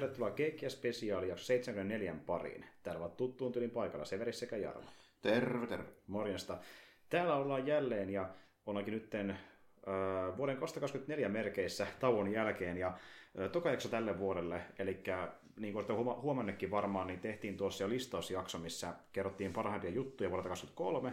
Tervetuloa Keikkiä spesiaali 74 pariin. Täällä ovat tuttuun tyylin paikalla Severi sekä Jarmo. Terve, terve. Morjesta. Täällä ollaan jälleen ja ollaankin nytten äh, vuoden 2024 merkeissä tauon jälkeen ja äh, toka jakso tälle vuodelle. Eli niin kuin olette huoma- huomannekin varmaan, niin tehtiin tuossa jo listausjakso, missä kerrottiin parhaimpia juttuja vuodelta 2023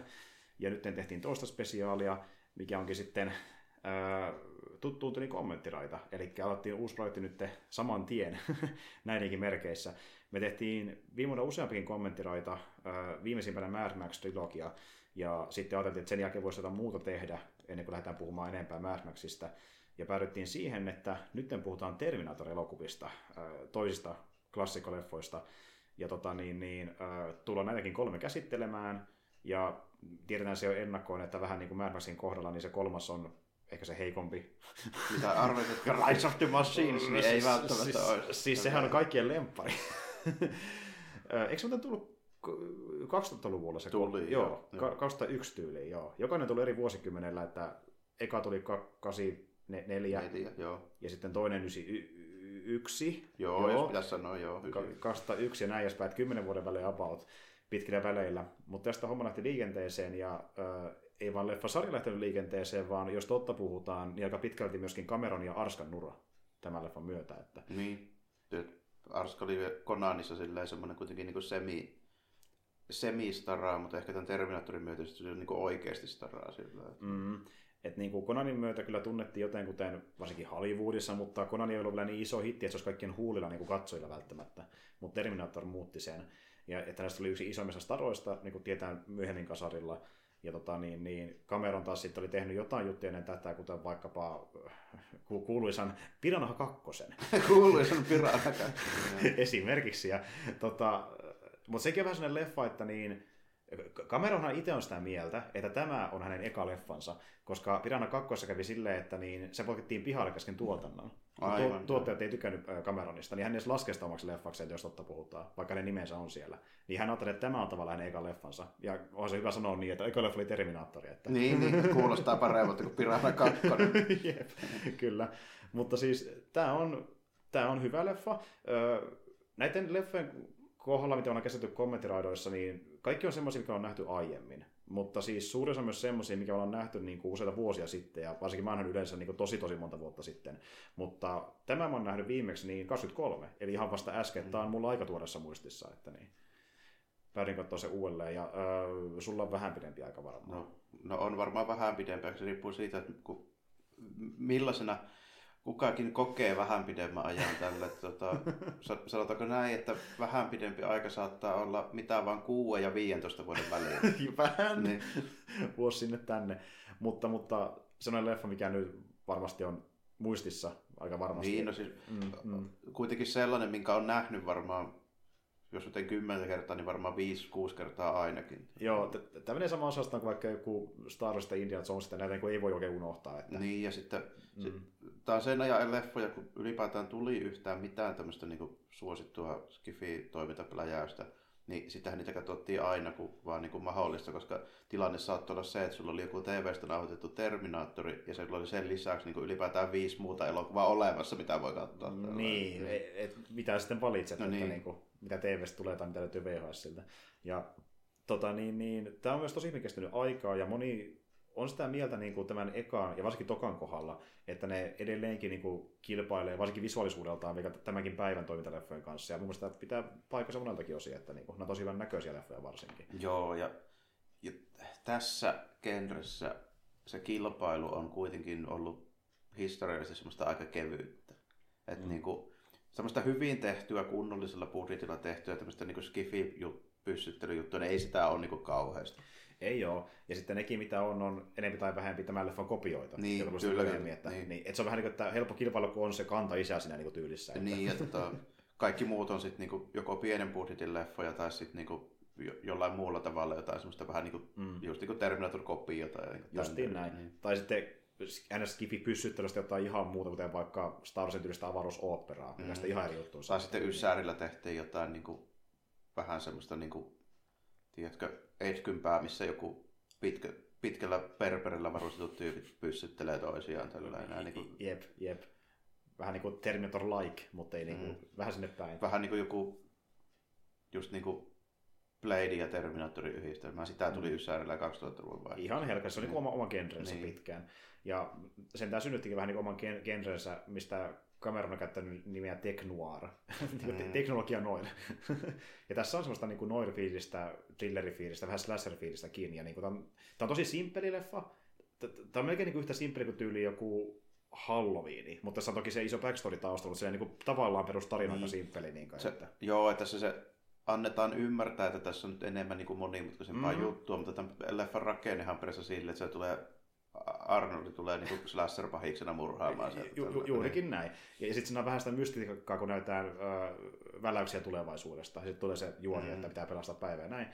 ja nyt tehtiin toista spesiaalia, mikä onkin sitten äh, tuttuun tuli kommenttiraita, eli aloittiin uusi projekti nyt saman tien näidenkin merkeissä. Me tehtiin viime vuonna useampikin kommenttiraita, äh, viimeisimpänä Mad Max-trilogia, ja sitten ajateltiin, että sen jälkeen voisi jotain muuta tehdä, ennen kuin lähdetään puhumaan enempää Mad Maxista. Ja päädyttiin siihen, että nyt puhutaan Terminator-elokuvista, äh, toisista klassikkoleffoista, ja tota, niin, niin, äh, tullaan näitäkin kolme käsittelemään, ja tiedetään se jo ennakkoon, että vähän niin kuin Mad Maxin kohdalla, niin se kolmas on ehkä se heikompi. Mitä arvelet, Rise of the Machines, niin ei välttämättä siis, ole. Siis sehän on kaikkien lemppari. Eikö se muuten tullut 2000-luvulla se? Tuli, joo. joo. Ka- 2001 tyyliin, joo. Jokainen tuli eri vuosikymmenellä, että eka tuli 84 Neljä, joo. ja sitten toinen 91. Joo, jos pitäisi sanoa, joo. Ka- 2001 ja näin edespäin, että 10 vuoden välein about pitkillä väleillä. Mutta tästä homma lähti liikenteeseen ja ei vaan leffasarja lähtenyt liikenteeseen, vaan jos totta puhutaan, niin aika pitkälti myöskin Cameron ja Arskan nura tämän leffan myötä. Että... Niin. Arska oli Konanissa silleen semmoinen kuitenkin niin semi, semi-staraa, mutta ehkä tämän Terminatorin myötä se on niin oikeasti staraa sillä. että- Mm. Et niin kuin Conanin myötä kyllä tunnettiin joten kuten varsinkin Hollywoodissa, mutta Conan ei ollut vielä niin iso hitti, että se olisi kaikkien huulilla niin kuin katsojilla välttämättä. Mutta Terminator muutti sen. Ja että näistä oli yksi isommista staroista, niin kuin tietään myöhemmin kasarilla. Ja tota, niin, niin Cameron taas sitten oli tehnyt jotain juttuja ennen tätä, kuten vaikkapa äh, ku- kuuluisan Piranha kakkosen Kuuluisen piranakan. esimerkiksi. Ja, tota, mutta sekin on vähän sellainen leffa, että niin, Cameronhan itse on sitä mieltä, että tämä on hänen eka leffansa, koska Piranha 2 kävi silleen, että niin, se poikettiin pihalle kesken tuotannon. Aivan, Tuo, tuottajat ei tykännyt äh, Cameronista, niin hän edes laske sitä omaksi leffakseen, jos totta puhutaan, vaikka hänen nimensä on siellä. Niin hän ajatteli, että tämä on tavallaan hänen eka leffansa. Ja on se hyvä sanoa niin, että eka leffa oli Terminaattori. Että... niin, niin, kuulostaa paremmalta kuin Pirana 2. Jep, kyllä. Mutta siis tämä on, tää on hyvä leffa. Näiden leffojen kohdalla, mitä on käsitelty kommenttiraidoissa, niin kaikki on semmoisia, mikä on nähty aiemmin. Mutta siis suurin osa myös semmoisia, mikä ollaan nähty niin kuin useita vuosia sitten, ja varsinkin mä oon yleensä niin kuin tosi tosi monta vuotta sitten. Mutta tämä mä oon nähnyt viimeksi niin 23, eli ihan vasta äsken. Tämä on mulla aika tuoreessa muistissa, että niin. Päädin katsoa se uudelleen, ja öö, sulla on vähän pidempi aika varmaan. No, no on varmaan vähän pidempää, se riippuu siitä, että ku, millaisena kukakin kokee vähän pidemmän ajan tälle. Tota, sa- sanotaanko näin, että vähän pidempi aika saattaa olla mitä vaan 6 ja 15 vuoden väliin. vähän Niin. vuosi sinne tänne. Mutta, mutta sellainen leffa, mikä nyt varmasti on muistissa aika varmasti. Niin, no siis Mm, mm. kuitenkin sellainen, minkä on nähnyt varmaan, jos nyt ei kymmenen kertaa, niin varmaan 5-6 kertaa ainakin. Joo, t- tämä menee samaan osastaan kuin vaikka joku Star Wars tai Indiana Jones, että näitä niin ei voi oikein unohtaa. Että... Niin, ja sitten mm. tämä on sen ajan leffoja, kun ylipäätään tuli yhtään mitään tämmöistä niin suosittua skifi-toimintapläjäystä, niin sitähän niitä katsottiin aina kun vaan niin kuin mahdollista, koska tilanne saattoi olla se, että sulla oli joku TV-stä nauhoitettu Terminaattori, ja sulla oli sen lisäksi niin kuin ylipäätään viisi muuta elokuvaa olemassa, mitä voi katsoa. Niin, et, et, mitä sitten valitset, No että niin. niin kuin, mitä TVstä tulee tai mitä löytyy VHSiltä. Ja tota, niin, niin, tämä on myös tosi hyvin kestänyt aikaa ja moni on sitä mieltä niin kuin tämän ekan ja varsinkin tokan kohdalla, että ne edelleenkin niin kuin, kilpailee, varsinkin visuaalisuudeltaan, vielä tämänkin päivän toimintaleffojen kanssa. Ja mun mielestä pitää paikkansa moneltakin osin, että niin kuin, ne on tosi hyvän näköisiä leffoja varsinkin. Joo, ja, ja tässä genressä se kilpailu on kuitenkin ollut historiallisesti semmoista aika kevyyttä. Et mm. niinku, semmoista hyvin tehtyä, kunnollisella budjetilla tehtyä tämmöistä niinku skifi pyssyttelyjuttuja, niin ei sitä ole niinku kauheasti. Ei ole. Ja sitten nekin, mitä on, on enemmän tai vähempi tämän leffan kopioita. Niin, kyllä, myöhemmin, että, niin. niin. että se on vähän niin kuin, että helppo kilpailu, kun on se kanta isä siinä niin kuin tyylissä. Että, Niin, ja tota, kaikki muut on sitten niinku joko pienen budjetin leffoja tai sitten jo- jollain muulla tavalla jotain semmoista vähän niinku, Mm. just niinku Terminator-kopiota. Ja niinku Justiin näin. Niin. Tai sitten ns. skifi pyssyttelystä jotain ihan muuta, kuten vaikka Star Warsin tyylistä avaruusoopperaa, mikä Mm. sitten ihan eri juttu. Tai sitten Yssärillä tehtiin jotain niinku, vähän semmoista, niinku, tiedätkö, etkympää, missä joku pitkä, pitkällä perperillä varustetut tyypit pyssyttelee toisiaan tällä enää. Niinku, Jep, jep. Vähän niin kuin Terminator-like, mutta ei niin kuin, Mm. vähän sinne päin. vähän niin kuin joku, just niin kuin Blade ja Terminatorin yhdistelmä. Sitä tuli Mm. Yssärillä 2000-luvun vai? Ihan helkästi, se oli niin oma, oma genrensä Niin. pitkään. Ja sen tämä synnyttikin vähän niin oman gen- genrensä, mistä Cameron on käyttänyt nimeä Tech Noir, Niin kuin te- Mm. teknologia noir. ja tässä on semmoista niin noir-fiilistä, thriller-fiilistä, vähän slasher-fiilistä kiinni. Ja niin kuin, tämä, on, tämä on tosi simppeli leffa. Tämä on melkein niin yhtä simppeli kuin tyyli joku Halloweeni, mutta tässä on toki se iso backstory taustalla, se niin kuin, tavallaan perustarina aika Niin. simppeli. Niin kuin, Se, että, joo, että se, se annetaan ymmärtää, että tässä on nyt enemmän niin kuin monimutkaisempaa mm. juttua, mutta tämän leffan rakennehan periaatteessa sille, että se tulee Arnoldi tulee niin slasher-pahiksena murhaamaan sieltä. Ju, ju, juurikin näin. Ja, sitten siinä on vähän sitä mystiikkaa, kun näytetään ö, väläyksiä tulevaisuudesta. Sitten tulee se juoni, Mm. että pitää pelastaa päivää ja näin.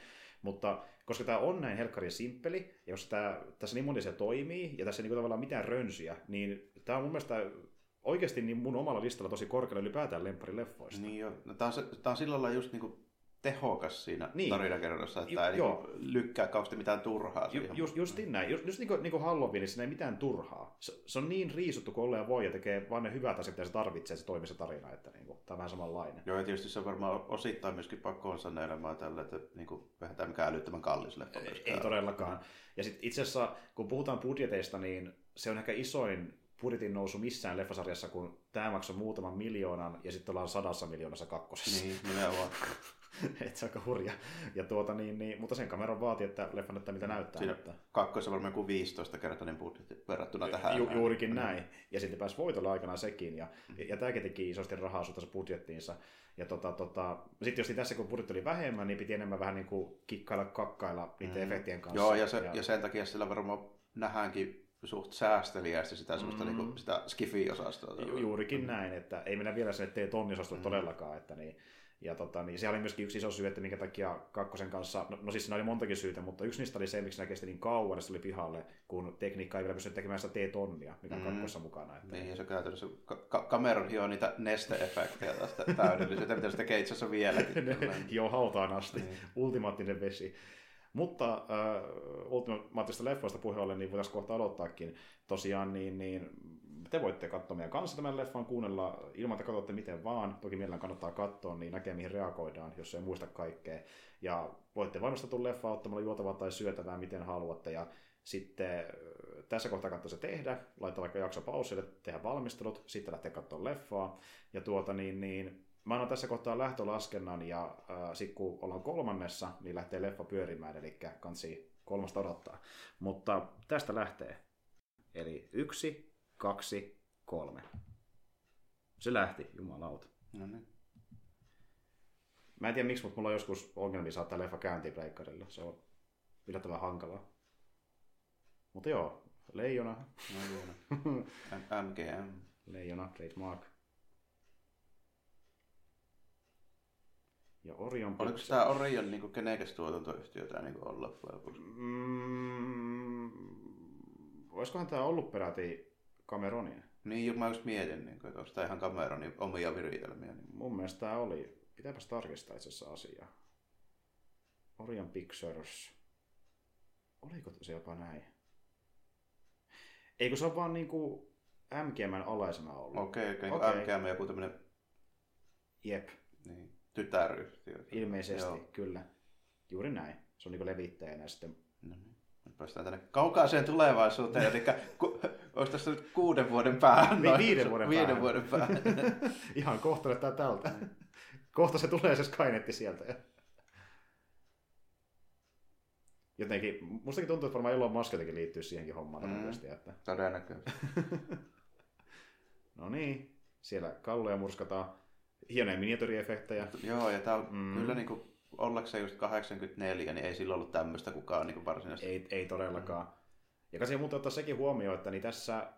Mutta koska tämä on näin helkkarin simppeli, ja jos tää, tässä niin moni se toimii, ja tässä ei niin tavallaan mitään rönsyjä, niin tämä on mun mielestä oikeasti niin mun omalla listalla tosi korkealla ylipäätään lempparileffoista. Niin jo. No, tämä, on, on sillä lailla just niin kuin tehokas siinä Niin. tarinakerronnassa, että ei joo. niin lykkää kauheasti mitään turhaa. Ju, just, justiin näin. Just, just niin kuin, niin kuin Halloweenissa ei mitään turhaa. Se, se on niin riisuttu kuin olleen voi ja tekee vaan ne hyvät asiat, mitä se tarvitsee, se toimii se tarina. Että niin kuin, tämä on vähän samanlainen. Joo, ja tietysti se on varmaan osittain myöskin pakko on sanelemaan tällä, että niin kuin, eihän tämä mikään älyttömän kallis leffa myöskään. Ei todellakaan. Ja sit itse asiassa, kun puhutaan budjeteista, niin se on ehkä isoin budjetin nousu missään leffasarjassa, kun tämä maksoi muutaman miljoonan ja sitten ollaan sadassa miljoonassa kakkosessa. Niin, nimenomaan. Et se on aika hurja. Ja tuota, niin, niin, mutta sen kameran vaatii, että leffa näyttää mitä näyttää. Siinä Mutta... kakkoissa varmaan joku 15-kertainen budjetti verrattuna tähän. Ju, juurikin näin. Ja sitten pääsi voitolle aikanaan sekin. Ja, ja, ja tämäkin teki isosti rahaa suhteessa budjettiinsa. Ja tota, tota, sitten jos tässä kun budjetti oli vähemmän, niin piti enemmän vähän niin kuin kikkailla, kakkailla niiden Mm. efektien kanssa. Joo, ja, se, ja... ja sen takia sillä varmaan nähdäänkin suht säästeliästi sitä, Mm. mm. niin sitä skifi-osastoa. Ju, juurikin näin, että ei mennä vielä sinne tee tonnisostolle Mm. todellakaan. Että niin, ja tota, niin, se oli myöskin yksi iso syy, että minkä takia kakkosen kanssa, no, no siis siinä oli montakin syytä, mutta yksi niistä oli se, miksi kesti niin kauan, että se oli pihalle, kun tekniikka ei vielä pystynyt tekemään sitä T-tonnia, mikä on Mm. kakkossa mukana. Että, Niin, ja se käytännössä ka- Cameron hioo niitä neste-efektejä tästä täydellisyyttä, mitä se tekee itse asiassa vieläkin. Joo, hautaan asti. Niin. Ultimaattinen vesi. Mutta äh, ultimaattisesta leffoista puheen ollen, niin voitaisiin kohta aloittaakin. Tosiaan, niin, niin te voitte katsoa meidän kanssa tämän leffan, kuunnella ilman, että katsotte miten vaan. Toki mielellään kannattaa katsoa, niin näkee mihin reagoidaan, jos ei muista kaikkea. Ja voitte valmistautua leffa ottamalla juotavaa tai syötävää, miten haluatte. Ja sitten äh, tässä kohtaa kannattaa se tehdä, laittaa vaikka jakso pausille, tehdä valmistelut, sitten lähteä katsomaan leffaa. Ja tuota niin, niin Mä annan tässä kohtaa lähtölaskennan ja äh, sitten kun ollaan kolmannessa, niin lähtee leffa pyörimään, eli kansi kolmasta odottaa. Mutta tästä lähtee. Eli yksi, kaksi, kolme. Se lähti, jumalauta. No niin. Mä en tiedä miksi, mutta mulla on joskus ongelmia saattaa leffa käyntiin pleikkarilla. Se on yllättävän hankalaa. Mutta joo, Leijona. No joo. M- MGM. Leijona, trademark. Ja Orion Oliko Pictures. tämä Orion niin kenekäs tuotantoyhtiö tämä niin olla loppujen lopuksi? Mm, olisikohan tämä ollut peräti Cameronia? Niin, mä just mietin, niin kuin, että onko tämä ihan Cameronin omia viritelmiä. Niin. Mun mielestä tämä oli. Pitääpäs tarkistaa itse asiassa asiaa. Orion Pictures. Oliko se jopa näin? Eikö se ole vaan niinku MGMn alaisena ollut? Okei, okei. Okei. Okay. MGM joku tämmöinen Jep, niin, tytäryhtiö. ilmeisesti, Joo. kyllä. Juuri näin. Se on niinku levittäjänä sitten. No niin. Päästään tänne kaukaiseen tulevaisuuteen, eli ku, olisi tässä nyt kuuden vuoden päähän. Vi- viiden vuoden viiden päähän. vuoden päähän. Ihan kohta näyttää tältä. kohta se tulee se Skynetti sieltä. Jotenkin, mustakin tuntuu, että varmaan Elon Musk jotenkin liittyy siihenkin hommaan Mm. että Todennäköisesti. no niin, siellä kalloja murskataan, hienoja miniatyriefektejä. Joo, ja tämä on mm. kyllä niin kuin ollakseen just 84, niin ei sillä ollut tämmöistä kukaan niin varsinaisesti. Ei, ei todellakaan. Ja kasi muuten ottaa sekin huomioon, että niin tässä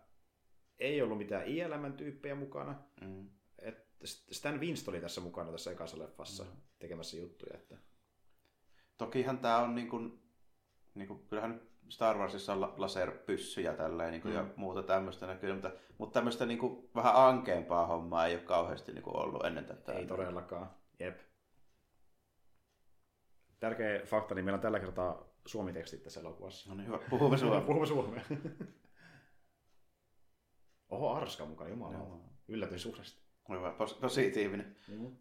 ei ollut mitään ILMn tyyppejä mukana. Mm. Et Stan Winston oli tässä mukana tässä ekassa leffassa mm. tekemässä juttuja. Että... Tokihan tämä on niin kuin, niin kuin, kyllähän Star Warsissa on laserpyssyjä tälleen, niin kuin, mm. ja muuta tämmöistä näkyy, mutta, mutta tämmöistä niin kuin, vähän ankeampaa hommaa ei ole kauheasti niin kuin, ollut ennen tätä. Ei todellakaan, jep. Tärkeä fakta, niin meillä on tällä kertaa suomitekstit tässä elokuvassa. No niin, hyvä. Puhumme suomea. Puhumme suomea. Oho, Arska mukaan, jumala. Joo. Yllätyin suuresti. Hyvä, pos- positiivinen. Mm.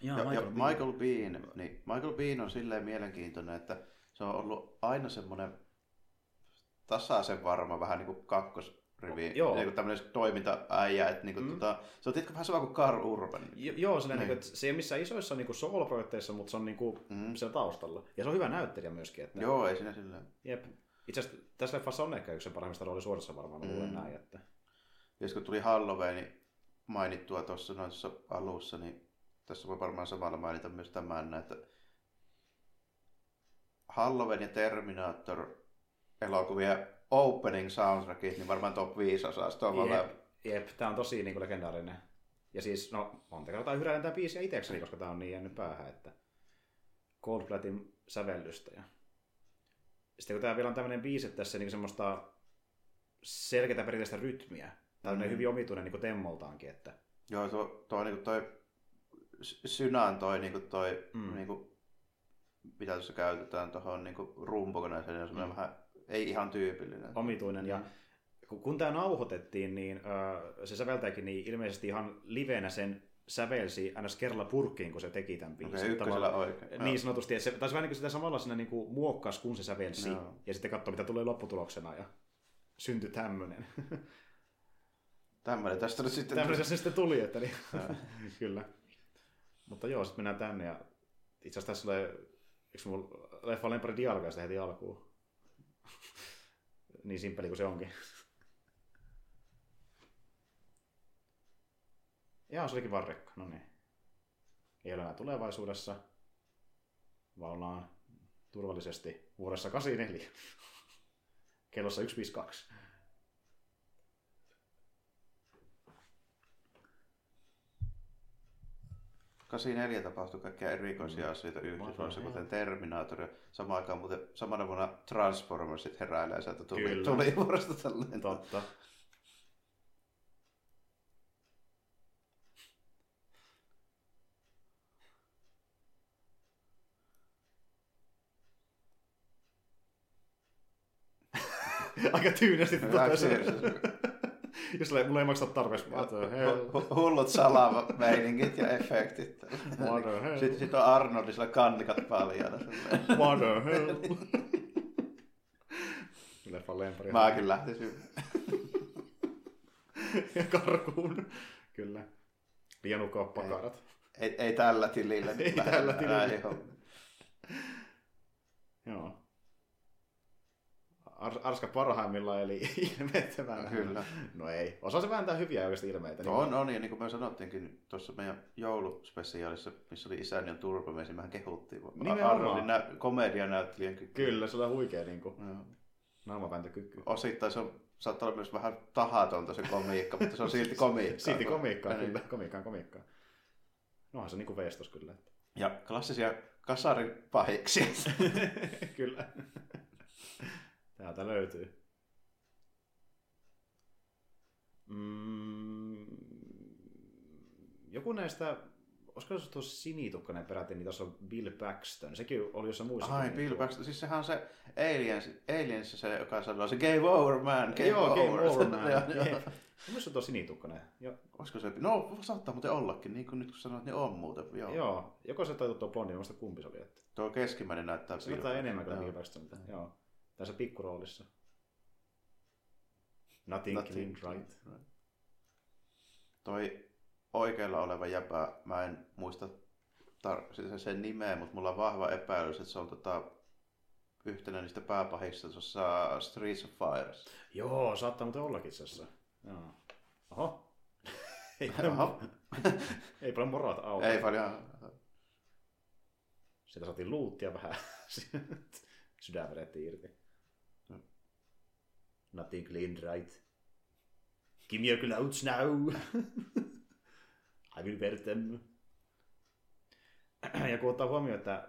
Ja, ja, Michael, ja Bean. Michael Bean, niin Michael Bean on silleen mielenkiintoinen, että se on ollut aina semmoinen tasaisen varma vähän niin kuin kakkosrivi, joo. niin kuin tämmöinen toimintaäijä, että niin kuin, mm. tota, se on tietenkin vähän sama kuin Carl Urban. Jo, joo, niin. Niin, että se ei ole missään isoissa niin soul-projekteissa, mutta se on niin kuin, mm. siellä taustalla. Ja se on hyvä näyttelijä myöskin. Että... Joo, ei siinä silleen. Jep. Itse asiassa tässä leffassa on ehkä yksi sen parhaimmista roolisuorissa varmaan, mm. luulen näin. Että... Ja kun tuli Halloween mainittua tuossa noissa alussa, niin tässä voi varmaan samalla mainita myös tämän, että Halloween ja Terminator elokuvia opening soundtrackit, niin varmaan top 5 osasta on jep, jep, tämä on tosi niin kuin legendaarinen. Ja siis, no, monta kertaa yhdellä tämä biisiä itsekseni, koska tämä on niin jäänyt päähän, että Coldplatin sävellystä. Ja... Sitten kun tämä vielä on tämmöinen biisi, että tässä niin semmoista selkeää perinteistä rytmiä, Tämä on mm. hyvin omituinen niin temmoltaankin. Että... Joo, tuo, tuo niin toi synään toi, niin kuin toi mm. niin kuin, mitä tuossa käytetään tuohon niin rumpokoneeseen, niin on mm. vähän ei ihan tyypillinen. Omituinen. Ja kun, kun tämä nauhoitettiin, niin äh, se säveltäjäkin niin ilmeisesti ihan livenä sen sävelsi aina kerralla purkkiin, kun se teki tämän biisin. Okay. Niin sanotusti. Se taisi vähän niin kuin sitä samalla siinä niin kuin muokkas, kun se sävelsi. No. Ja sitten katsoi, mitä tulee lopputuloksena. Ja syntyi tämmöinen. Tämmöinen tästä nyt sitten Tämmöinen se sitten tuli, että niin. kyllä. Mutta joo, sitten mennään tänne ja itse asiassa tässä tulee, eikö mulla leffa lempari dialogia heti alkuun? Niin simppeli kuin se onkin. Jaa, se olikin varrekka, no niin. Ei ole enää tulevaisuudessa, vaan ollaan turvallisesti vuodessa 84. Kellossa 152. 84 tapahtui kaikkia erikoisia mm. asioita Yhdysvalloissa, kuten Terminator. Samaan aikaan muuten samana vuonna Transformersit heräilee sieltä tuli, tuli vuorosta tälleen. Totta. Aika tyynesti totesi. Jos mulla ei maksa tarpeeksi. Hullut salameiningit ja efektit. Sitten sit on Arnoldisilla kannikat paljana. What the hell? Leffan lempari. Mäkin lähtisin. ja karkuun. Kyllä. Liian pakarat. Ei, ei, ei tällä tilillä. ei tällä tilillä. Joo. Arska parhaimmillaan, eli ilmeettömän. Kyllä. No ei. Osaa se vääntää hyviä oikeasti ilmeitä. Niin on, on, ja niin kuin me sanottiinkin tuossa meidän jouluspesiaalissa, missä oli Isäni on turpamies, niin mehän kehuttiin Arnoldin nä- komedianäyttelijän kykyä. Kyllä, se on huikea niin kuin, naamavääntökyky. Osittain se on, saattaa olla myös vähän tahatonta se komiikka, mutta se on silti komiikkaa. silti komiikkaa, kyllä. Niin. Komiikkaan komiikkaa. Nohan se niin kuin veestos kyllä. Ja klassisia kasaripahiksi. kyllä. Täältä löytyy. Mm, joku näistä, olisiko se tuossa sinitukkainen peräti, niin tuossa on Bill Paxton. Sekin oli jossain muissa. Ai, Bill Paxton. Siis sehän on se Aliens, Aliens se, joka sanoo se Game Over Man. Game joo, over. Game Over Man. Mielestäni on tuo sinitukkainen. Jo. Olisiko se? No, saattaa muuten ollakin, niin kuin nyt kun sanoit, niin on muuten. Joo, joo. joko se taituu tuo blondi, muista kumpi se oli. Että... Tuo keskimmäinen näyttää Se näyttää enemmän kuin Bill Paxton. Joo tässä pikkuroolissa. Nothing, Nothing right. right. Toi oikealla oleva jäpä, mä en muista tar- sen nimeä, mutta mulla on vahva epäilys, että se on tota, yhtenä niistä pääpahista tuossa Streets of Fire. Joo, saattaa muuten ollakin tässä. Joo. Oho. ei, Oho. ei paljon morat auki. Ei paljon. Sieltä saatiin luuttia vähän. Sydän vedettiin irti. No. Nothing clean right. Give me your clothes now. I will wear them. Ja kun ottaa huomioon, että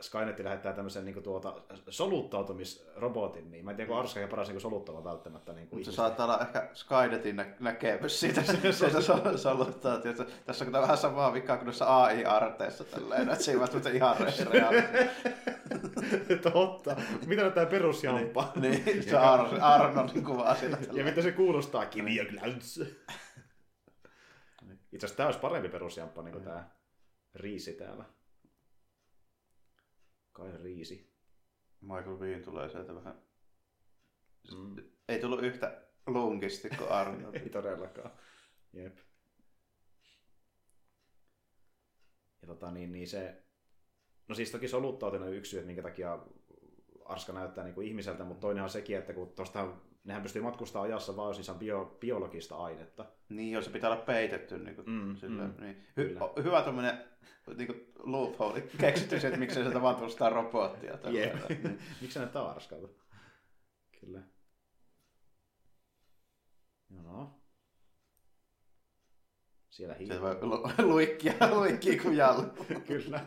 Skynet lähettää tämmöisen niin tuota, soluttautumisrobotin, niin mä en tiedä, kun Arska ja paras niin soluttava välttämättä. Niin kuin Se saattaa olla ehkä Skynetin nä- näkemys siitä, sol- soluttaa. Tietysti. Tässä on vähän samaa vikaa kuin noissa AI-arteissa, tälleen, että se ei välttämättä ihan reaali. Totta. Mitä on tämä perusjamppa? niin, se Ar- Arnoldin kuvaa siinä. Ja mitä se kuulostaa? Give me your clowns. Itse asiassa tämä olisi parempi perusjamppa niin kuin tämä riisi täällä. Kai riisi. Michael Bean tulee sieltä vähän. Mm. Ei tullut yhtä lunkisti kuin Arnold. Ei todellakaan. Jep. Ja tota niin, niin se... No siis toki soluttautuminen on yksi syy, että minkä takia Arska näyttää niin kuin ihmiseltä, mutta toinen on sekin, että kun tuosta nehän pystyy matkustamaan ajassa vaan, on bio, biologista ainetta. Niin, jos se pitää olla peitetty. Niin kuin, Mm, sillä, mm. niin. Hy- o- hyvä tämmöinen niin kuin loophole keksitty se, että miksei sieltä vaan tulla robottia. Jep. Niin. Miksi se näyttää Arskalta? Kyllä. Joo. Siellä Sieltä hiihtää. voi lu- luikkia, luikkia kuin jallu. Kyllä.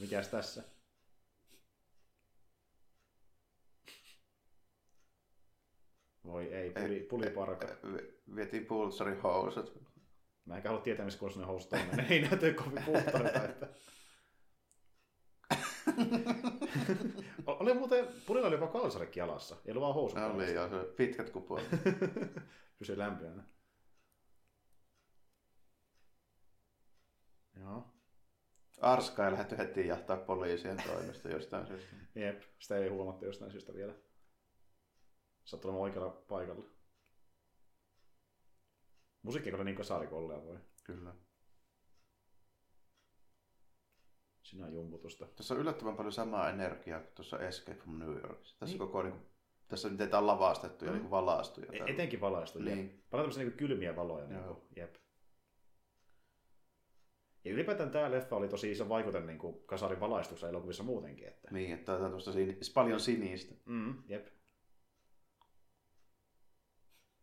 Mikäs tässä? Voi ei, puli, puliparka. V- Vietiin pulssarin housut. Mä enkä halua tietää, missä kunnossa ne housut on. Ne ei näytä kovin puhtailta. Että... Oli muuten, pulilla oli jopa kalsarekki jalassa. Ei ollut vaan housut. Oli jalassa. jo se pitkät kupuolet. Pysyi lämpimänä. Joo. Arska ei lähdetty heti jahtaa poliisien toimesta jostain syystä. Jep, sitä ei huomattu jostain syystä vielä. Sattuu olemaan oikealla paikalla. Musiikki kyllä niin kasarikollea voi. Kyllä. Siinä on jumputusta. Tässä on yllättävän paljon samaa energiaa kuin tuossa Escape from New Yorkissa. Tässä Niin. koko niin kuin, tässä miten on lavastettu ja Mm. niin valastu. Ja E- etenkin valaistu. Niin. Jep. Paljon tämmöisiä niin kylmiä valoja. Niin kuin, jep. Ja ylipäätään tämä leffa oli tosi iso vaikute niin kuin kasarin valaistuksessa elokuvissa muutenkin. Että... Niin, että tää on paljon sinistä. Mm, jep.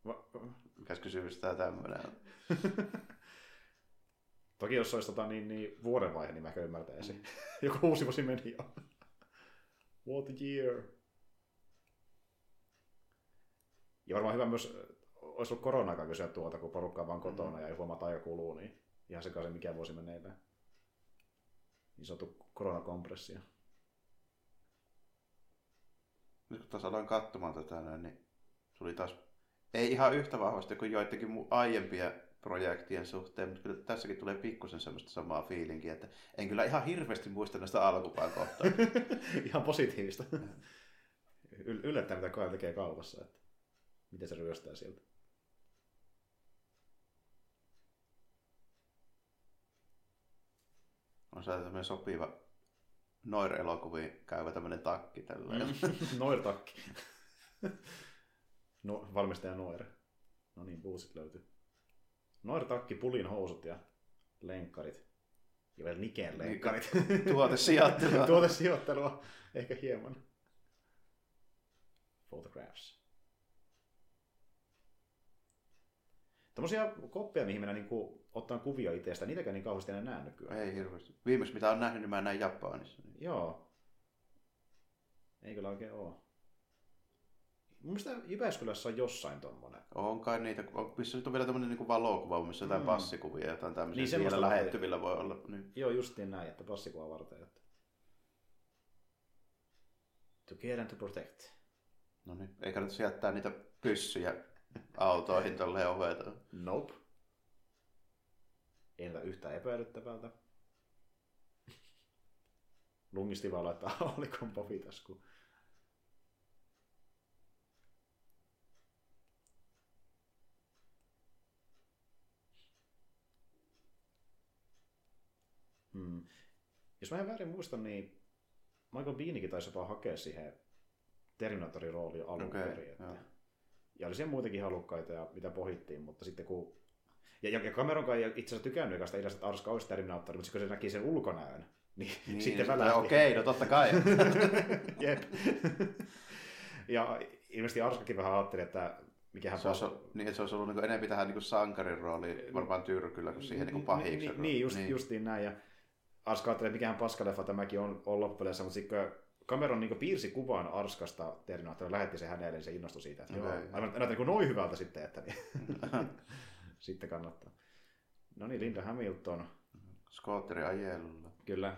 Va- Mikäs kysymys tää tämmönen on? Toki jos olisi tota, niin, niin, vuodenvaihe, niin mä ehkä ymmärtäisin. Joku uusi vuosi meni jo. What year. Ja varmaan hyvä myös, olisi ollut korona kysyä tuota, kun porukka on vaan kotona mm. ja ei huomaa, että aika kuluu, niin ihan sekaisin mikä vuosi meneillään. Niin sanottu koronakompressio. Nyt kun taas aloin katsomaan tätä niin tuli taas ei ihan yhtä vahvasti kuin joidenkin mun aiempien projektien suhteen, mutta kyllä tässäkin tulee pikkusen semmoista samaa fiilinkiä, että en kyllä ihan hirveästi muista näistä alkupään kohtaa. ihan positiivista. Yl- yllättää, mitä Kyle tekee kaupassa. Että miten se ryöstää sieltä. on se tämmöinen sopiva Noir-elokuviin käyvä tämmöinen takki tällä. Mm. Noir-takki. No, valmistaja Noir. No niin, buusit löytyy. Noir-takki, pulin housut ja lenkkarit. Ja vielä Niken lenkkarit. Tuote sijoittelua. Tuote sijoittelua ehkä hieman. Photographs. Tämmöisiä koppeja, mihin minä niinku ottaa kuvia itsestä, niitäkään niin kauheasti enää näe nykyään. Ei hirveästi. Viimeksi mitä on nähnyt, niin mä näin Japanissa. Joo. Ei kyllä oikein oo. Mun mielestä Jyväskylässä on jossain tommonen. On kai niitä, missä nyt on vielä tämmöinen niin valokuva, missä jotain Mm. passikuvia ja jotain tämmöisiä Niin, vielä varten. lähettyvillä voi olla. Niin. Joo, justiin näin, että passikuva varten. Että... To care and to protect. No niin, ei kannata jättää niitä pyssyjä autoihin tolleen oveta. Nope. Ei näytä yhtään epäilyttävältä. Lungisti vaan laittaa haulikon pofitaskuun. Hmm. Jos mä en väärin muista, niin Michael Beanikin taisi jopa hakea siihen Terminatorin rooliin alun Okei, perin. Että... joo. Ja oli siellä muitakin halukkaita, ja mitä pohittiin, mutta sitten kun... Ja, ja, Cameron kai ei itse asiassa tykännyt sitä ideasta, että Arska olisi Terminaattori, mutta sitten kun se näki sen ulkonäön, Niin, Niin, sitten välähti. Okei, no totta kai. Jep. ja ilmeisesti Arskakin vähän ajatteli, että mikähän se, olisi, niin, että se olisi ollut niin enemmän tähän niin sankarin rooliin varmaan tyrkyllä kuin siihen niin pahiksi. Niin, niin, just, niin. justiin näin. Ja Arska ajatteli, että mikähän paskaleffa tämäkin on, on loppupeleissä, mutta sitten Cameron niin piirsi kuvan Arskasta Terminaattorilla, lähetti se hänelle, niin se innostui siitä. Että okay. joo, aivan näyttää niin noin hyvältä sitten, että niin. sitten kannattaa. No niin, Linda Hamilton, Skotteri ajelulla. kyllä.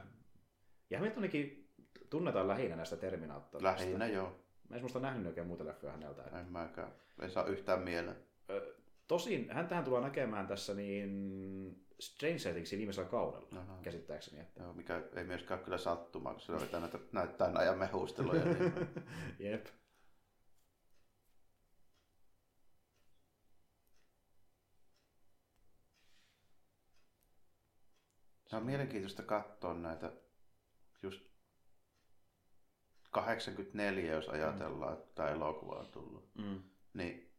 Ja Hamiltonikin tunnetaan lähinnä näistä Terminaattorista. Lähinnä joo. Mä en muista nähnyt oikein muuta leffoja häneltä. En mäkään. Ei saa yhtään mieleen. Tosin häntähän tullaan näkemään tässä niin Stranger Thingsin viimeisellä kaudella, Aha. käsittääkseni. Että... Joo, mikä ei myöskään kyllä sattumaa, kun sillä vetää näitä, näyttää ajan mehusteluja. Niin. Jep. Se on mielenkiintoista katsoa näitä just 84, jos ajatellaan, että tämä elokuva on tullut. Mm. Niin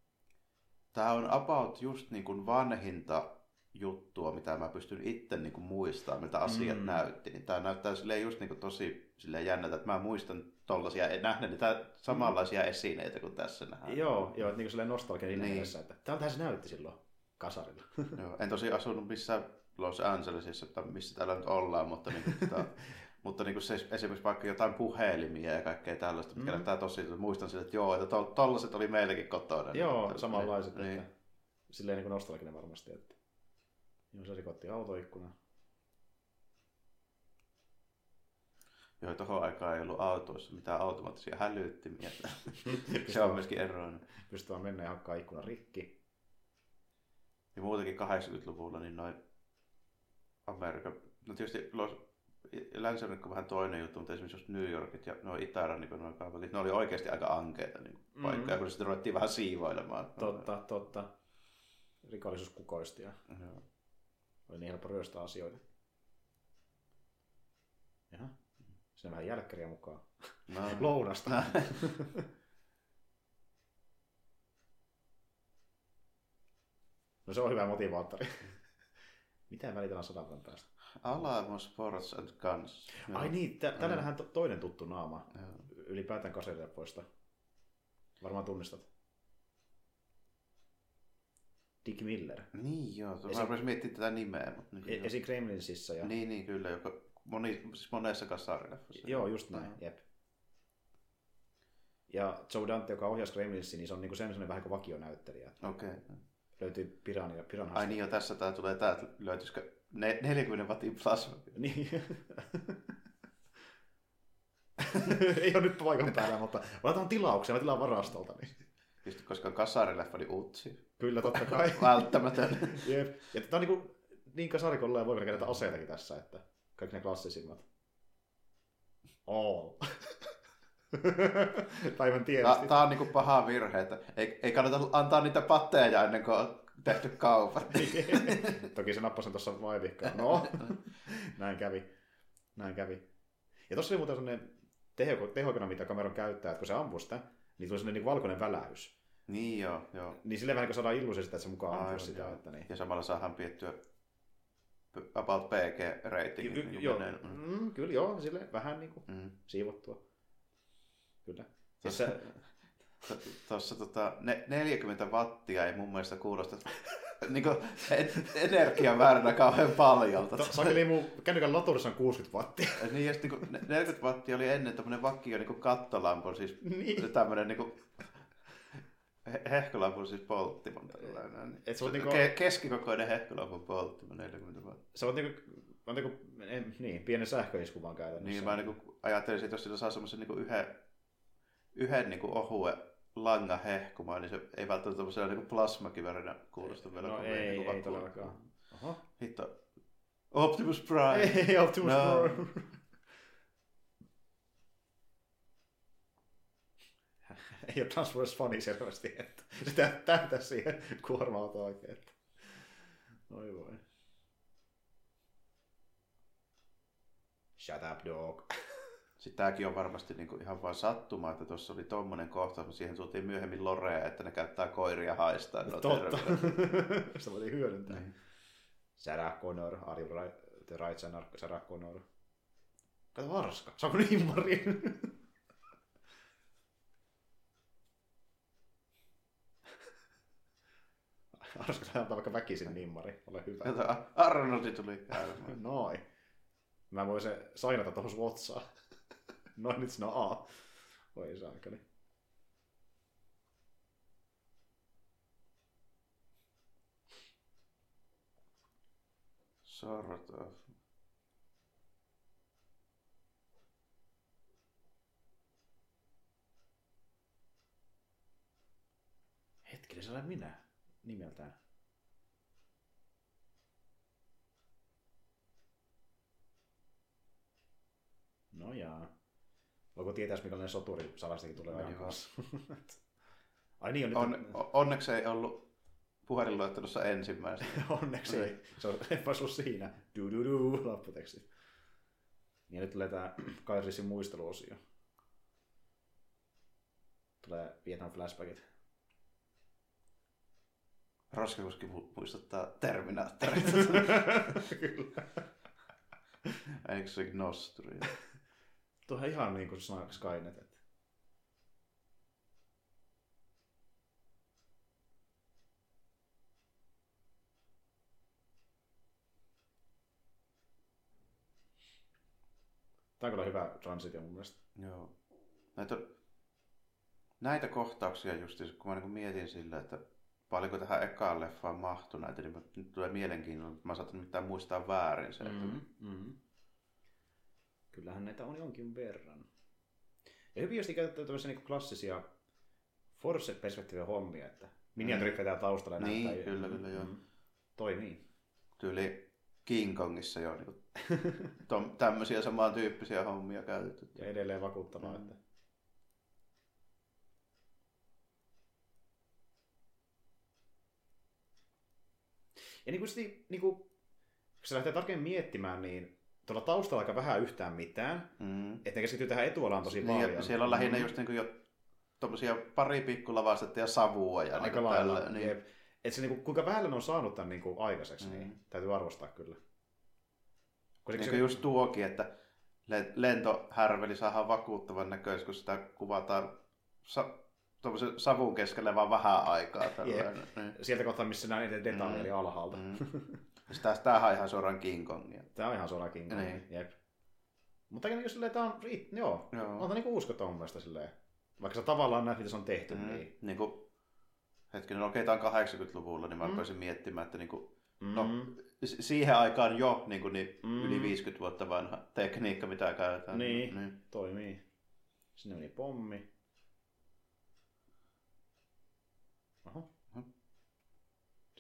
tämä on about just niin kuin vanhinta juttua, mitä mä pystyn itse niin kuin muistamaan, miltä asiat Mm. näytti. Niin tämä näyttää silleen just niin kuin tosi silleen jännältä, että mä muistan tollasia, en nähnyt niitä samanlaisia esineitä kuin tässä nähdään. Joo, joo, että niin silleen nostalgia Niin. mielessä, että tältähän se näytti silloin kasarilla. Joo, en tosi asunut missään Los Angelesissa, tai missä täällä nyt ollaan, mutta, niin kuin, tota, mutta niin kuin se, esimerkiksi vaikka jotain puhelimia ja kaikkea tällaista, mikä Mm. näyttää tosi, muistan sille, että joo, että to, tollaset oli meilläkin kotona. joo, Niin, samanlaiset. Niin, Että, silleen niin kuin nostalginen varmasti. Että... Joo, se rikotti autoikkuna. Joo, tohon aikaan ei ollut autoissa mitään automaattisia hälyttimiä. se on myöskin eroinen. Pystyy vaan mennä ja hakkaa ikkuna rikki. Ja muutenkin 80-luvulla niin noin Amerikan, no tietysti Los, länsirannikko on vähän toinen juttu, mutta esimerkiksi just New Yorkit ja nuo itärannikon nuo kaupunkit, ne oli oikeasti aika ankeita niin Mm. paikkoja, kun sitten ruvettiin vähän siivoilemaan. Totta, totta. Rikollisuus kukoisti ja Joo. Oli niin helppo ryöstää asioita. Jaha. Siinä on vähän jälkkäriä mukaan. No, Lounasta. No se on hyvä motivaattori. Mitä välitellään sadan vuoden päästä? Alamo Sports and Guns. Joo. Ai niin, tä- tällä nähdään to- toinen tuttu naama Joo. ylipäätään kaserileffoista. Varmaan tunnistat. Dick Miller. Niin joo, mä rupesin miettimään tätä nimeä. Mutta niin, E- esi Gremlinsissa. Ja... niin, niin, kyllä, joka moni, siis monessa kasarileffassa. Joo, just näin. Joo. Jep. Ja Joe Dante, joka ohjasi Gremlinsin, niin se on niinku sen sellainen vähän kuin vakionäyttelijä. Okei. Okay. Löytyy Piranha. Piranha Ai niin jo, tässä tää tulee, tää löytyisikö ne, 40 wattin plasma. Niin. Ei ole nyt paikan päällä, mutta otetaan tilauksia, mä tilaan varastolta. Niin. Just koska kasarileffa oli utsi. Kyllä, totta kai. Välttämätön. Jep. Ja tämä on niin, niin kasarikolla ja voi vielä näitä aseitakin tässä, että kaikki ne klassisimmat. All. Päivän tietysti. Tää on niinku paha virhe, että ei, ei kannata antaa niitä patteja ennen kuin on tehty kaupat. Toki se nappasin tuossa vaivihkaan. No, näin kävi. Näin kävi. Ja tuossa oli muuten sellainen teho, tehokana, mitä kameran käyttää, että kun se ampuu sitä, niin tuli sellainen niin valkoinen välähys. Niin joo, joo. Niin silleen vähän kun saadaan illuusio sitä, että se mukaan Aivan, sitä. joo. Että niin. Ja samalla saadaan piettyä about PG-rating. Ky- joo, mm, kyllä joo, sille vähän niin kuin Mm. siivottua. Kyllä. Siis se, Tuossa tota, ne, 40 wattia ei mun mielestä kuulosta niin energiamääränä kauhean paljon. to, sakeli mun kännykän laturissa on 60 wattia. Niin, ja sit ne- 40 wattia oli ennen tämmönen vakio niinku kattolampu, siis niin. tämmönen niinku he- hehkulampun siis polttimon tällainen. Et se on niinku- Ke- keskikokoinen hehkulampun polttimon 40 wattia. Se on niinku, on niinku en, niin, pienen sähköisku vaan käytännössä. Niin mä niinku ajattelisin, että jos sillä saa semmoisen niinku yhden, yhden niinku ohuen langan hehkumaan, niin se ei välttämättä tämmöisellä niinku plasmakivärinä kuulosta vielä No kovin ei, niinku ei vakuuttavalta. todellakaan. Oho. Hitto. Optimus Prime. Ei, Optimus No. Prime. ei ole Transformers fani selvästi, että se tä- täytä siihen kuorma-autoon oikein. Että. Oi voi. Shut up, dog. Sitten tämäkin on varmasti niinku ihan vain sattuma, että tuossa oli tommonen kohtaus, mutta siihen tultiin myöhemmin Lorea, että ne käyttää koiria haistaa. ne on Totta. Sitä voitiin hyödyntää. Niin. Sarah Connor, Are you right, the right Sarah Sarah Connor? Kato Arska. Saako nimmari? Arska antaa vaikka väkisin nimmari. Ole hyvä. Arnoldi tuli käymään. Noin. Mä voin se sainata tuohon Swatsaan. Noin nyt sinä A. Voi saakeli. Sort of. Hetkinen, se olen minä nimeltään. No jaa. Voiko tietää, millainen soturi salastakin tulee ajan kanssa? Ai niin, on nyt On, onneksi ei ollut puhelinluettelossa ensimmäisenä. Onneksi ei. Se on epäsu siinä. Du du du, lopputeksti. Ja nyt tulee tää Kairisin muisteluosio. Tulee Vietnam flashbackit. Roskakoski mu- muistuttaa Terminaattoreita. Kyllä. Eikö se Nosturi? Tuohan ihan niin kuin Skynet. Että... Tämä on kyllä hyvä transitio mun mielestä. Joo. Näitä, näitä kohtauksia just, kun mä niin mietin sillä, että paljonko tähän ekaan leffaan mahtui näitä, niin nyt tulee mielenkiintoinen, että mä saatan nimittäin muistaa väärin se. Mm. mm-hmm. Kyllähän näitä on jonkin verran. Ja hyvin just käytetty tämmöisiä niin klassisia Force-perspektiivin hommia, että miniaturit vetää taustalla ja Niin, näyttää. kyllä, kyllä, joo. Mm. Toimii. Tyyli King Kongissa jo niin tämmöisiä samantyyppisiä hommia käytetty. Ja edelleen vakuuttavaa, Mm. että Ja niin kuin, sitten, niin kuin, kun se lähtee tarkemmin miettimään, niin tuolla taustalla aika vähän yhtään mitään. Mm. Että ne keskittyy tähän etualaan tosi Niin, paljon. siellä on lähinnä just niin kuin jo tommosia pari pikkulavastetta ja savua ja aika niin lailla. tällä, Niin. Että se, niin kuin, kuinka vähän ne on saanut tämän niin kuin, aikaiseksi, Mm. niin täytyy arvostaa kyllä. Koska Niin se, just tuokin, että le- lentohärveli saadaan vakuuttavan näköisesti, kun sitä kuvataan sa- tuommoisen savun keskellä vaan vähän aikaa. Tällainen. Niin. sieltä kohtaa, missä nämä niiden detaljeja Mm. eli alhaalta. Mm. Sitä, tämähän on ihan suoraan King Kongia. Tämä on ihan suoraan King Kong. Niin. Jep. Mutta niin silleen, tämä on, joo, Joo. on tämä niinku uskottava mun mielestä silleen. Vaikka sä tavallaan näet, mitä se on tehty, Mm. niin... Niin kuin, hetkinen, okei, tämä on 80-luvulla, niin mä Mm. rupesin miettimään, että niin kuin, Mm. no, siihen aikaan jo niin kuin, niin Mm. yli 50 vuotta vanha tekniikka, mitä käytetään. Niin. niin. Toimii. Sinne meni pommi. Oho. Mhm.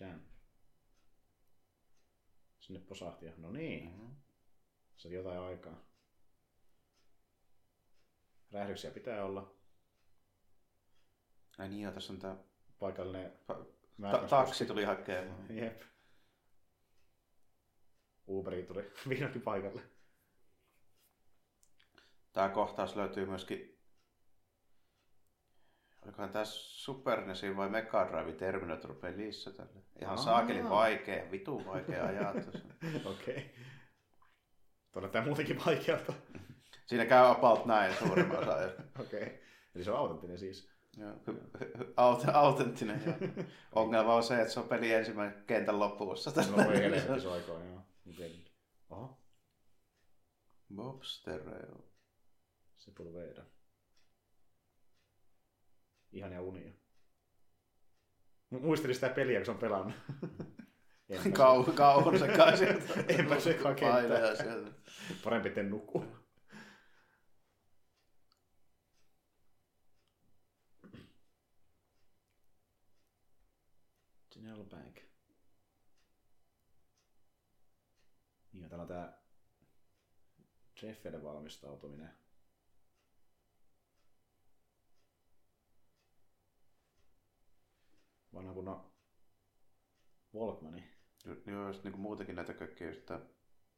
Jam. Sinne posahti. ja- No niin. Mm-hmm. Se oli jotain aikaa. Räjähdyksiä pitää olla. Ai niin, joo, tässä on tämä Paikallinen ta- taksi tuli hakemaan. Jep. Uberi tuli vihdoinkin paikalle. Tämä kohtaus löytyy myöskin, olikohan tämä Super NESin vai Mega Drive Terminator pelissä tälle. Ihan Aa. saakeli vaikea, vitu vaikea ajatus. Okei. Okay. Tuolla tämä muutenkin vaikealta. Siinä käy about näin suurimman osa. Okei. Okay. Eli se on autenttinen siis. Joo, aut- autenttinen. joo. Ongelma on se, että se on peli ensimmäinen kentän lopussa. No voi helvetti se aikoin, joo. Miten? Oho. Bob Stereo. Se pulveida. Ihania unia. Mu- Muistelin sitä peliä, kun se on pelannut. Enpä se- Kau- kauhun sekaisin. Enpä sekaan kenttää. Paineja sieltä. Parempi etten nukkuu. General Bank. Niin, täällä on tää Jeffeille valmistautuminen. Vanha kunnon Walkmani. Joo, just niin kuin muutenkin näitä kaikkia just tä-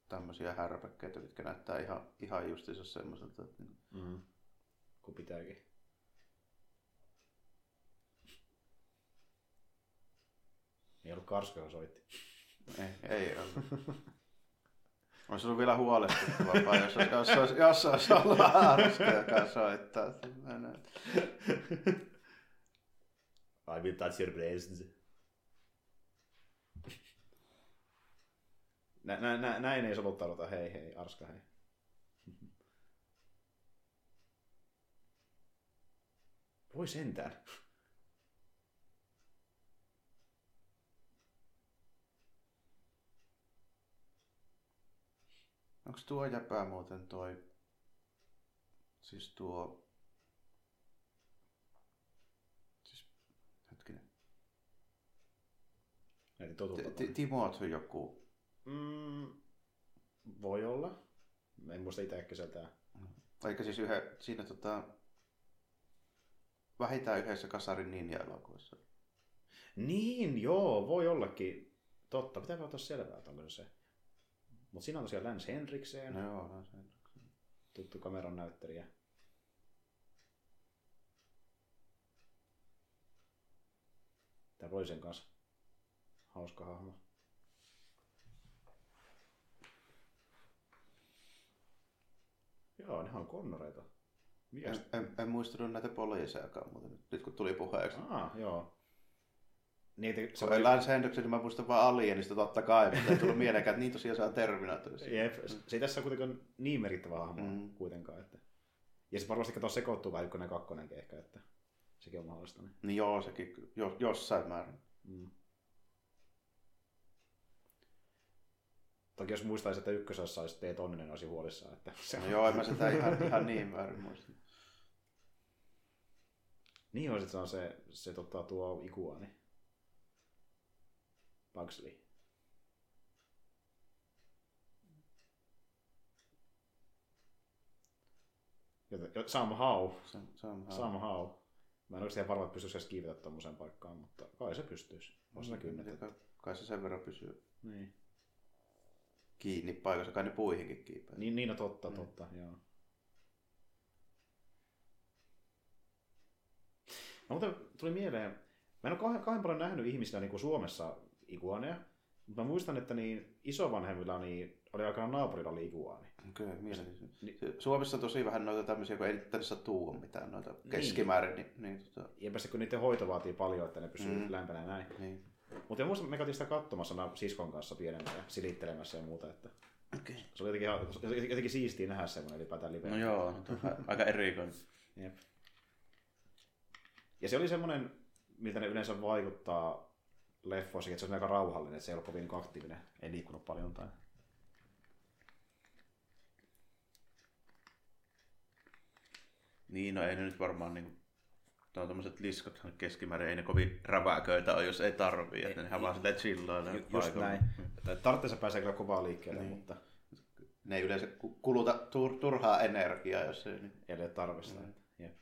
tämmöisiä härpäkkeitä, mitkä näyttää ihan, ihan justiinsa semmoiselta. Että niin- Mm. Kun pitääkin. Ei ollut Karska, joka soitti. ei, ei ole. Olisi ollut vielä huolestuttavampaa, jos, jos, jos, jos, jos olisi ollut joka soittaa. I will touch your breasts. Nä, nä, nä, näin ei soluttauduta. Hei, hei, Arska, hei. Voi sentään. Onko tuo jäpää muuten toi, siis tuo, siis hetkinen, Näitä totuttaa. Ti- Ti- Timothy joku, Mm, voi olla. En muista itse äkkiseltään. eikä siis yhä, siinä tota, vähintään yhdessä Kasarin ninja-elokuvassa. Niin, joo, voi ollakin. Totta, pitää ottaa selvää, että onko se se. Mutta siinä on tosiaan Lance Henrikseen, No joo, no se. tuttu kameran näyttelijä. Tämä Roisen kanssa. Hauska hahmo. Joo, nehän on konnoreita. Mikäs? En, en, en muistanut näitä poliisejakaan, mutta nyt, kun tuli puheeksi. Ah, joo. Niitä, se oli Lance niin mä muistan vaan Alienista totta kai, mutta ei tullut mieleenkään, että niin tosiaan on Terminatorissa. Jep, se ei tässä ole kuitenkaan niin merkittävä hahmo Mm. kuitenkaan. Että... Ja se varmasti kato sekoittuu vähän ykkönen kakkonenkin ehkä, että sekin on mahdollista. Niin. Niin joo, sekin jo, jossain määrin. Mm. Toki jos muistaisi, että ykkösessä olisi Teet Onninen olisi huolissaan. Että se No joo, en mä sitä ihan, ihan niin väärin muista. Niin on, että se on se, se tota, tuo ikuani. Pugsley. Joten, jo- somehow. Ihan... Somehow. Mä en oikeasti varma, että pystyisikö edes kiivetä tuommoiseen paikkaan, mutta kai se pystyisi. Kai, kai se sen verran pysyy Niin. Kiinni paikassa, kai ne puihinkin kiipeää. Niin, niin no totta, totta, joo. No, mutta tuli mieleen, mä en ole kauhean, kauhean paljon nähnyt ihmisillä niin kuin Suomessa iguaneja, mutta mä muistan, että niin isovanhemmilla niin oli aikaan naapurilla oli iguani. Okei, okay, mielenkiintoista. Niin. Se- Suomessa on tosi vähän noita tämmöisiä, kun ei tänne saa tuua mitään noita keskimäärin. Niin, niin, tota, Ja päästä, kun niiden hoito vaatii paljon, että ne pysyy Mm. mm. lämpänä näin. niin. Mutta mä muistan, me käytiin sitä katsomassa siskon kanssa pienempää ja silittelemässä ja muuta. Että Okay. se oli jotenkin, jotenkin siistiä nähdä semmoinen ylipäätään live. No joo, no, aika erikoinen. Jep. Ja se oli semmoinen, miltä ne yleensä vaikuttaa leffoissakin, että se on aika rauhallinen, että se ei ole kovin aktiivinen, ei liikkunut paljon tai... Niin, no ei ne nyt varmaan niin Tuo tommoset liskot keskimäärin ei ne kovin räväköitä ole, jos ei tarvii, että nehän vaan silleen chillailee Ju- Just näin. Tarvitseessa pääsee kyllä kovaa liikkeelle, Niin. mutta Ne ei yleensä ku- kuluta tur- turhaa energiaa, jos ei. Niin. ei ole tarve sitä. Mm. Jep.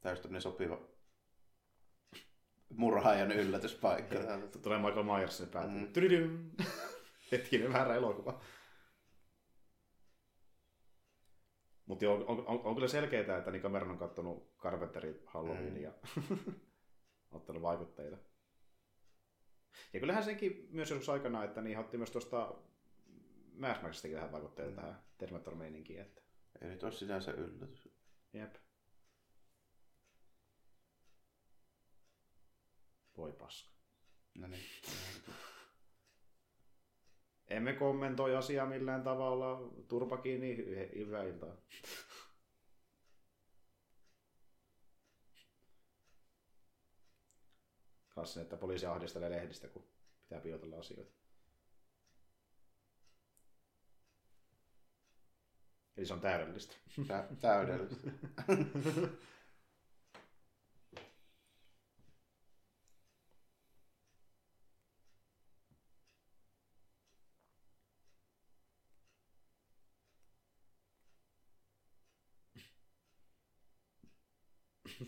Täysin tämmöinen sopiva murhaajan yllätyspaikka. Tulee Michael Myers sinne päälle. Mm. Mm. Hetkinen, väärä elokuva. Mutta on, on, on, on, kyllä selkeää, että niin Cameron on kattonut Carpenterin Halloween ja ottanut vaikutteita. Ja kyllähän senkin myös joskus aikana, että niin otti myös tuosta Mass Maxistakin vähän vaikutteita Mm. tähän Terminator-meininkiin. Että... Ei nyt ole sinänsä yllätys. Jep. Voi paska. No niin. Emme kommentoi asiaa millään tavalla. Turpa kiinni, hy- hyvää iltaa. Kassin, että poliisi ahdistelee lehdistä, kun pitää piilotella asioita. Eli se on täydellistä. Tä- täydellistä.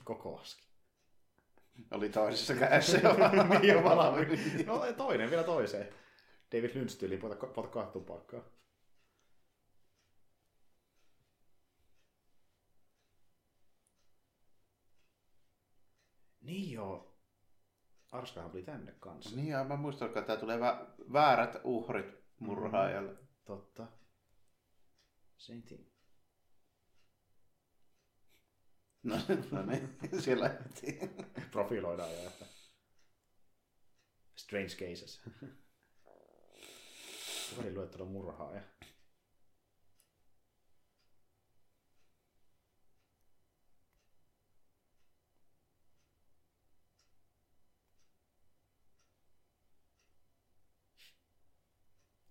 Koko aski. Oli toisessa kädessä jo. niin jo valmiin. No toinen vielä toiseen. David Lynch tyyliin potkaa tupakkaa. Niin joo. Arskahan tuli tänne kanssa. Niin, ja mä muistan, että tämä tulee vä- väärät uhrit murhaajalle. Mm. Totta. Same thing. No, no niin, siellä heti. Profiloidaan ja että... Strange cases. Kuka oli luettelo murhaaja?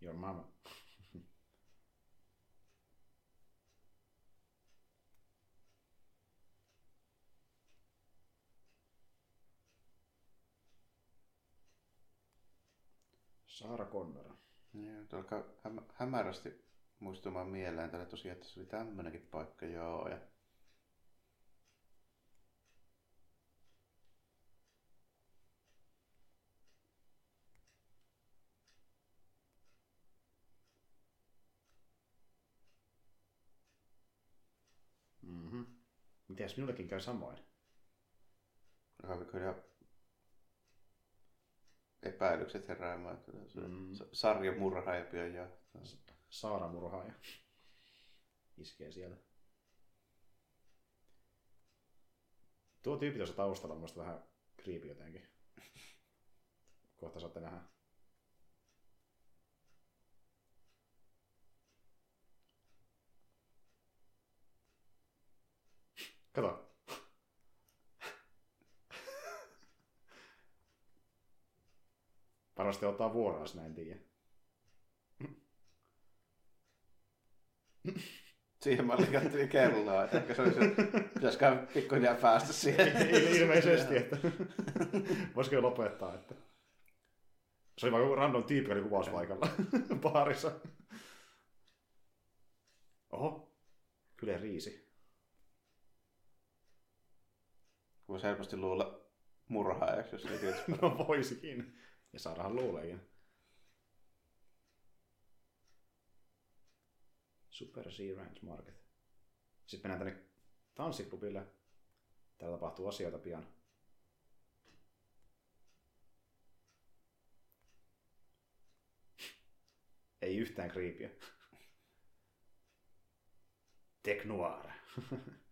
Your mama. Saara Connor. Niin, alkaa häm- hämärästi muistumaan mieleen tällä tosiaan, että se oli tämmönenkin paikka, joo. Ja... Mm-hmm. Mitäs minullekin käy samoin? Kyllä epäilykset heräämään, Mm. mm. sarja murhaaja pian jahtaa. Saara murhaaja. Iskee sieltä. Tuo tyyppi tuossa taustalla on musta vähän creepy jotenkin. Kohta saatte nähdä. Kato. Varmasti ottaa vuoroas, näin tiedä. Siihen mä likattelin kelloa, että ehkä se olisi, pitäisikö pikkuhiljaa päästä siihen. Il- Ilmeisesti, että voisiko jo lopettaa, että se oli vaan joku random tyyppi, joka oli kuvauspaikalla baarissa. Oho, kyllä riisi. Voisi helposti luulla murhaajaksi, jos ei tietysti. No voisikin. Ja saadaan luuleekin. Super Sea Ranch Market. Sitten mennään tänne tanssiklubille. Täällä tapahtuu asioita pian. Ei yhtään kriipiä. Tech.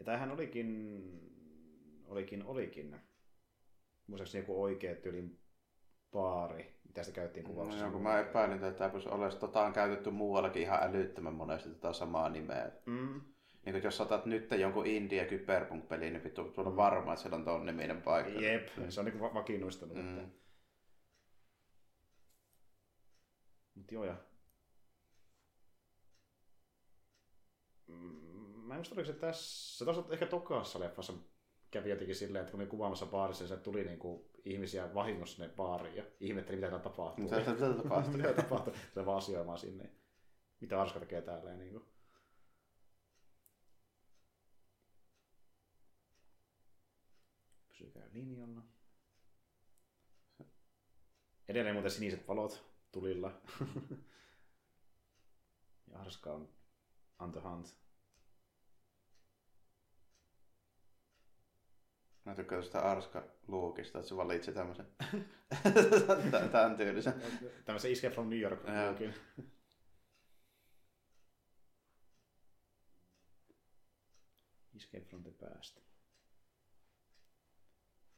Ja tämähän olikin, olikin, olikin, muistaakseni joku oikea tyylin baari, mitä sitä käyttiin No, kuvauksessa. joo, kun mä epäilin, että tämä olisi, tota on käytetty muuallakin ihan älyttömän monesti tätä samaa nimeä. Mm. Niin kuin jos otat nyt jonkun indie kyberpunk peli niin vittu tuolla varma, että siellä on ton niminen paikka. Jep, se on va- vakiinnuistanut. Mm. Mm. Mut joo, ja... Mm, Mä en muista, oliko se tässä... Toisaalta ehkä tokassa leffassa kävi jotenkin silleen, että kun ne kuvaamassa baarissa, niin se tuli niinku ihmisiä vahingossa sinne baariin ja ihmetteli, mitä täällä tapahtuu. Mitä mitä tapahtuu? mitä tapahtuu? Se vaan asioimaan sinne. Mitä Arska tekee täällä ja niinku. Pysykää linjalla. Edelleen muuten siniset valot tulilla. ja Arska on on the hunt. Mä tykkään tuosta Arska Luukista, että se valitsi tämmöisen tämän tyylisen. Tämmöisen Escape from New York lookin. Escape from the past.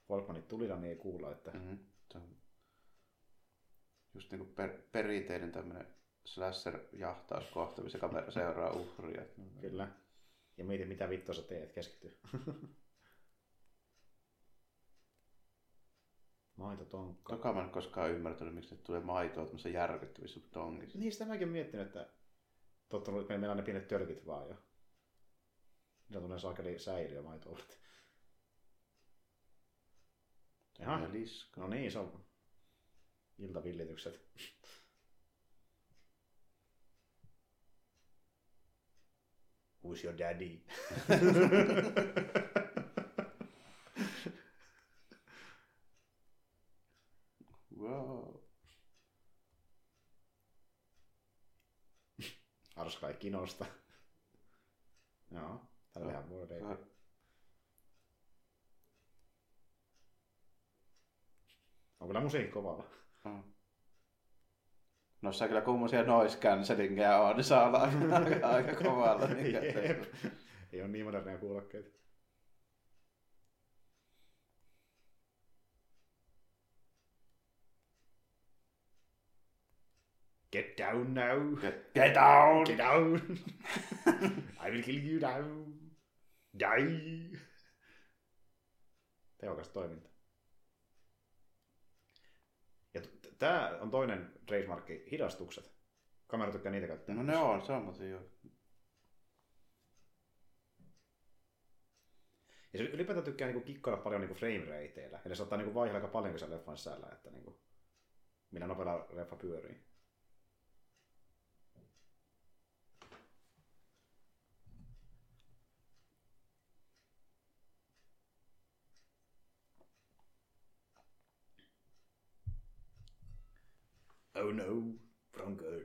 Volkmanit tulilla, niin ei kuulla, että Mm-hmm. Just niinku per, perinteinen tämmöinen slasher-jahtauskohta, missä kamera seuraa uhria. kyllä. Ja mieti, mitä vittua sä teet, keskity. Maito tonkka. Toka mä en koskaan ymmärtänyt, miksi ne tulee maitoa tämmöisessä järkyttävissä tongissa. Niin sitä mäkin miettinyt, että tottunut, että meillä on ne pienet tölkit vaan jo. Niillä tulee saakeli säiliö maitoudet. Jaha. Ja liska. No niin, se on iltavillitykset. Who's your daddy? Wow. Arska ei kinosta. Joo, tällä ihan voi Se- On kyllä musiikki kovalla. Mm. Noissa kyllä kummosia noise cancellingia on, niin saa olla aika, aika kovalla. Niin. Ei ole niin moderneja kuulokkeita. Get down now. Get, get down! Get down. I will kill you now. Die. Tehokas toiminta. Ja t- tää on toinen trademarkki, hidastukset. Kamera tykkää niitä käyttää. No ne on, se on muuten joo. Ja se ylipäätään tykkää niinku kikkailla paljon niinku frame rateilla. Eli se saattaa niinku vaihdella aika paljon sen leffan sisällä, että niinku, millä nopealla leffa pyörii. Oh no, wrong girl.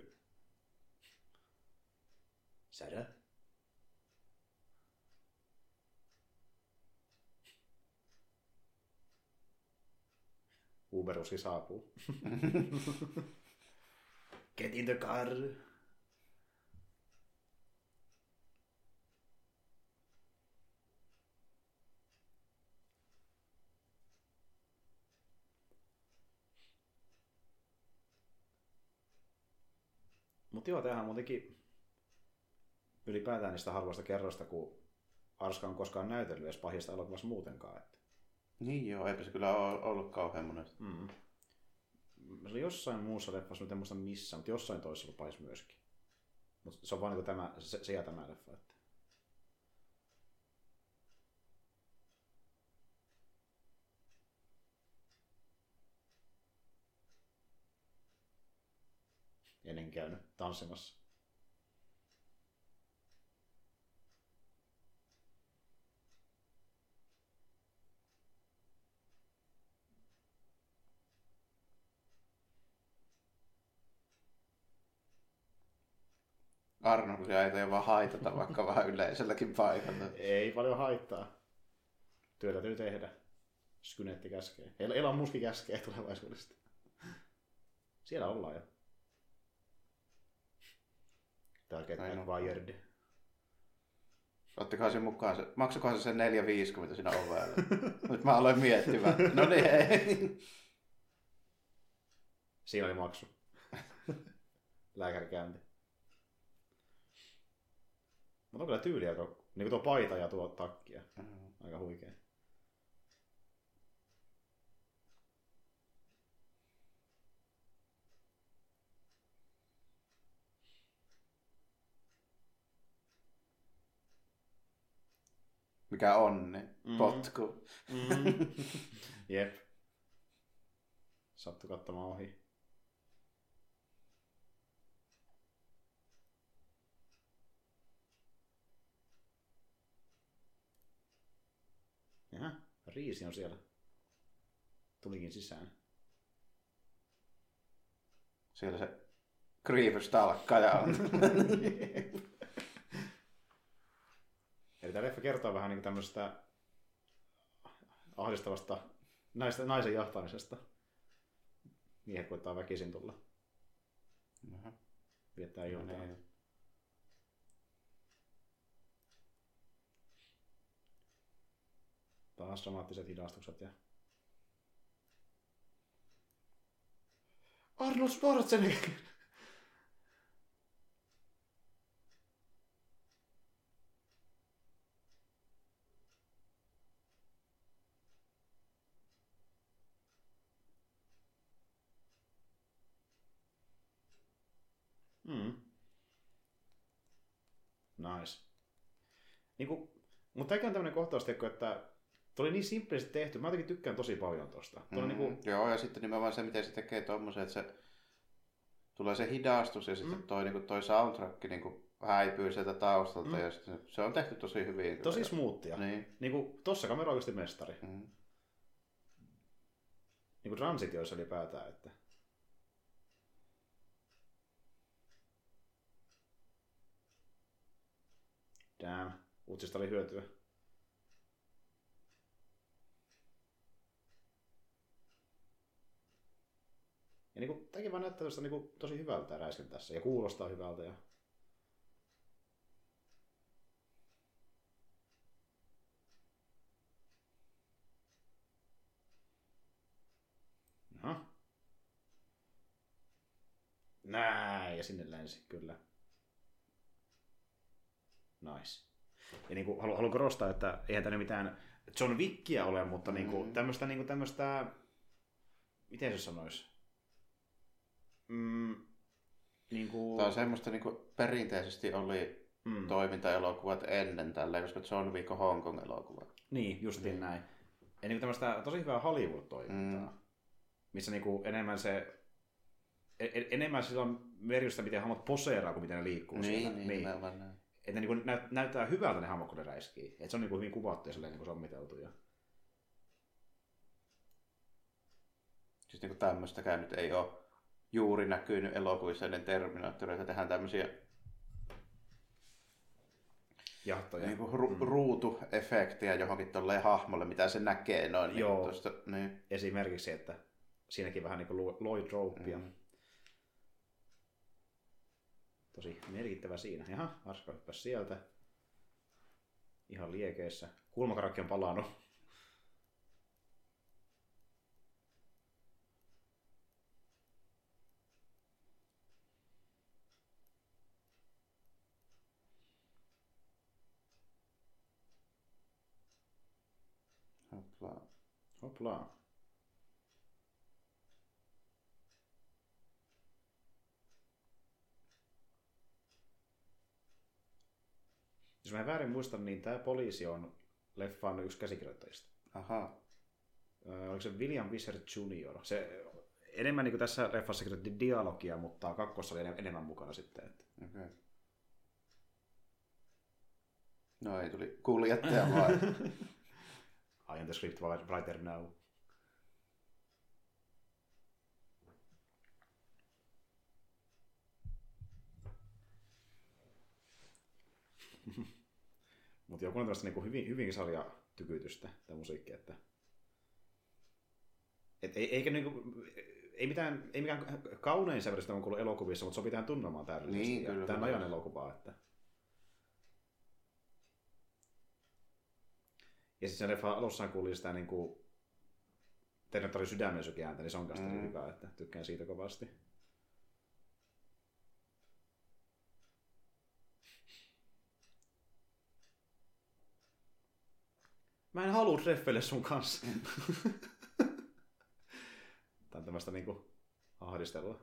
Sarah? Uberuski saapuu. Oh. Get in the car. Mutta joo, tämähän muutenkin ylipäätään niistä harvoista kerroista, kun Arska on koskaan näytellyt edes pahista elokuvassa muutenkaan. Että. Niin joo, eipä se kyllä ole ollut kauhean monesti. Mm. Se oli jossain muussa leffassa, nyt en muista missä, mutta jossain toisessa lupais myöskin. Mutta se on vaan niin tämä, se, se ja tämä leffa. Että. Ennen käynyt tanssimassa. Arnoldia ei tee vaan haitata vaikka vähän yleiselläkin paikalla. Ei paljon haittaa. Työtä täytyy tehdä. Skynetti käskee. El- Elon Muski käskee tulevaisuudesta. Siellä ollaan jo. Tää Get Näin on. Acquired. Ottikohan se mukaan, se, maksakohan se sen 4,50 siinä ovella? Nyt mä aloin miettimään. No niin, ei. Siinä oli maksu. Lääkärikäynti. Mutta on kyllä tyyli aika, niin kuin tuo paita ja tuo takkia. Aika huikea. Mikä onni. Mm. Potku. Mm. Jep. Sattu katsomaan ohi. Jaha, riisi on siellä. Tulikin sisään. Siellä se Grievous talkkaja on. Eli tämä leffa kertoo vähän niin tämmöistä ahdistavasta naisten, naisen jahtamisesta. Miehet koittaa väkisin tulla Aha. viettää iltaa. niin. Taas dramaattiset hidastukset ja... Arnold Schwarzenegger! Mm. Nice. Niin kuin, mutta tämäkin on tämmöinen kohtaus, että tuo oli niin simppelisti tehty. Mä jotenkin tykkään tosi paljon tosta. Tuo on Mm, niin kuin, Joo, ja sitten nimenomaan se, miten se tekee tommosen, että se tulee se hidastus ja sitten Mm. toi, niin toi soundtrack niin kuin häipyy sieltä taustalta Mm. ja sitten se on tehty tosi hyvin. tosi smoothia. Niin. Niin kuin, tossa kamera on oikeasti mestari. Mm. Niin kuin transitioissa ylipäätään. Että... Damn. Utsista oli hyötyä. Ja niin kuin, tämäkin vaan näyttää niin kuin, tosi hyvältä räisken tässä. Ja kuulostaa hyvältä. Ja... No. Näin, ja sinne lensi, kyllä. Nice. Ja niin kuin, haluan, korostaa, että eihän tänne mitään John Wickia ole, mutta niin kuin, tämmöistä, niin kuin, tämmöistä, miten se sanoisi? Mm, niin kuin... Tämä on semmoista niin kuin perinteisesti oli mm. toimintaelokuvat ennen tällä, koska John Wick on Hong Kong-elokuva. Niin, justiin mm. näin. Ja niin tämmöistä tosi hyvää Hollywood-toimintaa, mm. missä niin kuin enemmän se en, enemmän sillä on merkitystä, miten hahmot poseeraa, kuin miten ne liikkuu niin, siinä. Niin, niin. Näin. Että ne niin näyt, näyttää hyvältä ne hahmot, kun ne räiskii. Että se on niin kuin hyvin kuvattu ja silleen niin kuin sommiteltu. Ja... Siis niin tämmöistäkään nyt ei ole juuri näkynyt elokuvissa ennen Terminaattoreita. Tehdään tämmöisiä Jahtoja. Niin kuin ru- mm. ruutuefektiä johonkin tolleen hahmolle, mitä se näkee noin. Niin Joo. Niin tosta, niin. Esimerkiksi, että siinäkin vähän niin kuin Lloyd Ropea. Mm. Tosi merkittävä siinä. Jaha, Arska hyppäsi sieltä. Ihan liekeissä. Kulmakarakki on palannut. Hopla. Hopla. Jos mä en väärin muistan, niin tämä poliisi on leffan yksi käsikirjoittajista. Aha. Öö, oliko se William Visser Jr.? Se enemmän niin kuin tässä leffassa kirjoitti dialogia, mutta kakkossa oli enemmän mukana sitten. Että... Okay. No ei tuli kuljettaja vaan. I am the script writer now. Mutta joku on tämmöistä niin hyvin, hyvin sarja tykytystä, tämä musiikki, että et ei, eikä niinku, ei mitään, ei mikään kaunein sävelistä on kuullut elokuvissa, mutta sopii tähän tunnelmaan täydellisesti. Niin, kyllä, Tämä ajan elokuvaa, että... Ja sitten sen leffa alussaan kuuli sitä niin kuin Terminatori sydämen sykeääntä, niin se on kanssa mm. hyvä, että tykkään siitä kovasti. Mä en halua treffeille sun kanssa. Tämä on tämmöistä niinku ahdistelua.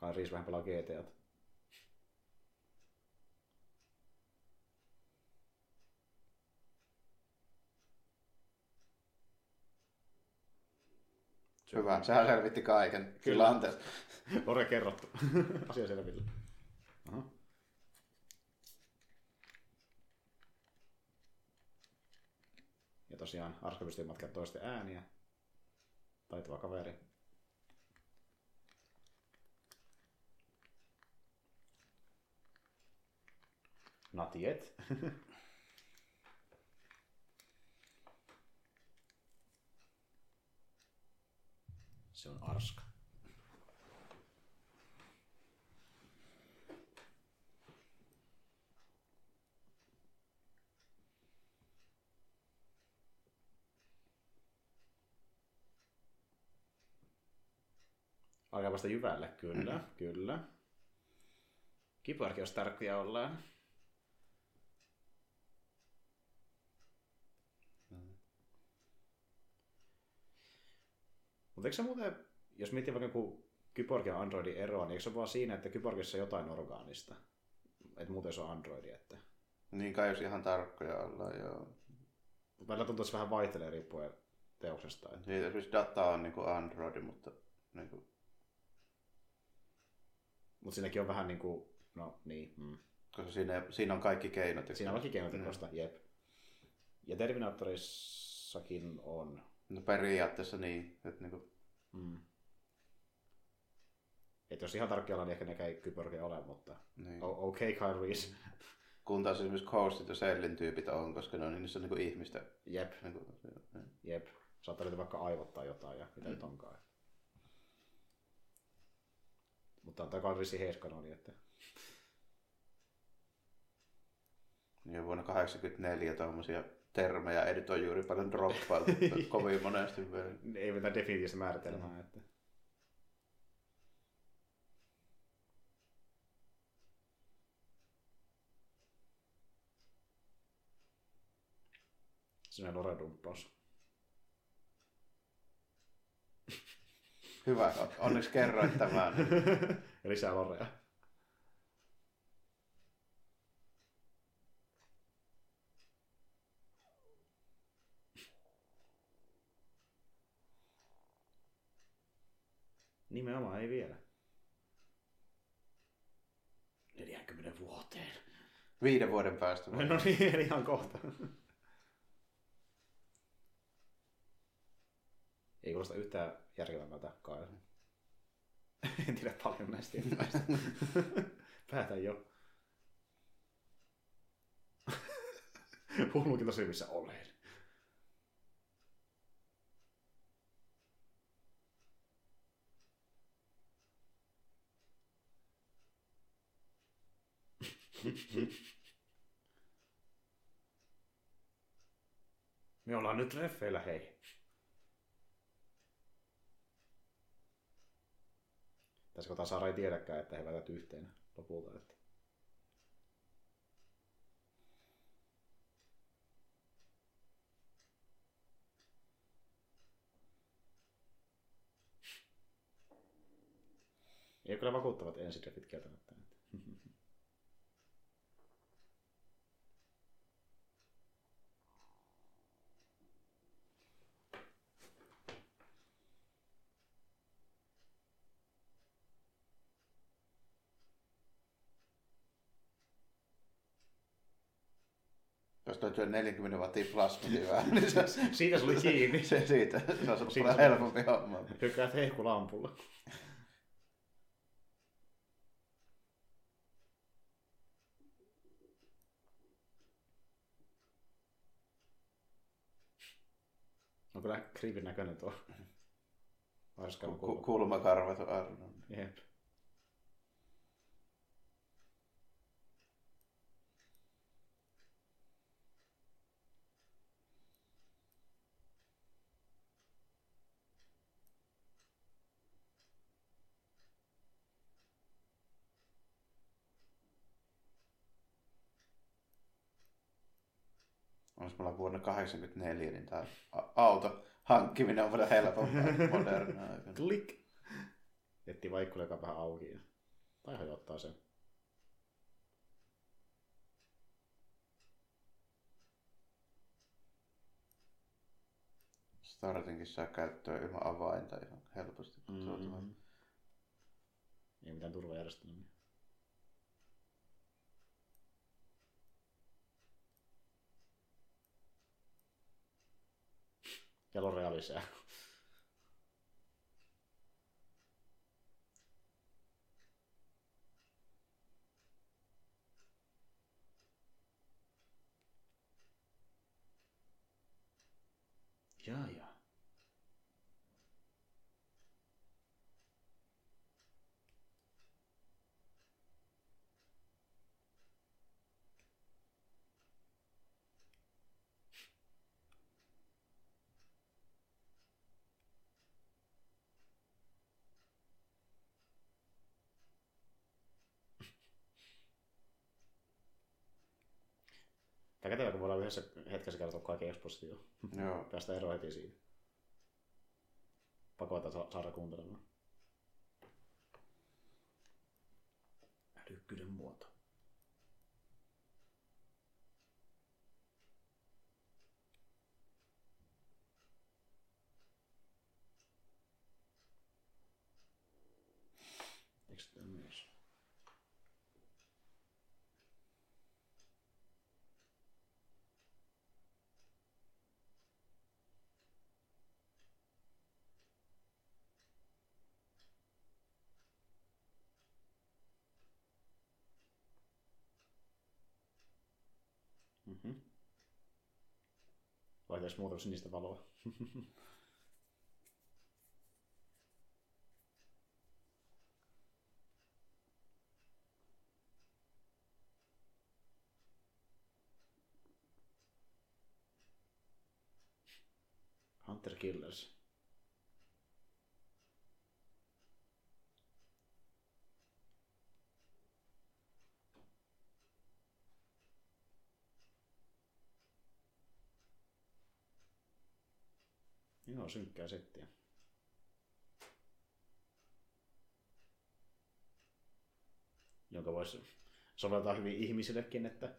Kai Riis vähän pelaa GTAta. Hyvä, sehän selvitti kaiken. Kyllä. Anteeksi. Lore kerrottu. Asia selville. Aha. Ja tosiaan Arska pystyy matkaa toisten ääniä. Taitava kaveri. Not yet. Se on Arska. Alkaa vasta jyvälle, kyllä, mm. kyllä. Kipuarkin jos tarkkoja ollaan. Mutta eikö se muuten, jos miettii vaikka joku Kyborg ja Androidin eroa, niin eikö se vaan siinä, että Kyborgissa on jotain orgaanista? Että muuten se on Androidi, että... Niin kai jos ihan tarkkoja ollaan, joo. Välillä tuntuu, että se vähän vaihtelee riippuen teoksesta. Että... Niin, esimerkiksi data on niin kuin Android, mutta niin kuin... Mutta siinäkin on vähän niin kuin, no niin, mm. koska siinä, siinä on kaikki keinot. Siinä on kaikki keinot mm. jep. Ja Terminaattorissa Kyproksellakin on. No periaatteessa niin. Että niinku, Mm. Et jos ihan tarkki ollaan, niin ehkä ne ei Kyprokia ole, mutta niin. o- okei okay, Kyle Reese. Kun taas esimerkiksi Coastit ja Sellin tyypit on, koska ne on niissä niinku ihmistä. Jep, Niinku, jep. Saattaa löytyä vaikka aivottaa jotain ja mitä nyt onkaan. Mutta on tämä Kyle Reese heiskanoni, että ja vuonna 1984 tuommoisia termejä editoi juuri paljon droppailtu kovin monesti vielä. ei mitään definitiivistä määritelmää. Että... Sinä Lore-dumppaus. Hyvä, onneksi kerroit tämän. lisää Lorea. Nimenomaan ei vielä. 40 vuoteen. Viiden vuoden päästä. No niin, eli ihan kohta. Ei kuulosta yhtään järkevämmältä kai. En tiedä paljon näistä ilmeistä. Päätän jo. Hullukin tosi missä olen. Me ollaan nyt treffeillä, hei. Tässä kohtaa Saara ei tiedäkään, että he väität yhteen lopulta. Että... Ei ole kyllä vakuuttavat ensitreffit kieltämättä. Löytyy 40 wattia plasmatyvää, niin se, Siitä se oli kiinni. se siitä. Se on Siitä paljon helpompi homma. Hykkäät hehkulampulla. On kyllä kriipin näköinen tuo. Varskauden Ku- kulma. Kulmakarvat on Arnon. Jep. Mulla vuonna 84, niin tämä auto hankkiminen on paljon helpompaa moderna aikana. Klik! Joka on vähän auki. Ja... Tai hajottaa sen. Startinkin saa käyttöön ilman avainta ihan helposti. kun tuota- Mm-hmm. Ei mitään turvajärjestelmiä. Ja Lorea lisää. Jaa, jaa. Tämä kätevä, kun voidaan yhdessä hetkessä kertoa kaiken ekspositio. Joo. Päästä eroon heti siitä. Pakota sa- saada kuuntelemaan. Älykkyyden muoto. Eikö tämä myös? Mm-hmm. Laitaisi muuta sinistä valoa. Hunter Killers. Joo, synkkää settiä. Jonka voisi soveltaa hyvin ihmisillekin, että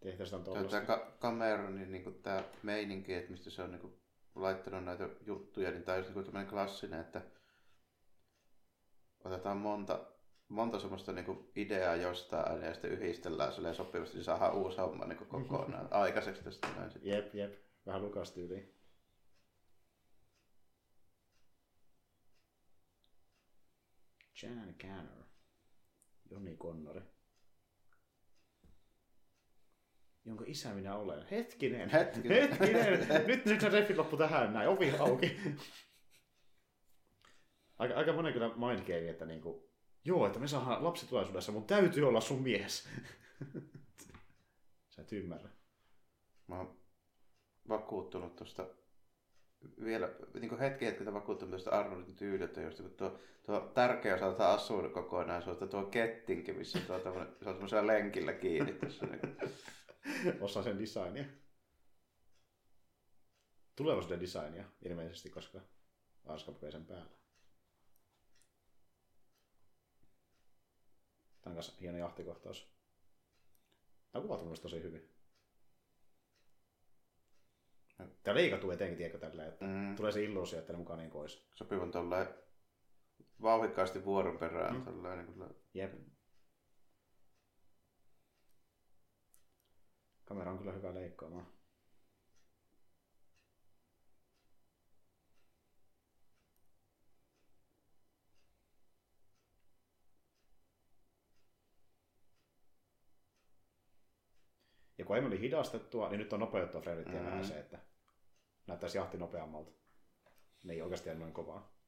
tehtäisiin Tämä tuollaista. ka- Cameronin niin kuin tämä meininki, että mistä se on niin kuin, laittanut näitä juttuja, niin tämä on just niin tämmöinen klassinen, että otetaan monta, monta semmoista niin kuin ideaa jostain ja sitten yhdistellään silleen sopivasti, niin saadaan uusi homma niin kuin kokonaan aikaiseksi tästä näin. sitten. Jep, jep. Vähän Lukas Jan Canner. Joni Connori. Jonka isä minä olen. Hetkinen. Hetkinen. Hetkinen. nyt, nyt se reffit loppu tähän näin. Ovi auki. aika, aika monen kyllä mindgame, että niinku, joo, että me saadaan lapsi tulevaisuudessa, mun täytyy olla sun mies. Sä et ymmärrä. Mä oon vakuuttunut tuosta vielä niin hetki hetkeltä vakuuttunut tuosta Arnoldin josta kun tuo, tuo tärkeä osa tätä asuun kokonaisuutta, tuo kettinki, missä tuo se on semmoisella lenkillä kiinni tuossa. Niin Osaa sen designia. Tulevaisuuden designia ilmeisesti, koska Arska pukee sen päällä. Tämä on kanssa hieno jahtikohtaus. Tämä on kuvattu myös tosi hyvin. Tämä leikattu etenkin, tiedätkö, tällä, että mm, tulee se illuusio, että ne mukaan niin kois. sopivan tolleen vauhikkaasti vuoron perään. Mm. Tolleen, niin kuin, Jep. Kamera on kyllä hyvä leikkaamaan. Ja kun aiemmin oli hidastettua, niin nyt on nopeutettua Fredrittiä mm. Mhm. vähän se, että näyttäisi jahti nopeammalta. Ne ei oikeasti noin kovaa.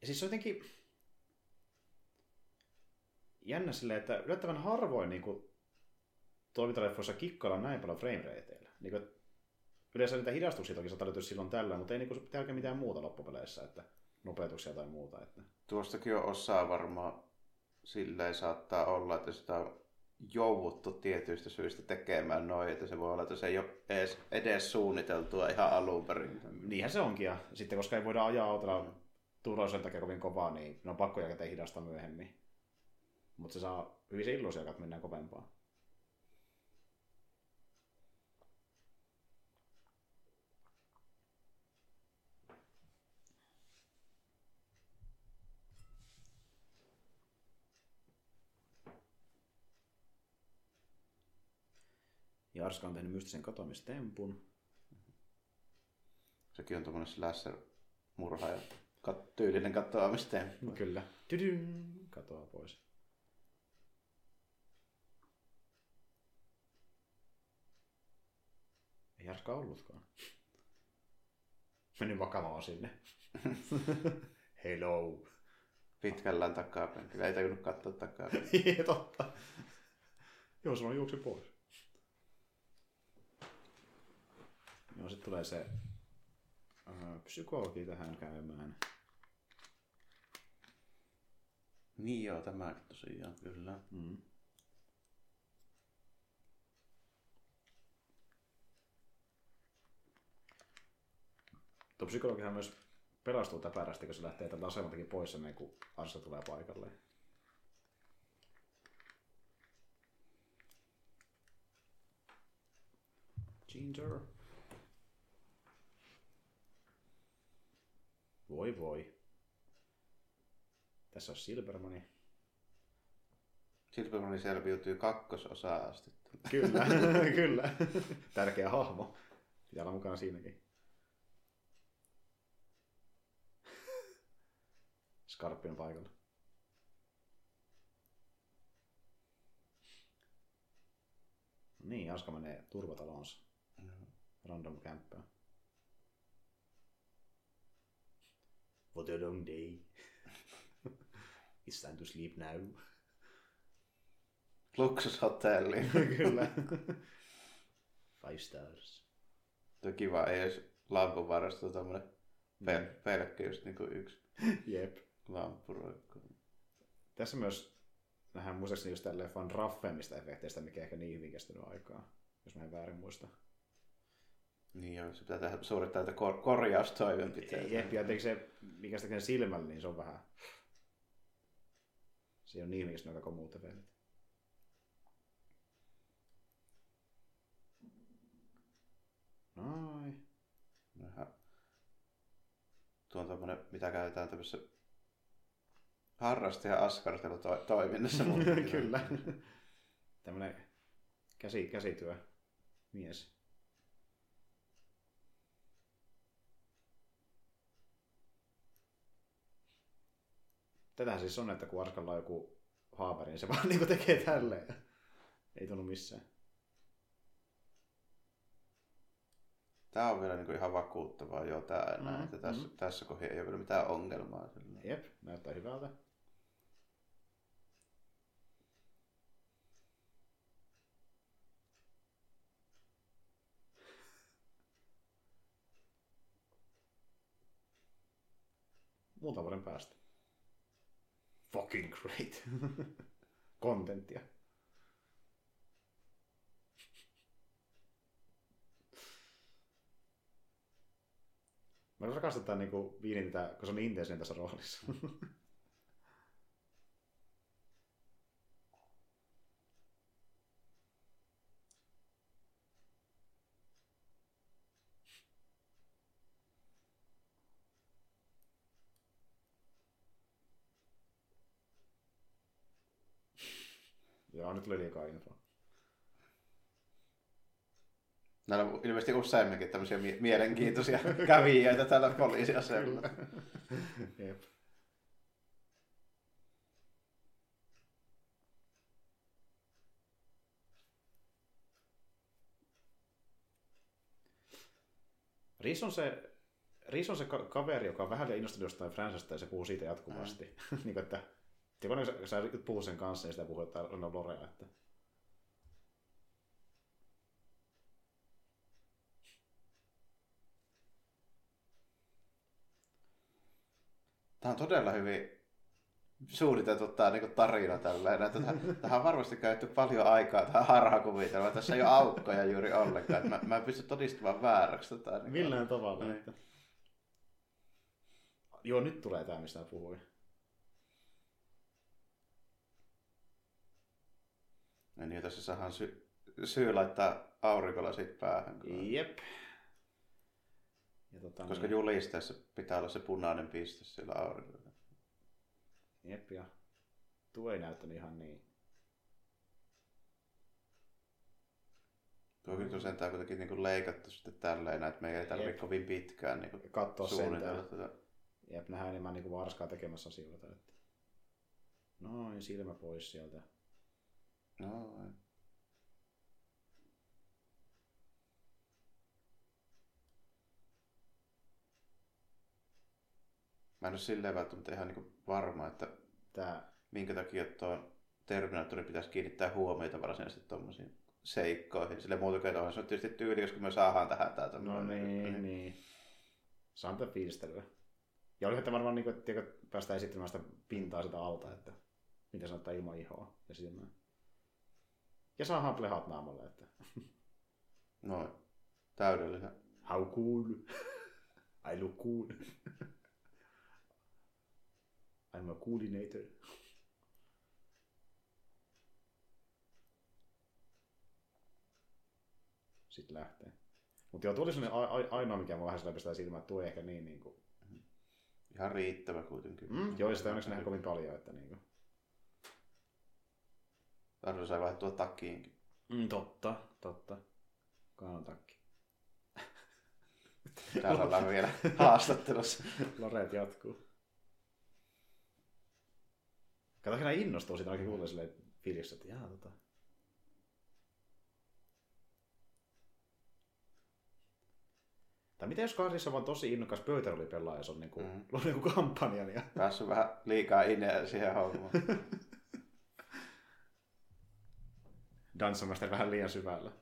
Ja siis se on jotenkin jännä silleen, että yllättävän harvoin niin kuin, toimintaleffoissa kikkaillaan näin paljon framerateilla. Niin kuin, yleensä niitä hidastuksia toki saattaa löytyä silloin tällä, mutta ei niin kuin, oikein mitään muuta loppupeleissä, että nopeutuksia tai muuta. Että... tuostakin on osaa varmaan silleen saattaa olla, että sitä on jouduttu tietyistä syistä tekemään noin, että se voi olla, että se ei ole edes, edes suunniteltua ihan alun perin. Niinhän se onkin, ja sitten koska ei voida ajaa autolla turvallisuuden takia kovin kovaa, niin ne on pakko jälkeen hidastaa myöhemmin. Mutta se saa hyvin se illuusio, että mennään kovempaa. Jarska on tehnyt mystisen katoamistempun. Sekin on tuommoinen slasher murha ja kat- tyylinen katoamisteen. Kyllä. Tydyn, katoaa pois. Ei Jarska ollutkaan. Menin vakavaa sinne. Hello. Pitkällään takapenkillä. Ei tajunnut katsoa takaa. Totta. Joo, se on juoksi pois. Joo, sitten tulee se äh, psykologi tähän käymään. Niin joo, tämä tosiaan kyllä. Mm. Tuo psykologihan myös pelastuu täpärästi, kun se lähtee tältä asemaltakin pois ennen kuin Arsa tulee paikalle. Ginger. Voi voi. Tässä on Silbermani. Silvermani selviytyy kakkososaa asti. Kyllä, kyllä. Tärkeä hahmo. Pitää olla mukana siinäkin. Skarppi on paikalla. No niin, Aska menee turvatalonsa. Random kämppään. What a long day. It's time to sleep now. Luksushotelli. Kyllä. Five stars. Tuo kiva, ei edes lampun varasto tommonen pel- pelkkä just niinku yksi Jep. lamppu roikkuu. Tässä myös nähdään muistaakseni just tälleen fan raffemmista efekteistä, mikä ehkä niin hyvin kestänyt aikaa, jos mä en väärin muista. Niin joo, se pitää tehdä, suorittaa näitä kor- korjaustoimenpiteitä. Jep, ja se, mikä sitä silmällä, niin se on vähän... Se on niin kestänyt koko muut efektit. Ai. Vähän. Tuo on tommonen, mitä käytetään tämmöisessä harrastaja askartelutoiminnassa. Kyllä. Tämmönen käsi, käsityö mies. Tätähän siis on, että kun Arskalla on joku haaveri, niin se vaan niinku tekee tälleen. Ei tunnu missään. Tää on vielä niinku ihan vakuuttavaa jo tää enää, Mm, että tässä, mm. tässä kohdassa ei ole vielä mitään ongelmaa. Sillä. Jep, näyttää hyvältä. Muutaman vuoden päästä. Fucking great. Kontenttia. Mä rakastan tätä niinku viinin tätä, kun se on niin intensiivinen tässä roolissa. Joo, nyt tuli liikaa infoa. Näillä on ilmeisesti useamminkin tämmöisiä mie- mielenkiintoisia kävijöitä tällä poliisiasemalla. Jep. Riis on se, Riis on se ka- kaveri, joka on vähän innostunut jostain Fransasta ja se puhuu siitä jatkuvasti. niin kuin, että tiedätkö, kun sä, sä puhua sen kanssa, niin sitä puhuu jotain Ronald Lorea. Että... Tämä on todella hyvin suunniteltu tämä niin tarina tälleen. Että tähän, tähän on varmasti käytetty paljon aikaa tähän harhakuvitelmaan. Tässä ei ole aukkoja juuri ollenkaan. Että Mä, mä en pysty todistamaan vääräksi tätä. Niin Millään tavalla. Niin. Että... Joo, nyt tulee tämä, mistä puhuin. Niin, tässä saadaan sy- syy laittaa aurinkolasit päähän. kyllä. Jep. Ja tota, Koska niin, julisteessa pitää olla se punainen piste sillä aurinkolla. Jep, ja tuo ei näyttänyt ihan niin. Tuo kyllä sentään kuitenkin niin leikattu sitten tälleen, että me ei tarvitse Jep. kovin pitkään niin Katsoa suunnitella sentään. tätä. Jep, nähdään enemmän niin kuin varskaa tekemässä asioita. Että... Noin, silmä pois sieltä. No, ei. Mä en ole silleen välttämättä ihan niin varma, että Tää, minkä takia tuo Terminaattorin pitäisi kiinnittää huomiota varsinaisesti tuommoisiin seikkoihin. Sille muuta se on tietysti tyylikäs, kun me saadaan tähän tää no tommonen- niin, niin. Saan tätä fiilistelyä. Ja olihan tämä varmaan, niin kuin, että päästään esittämään sitä pintaa sitä alta, että mitä se ottaa ilman ihoa ja silmää. Ja saadaan plehat naamalle, että Noin. Täydellinen. how cool. I look cool. I'm a coolinator. Sitten lähtee. Mutta joo, tuo oli sellainen a- ainoa, mikä mua vähän sillä pistää silmään, että tuo ei ehkä niin, niin kuin... Ihan riittävä kuitenkin. mm, joo, ja sitä onneksi nähdään kovin paljon, että niin kuin... Arvo sai vaihtua takkiinkin. Mm, totta, totta. Kanon takki. Täällä ollaan vielä haastattelussa. Loreet jatkuu. Kato, hän innostuu siitä oikein kuulee silleen fiilistä, että jaa, tota. Tai mitä jos Karsissa on vaan tosi innokas pöytäroolipelaaja, se on niinku, mm. on niinku kampanjan ja... Päässyt vähän liikaa inneä siihen hommaan. Dansamaster vähän liian syvällä.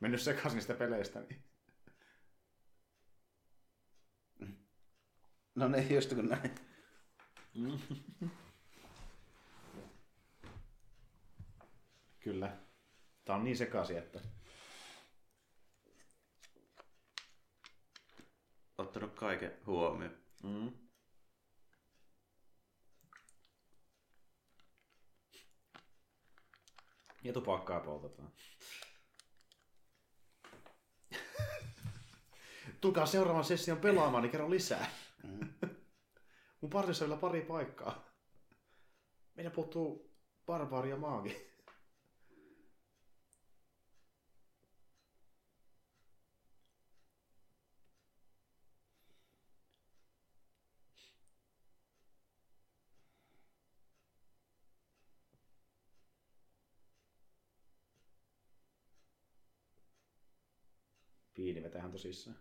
Mennyt sekaisin niistä peleistä, niin... No niin, just kun näin. Kyllä. Tää on niin sekaisin, että... Ottanut kaiken huomioon. Mm. Ja tupakkaa poltetaan. Tulkaa seuraavan session pelaamaan, niin kerro lisää. Mm. Mun parissa on vielä pari paikkaa. Meidän puuttuu barbaari ja maagi. Piini vetähän tosissaan.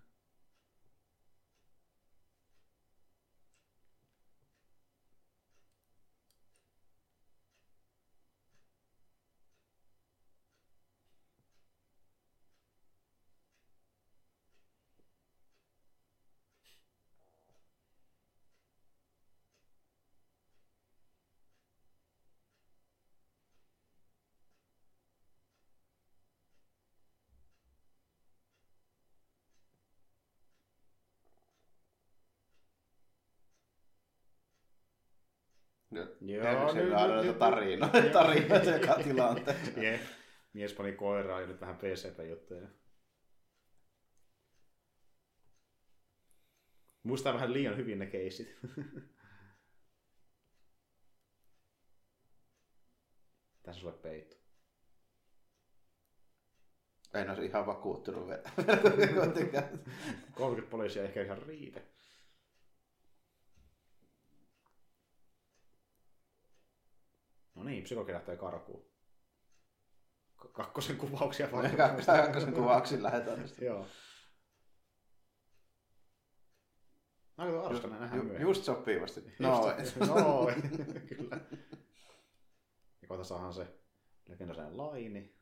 Joo, Joo, nyt- nyt, aina tarinoita, tarinoita joka tilanteessa. Jep. Mies pani koiraa ja nyt vähän PCP-juttuja. Muistaa vähän liian hyvin ne keisit. Tässä sulle peitto. En olisi ihan vakuuttunut vielä. Kuitenkaan. 30 poliisia ehkä ihan riitä. No niin, psykoki lähtee karkuun. K- Kakkosen kuvauksia vaan. Kakkosen kuvauksin lähetään. Joo. No, kato, Arskana nähdään Ju, myöhemmin. just sopivasti. No, Just- no, kyllä. Ja kohta saahan se legendaisen laini.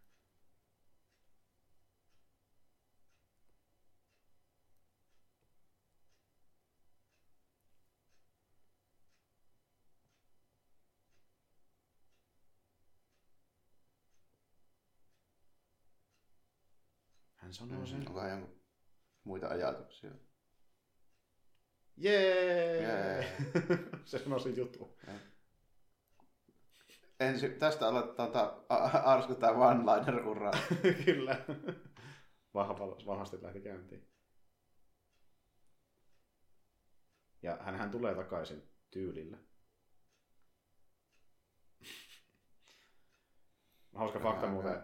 Hän sanoo sen. onkohan jonkun muita ajatuksia? Jee! Jee. se sanoo sen jutun. Ensi, tästä aloitetaan ta, a- arskuttaa one-liner-uraa. Kyllä. Vahva, vahvasti lähti käyntiin. Ja hänhän tulee takaisin tyylillä. Hauska fakta muuten.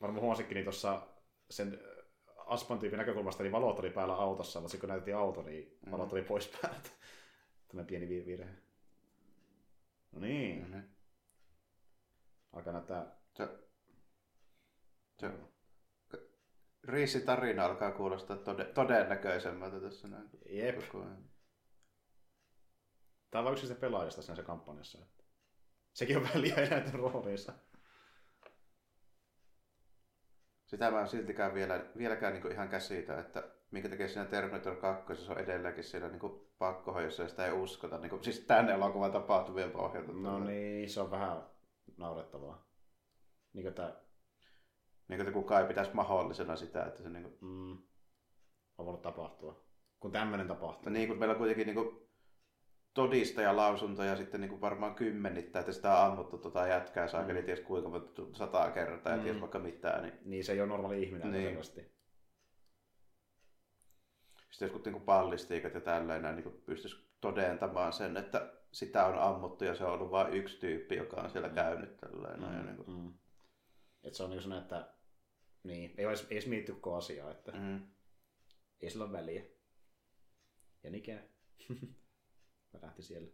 Varmaan huomasikin, niin tuossa sen äh, Aspan tyypin näkökulmasta, niin valot oli päällä autossa, mutta sitten kun näytettiin auto, niin Mm. valot oli pois päältä. Tämmöinen pieni vir- virhe. No niin, niin. alkaa näyttää... Se, se, Riissi tarina alkaa kuulostaa tode, todennäköisemmältä tässä näin. Jep. Koko ajan. Tämä on vain yksi se pelaajista siinä se kampanjassa. Sekin on vähän liian eläinten rooliinsa. Sitä mä en siltikään vielä, vieläkään niin ihan käsitä, että minkä takia siinä Terminator 2 on edelleenkin siellä niin pakkohoidossa ja sitä ei uskota. Niin kuin, siis tämän elokuvan tapahtumien pohjalta. No niin, se on vähän naurettavaa. Niin kuin tämä Niin kuin, että kukaan ei pitäisi mahdollisena sitä, että se niin kuin, mm, on voinut tapahtua. Kun tämmöinen tapahtuu. Niin kuin meillä on kuitenkin niin kuin todistajalausuntoja sitten niin kuin varmaan kymmenittää, että sitä on ammuttu tota jätkää saakeli, Mm. ties kuinka monta sataa kertaa ja Mm. ties vaikka mitään. Niin Niin se ei ole normaali ihminen Niin. niin. selvästi. sitten jotkut niin pallistiikat ja tällainen niin pystyisi todentamaan sen, että sitä on ammuttu ja se on ollut vain yksi tyyppi, joka on siellä Mm. käynyt tällainen. Ja niin kuin, Mm. Et se on niin sellainen, että niin, ei ole edes, mietitty asiaa. Että, mm. Ei sillä ole väliä. Ja Nike. Lähti siellä.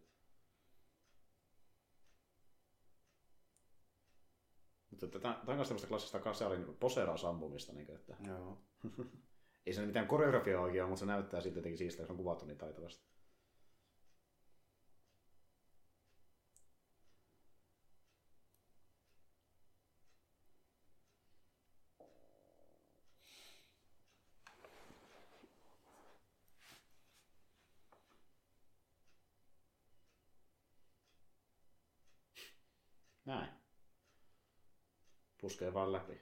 Mutta tämä on myös tämmöistä klassista kasaarin poseerausampumista, niin että Joo. ei se mitään koreografia oikein ole, mutta se näyttää siltä jotenkin siistä, jos on kuvattu niin taitavasti. Näin. Puskee vaan läpi.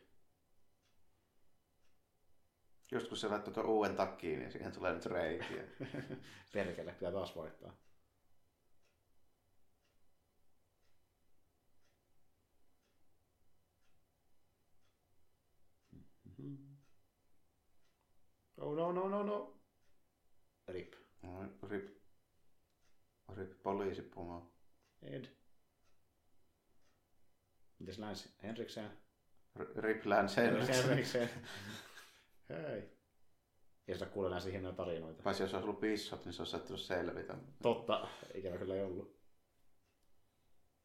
Just kun se laittoi tuon uuden takkiin, niin siihen tulee nyt reikiä. Perkele, pitää taas vaihtaa. Oh no no no no. Rip. No, Rip. Rip poliisipomo. Ed. Mites Lance Henriksen? R- Rip Lance Henriksen. Hei. Ja sitä kuulee näistä hienoja tarinoita. Paitsi jos olisi ollut Bishop, niin se olisi saattanut selvitä. Totta, ikävä kyllä ei ollut.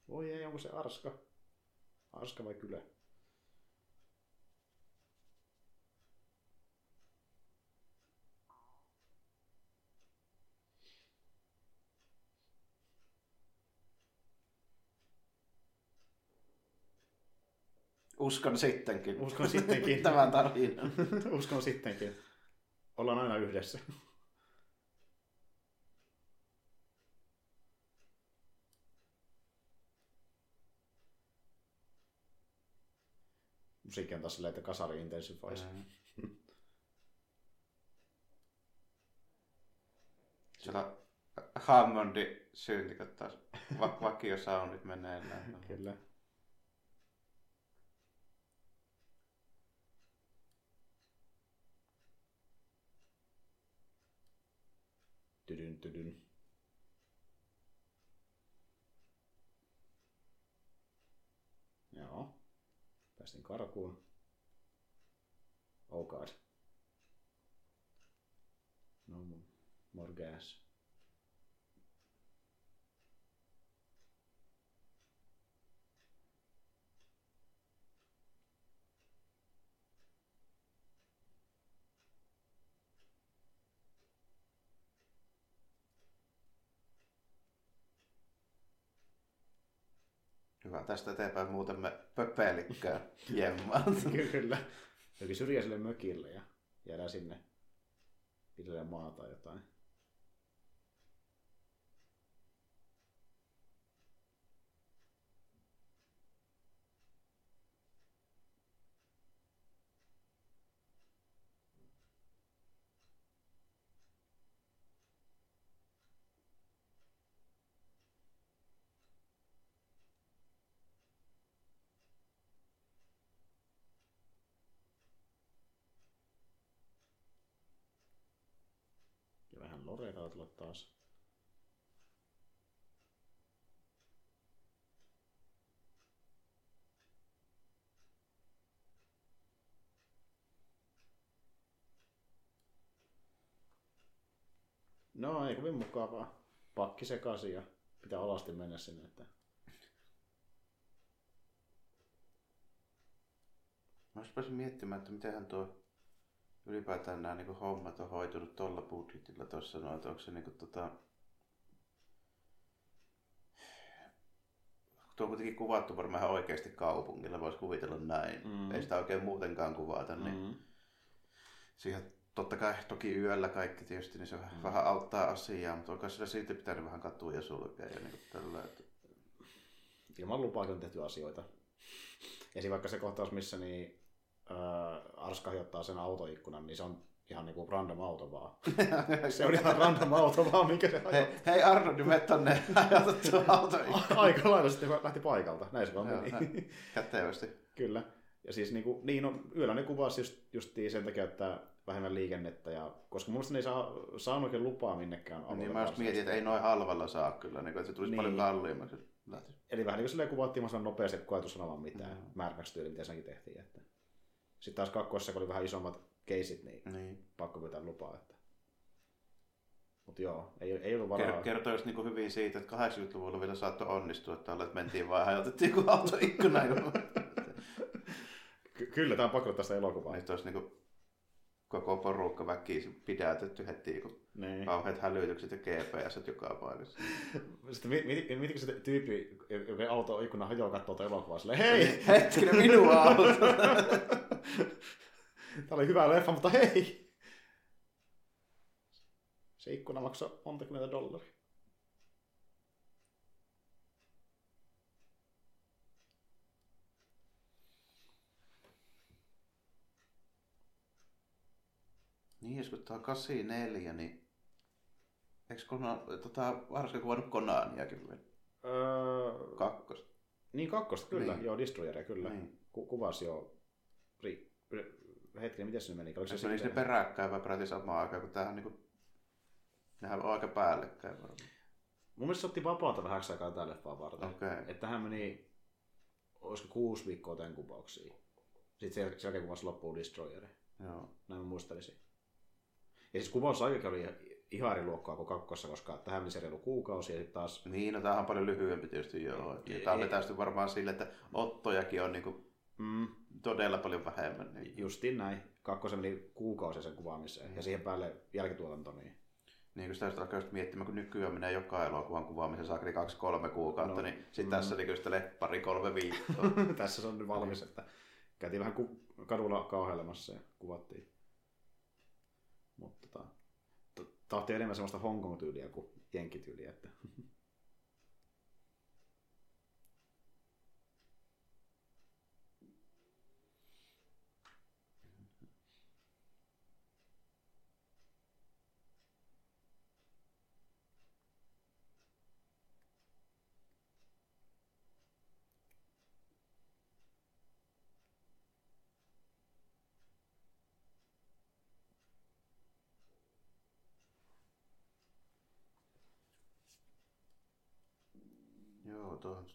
Voi ei, onko se Arska? Arska vai Kylä? Uskon sittenkin. Uskon sittenkin. Tämän tarinan. Uskon sittenkin. Ollaan aina yhdessä. Musiikki on taas silleen, että kasari intensifies. Mm. Siellä Hammondi syntikot taas va- vakiosoundit meneillään. Kyllä. Tydyn, tydyn. Joo. Päästin karkuun. Oh god. No mo- more gas. Tästä eteenpäin muuten me pöpelikköön jemmaan. Kyllä. Jokin syrjäiselle mökille ja jäädään sinne pidelle maata tai jotain. Vähän loreraa tulla taas. No ei kovin mukavaa. Pakki sekaisin ja pitää alasti mennä sinne. Että... Mä olisin miettimään, että mitenhän tuo ylipäätään nämä niin hommat on hoitunut tuolla budjetilla tuossa noin, että onko se niin kuin, tota... Tuo on kuitenkin kuvattu varmaan ihan oikeasti kaupungilla, voisi kuvitella näin. Mm. Ei sitä oikein muutenkaan kuvata, niin Mm. siihen totta kai toki yöllä kaikki tietysti, niin se mm. vähän auttaa asiaa, mutta onko sillä silti pitänyt vähän katuja sulkea ja niin kuin tällä, että... Ilman lupaakin on tehty asioita. Esim. vaikka se kohtaus, missä niin, ää, Arska hiottaa sen autoikkunan, niin se on ihan niinku random auto vaan. se on ihan random auto vaan, minkä se Hei, hei Arno, niin me tonne auto Aika lailla sitten lähti paikalta. Näin se vaan meni. kätevästi. Kyllä. Ja siis niinku, niin on, yöllä ne kuvasi just, justiin sen takia, että vähemmän liikennettä. Ja, koska mun mielestä ne ei saa, saanut oikein lupaa minnekään Niin mä just mietin, että ei noin halvalla saa kyllä, niin että se tulisi Niin. paljon kalliimmaksi. Eli vähän niin kuin silleen kuvattiin mahdollisimman nopeasti, kun koetu sanomaan mitään. Mm. Mm. Mad Max-tyyli, mitä senkin tehtiin. Että. Sitten taas kakkoissa, kun oli vähän isommat keisit, niin Niin. pakko pyytää lupaa. Että... Mutta joo, ei, ei ollut varaa. Ker- kertoo just niin hyvin siitä, että 80-luvulla vielä saattoi onnistua, että, että mentiin vaan hajotettiin joku auto ikkuna Ky- kyllä, tämä on pakko tästä elokuvaa. Nyt olisi niin koko porukka väkisin pidätetty heti, kun Niin. kauheat hälytykset ja GPS joka paikassa. Sitten mi- mieti- mietitkö se tyyppi, joka auto ikkuna hajoaa katsoo tuota elokuvaa silleen, hei, Hetkinen, minun auto! Tämä oli hyvä leffa, mutta hei! Se ikkuna maksoi monta kymmentä dollaria. Niin, jos kun tämä on 84, niin eikö Kona, tota, varsinkin kuvannut Konaniakin vielä? Öö, Kakkos. niin kakkosta, kyllä. Niin. Joo, Destroyeria, kyllä. Niin. Ku- kuvasi jo... Ri... ri- Hetkinen, miten se meni? Oliko se Se meni sinne peräkkäin vai peräti samaan aikaan, kun tämähän niinku, nehän on aika päällekkäin varmaan. Mun mielestä se otti vapaata vähäksi aikaa tätä leffaa varten. Okei. Että hän meni, olisiko kuusi viikkoa tämän kuvauksiin. Sitten sen jälkeen kuvasi loppuun Destroyeri. Joo. Näin mä muistelisin. Ja siis kuvausaikakin oli ihan eri luokkaa kuin kakkossa, koska tähän meni se reilu kuukausi ja sitten taas... Niin, no tämähän on paljon lyhyempi tietysti joo. Ja Tämä vetäisty varmaan sille, että ottojakin on niinku Mm, todella paljon vähemmän. Niin, justiin näin. Kakkosen meni kuukausi sen kuvaamiseen ja siihen päälle jälkituotanto. Niin... niin kun sitä just alkaa just miettimään, kun nykyään menee joka elokuvan kuvaamiseen saakeli kaksi-kolme kuukautta, No, niin sitten mm. tässä niin sitä pari kolme viikkoa. Tässä se on nyt valmis, että käytiin vähän ku- kadulla kauhailemassa ja kuvattiin. Mutta tota, t- tämä otti enemmän semmoista Hongkong-tyyliä kuin Jenki-tyyliä. Että... joo, tuohon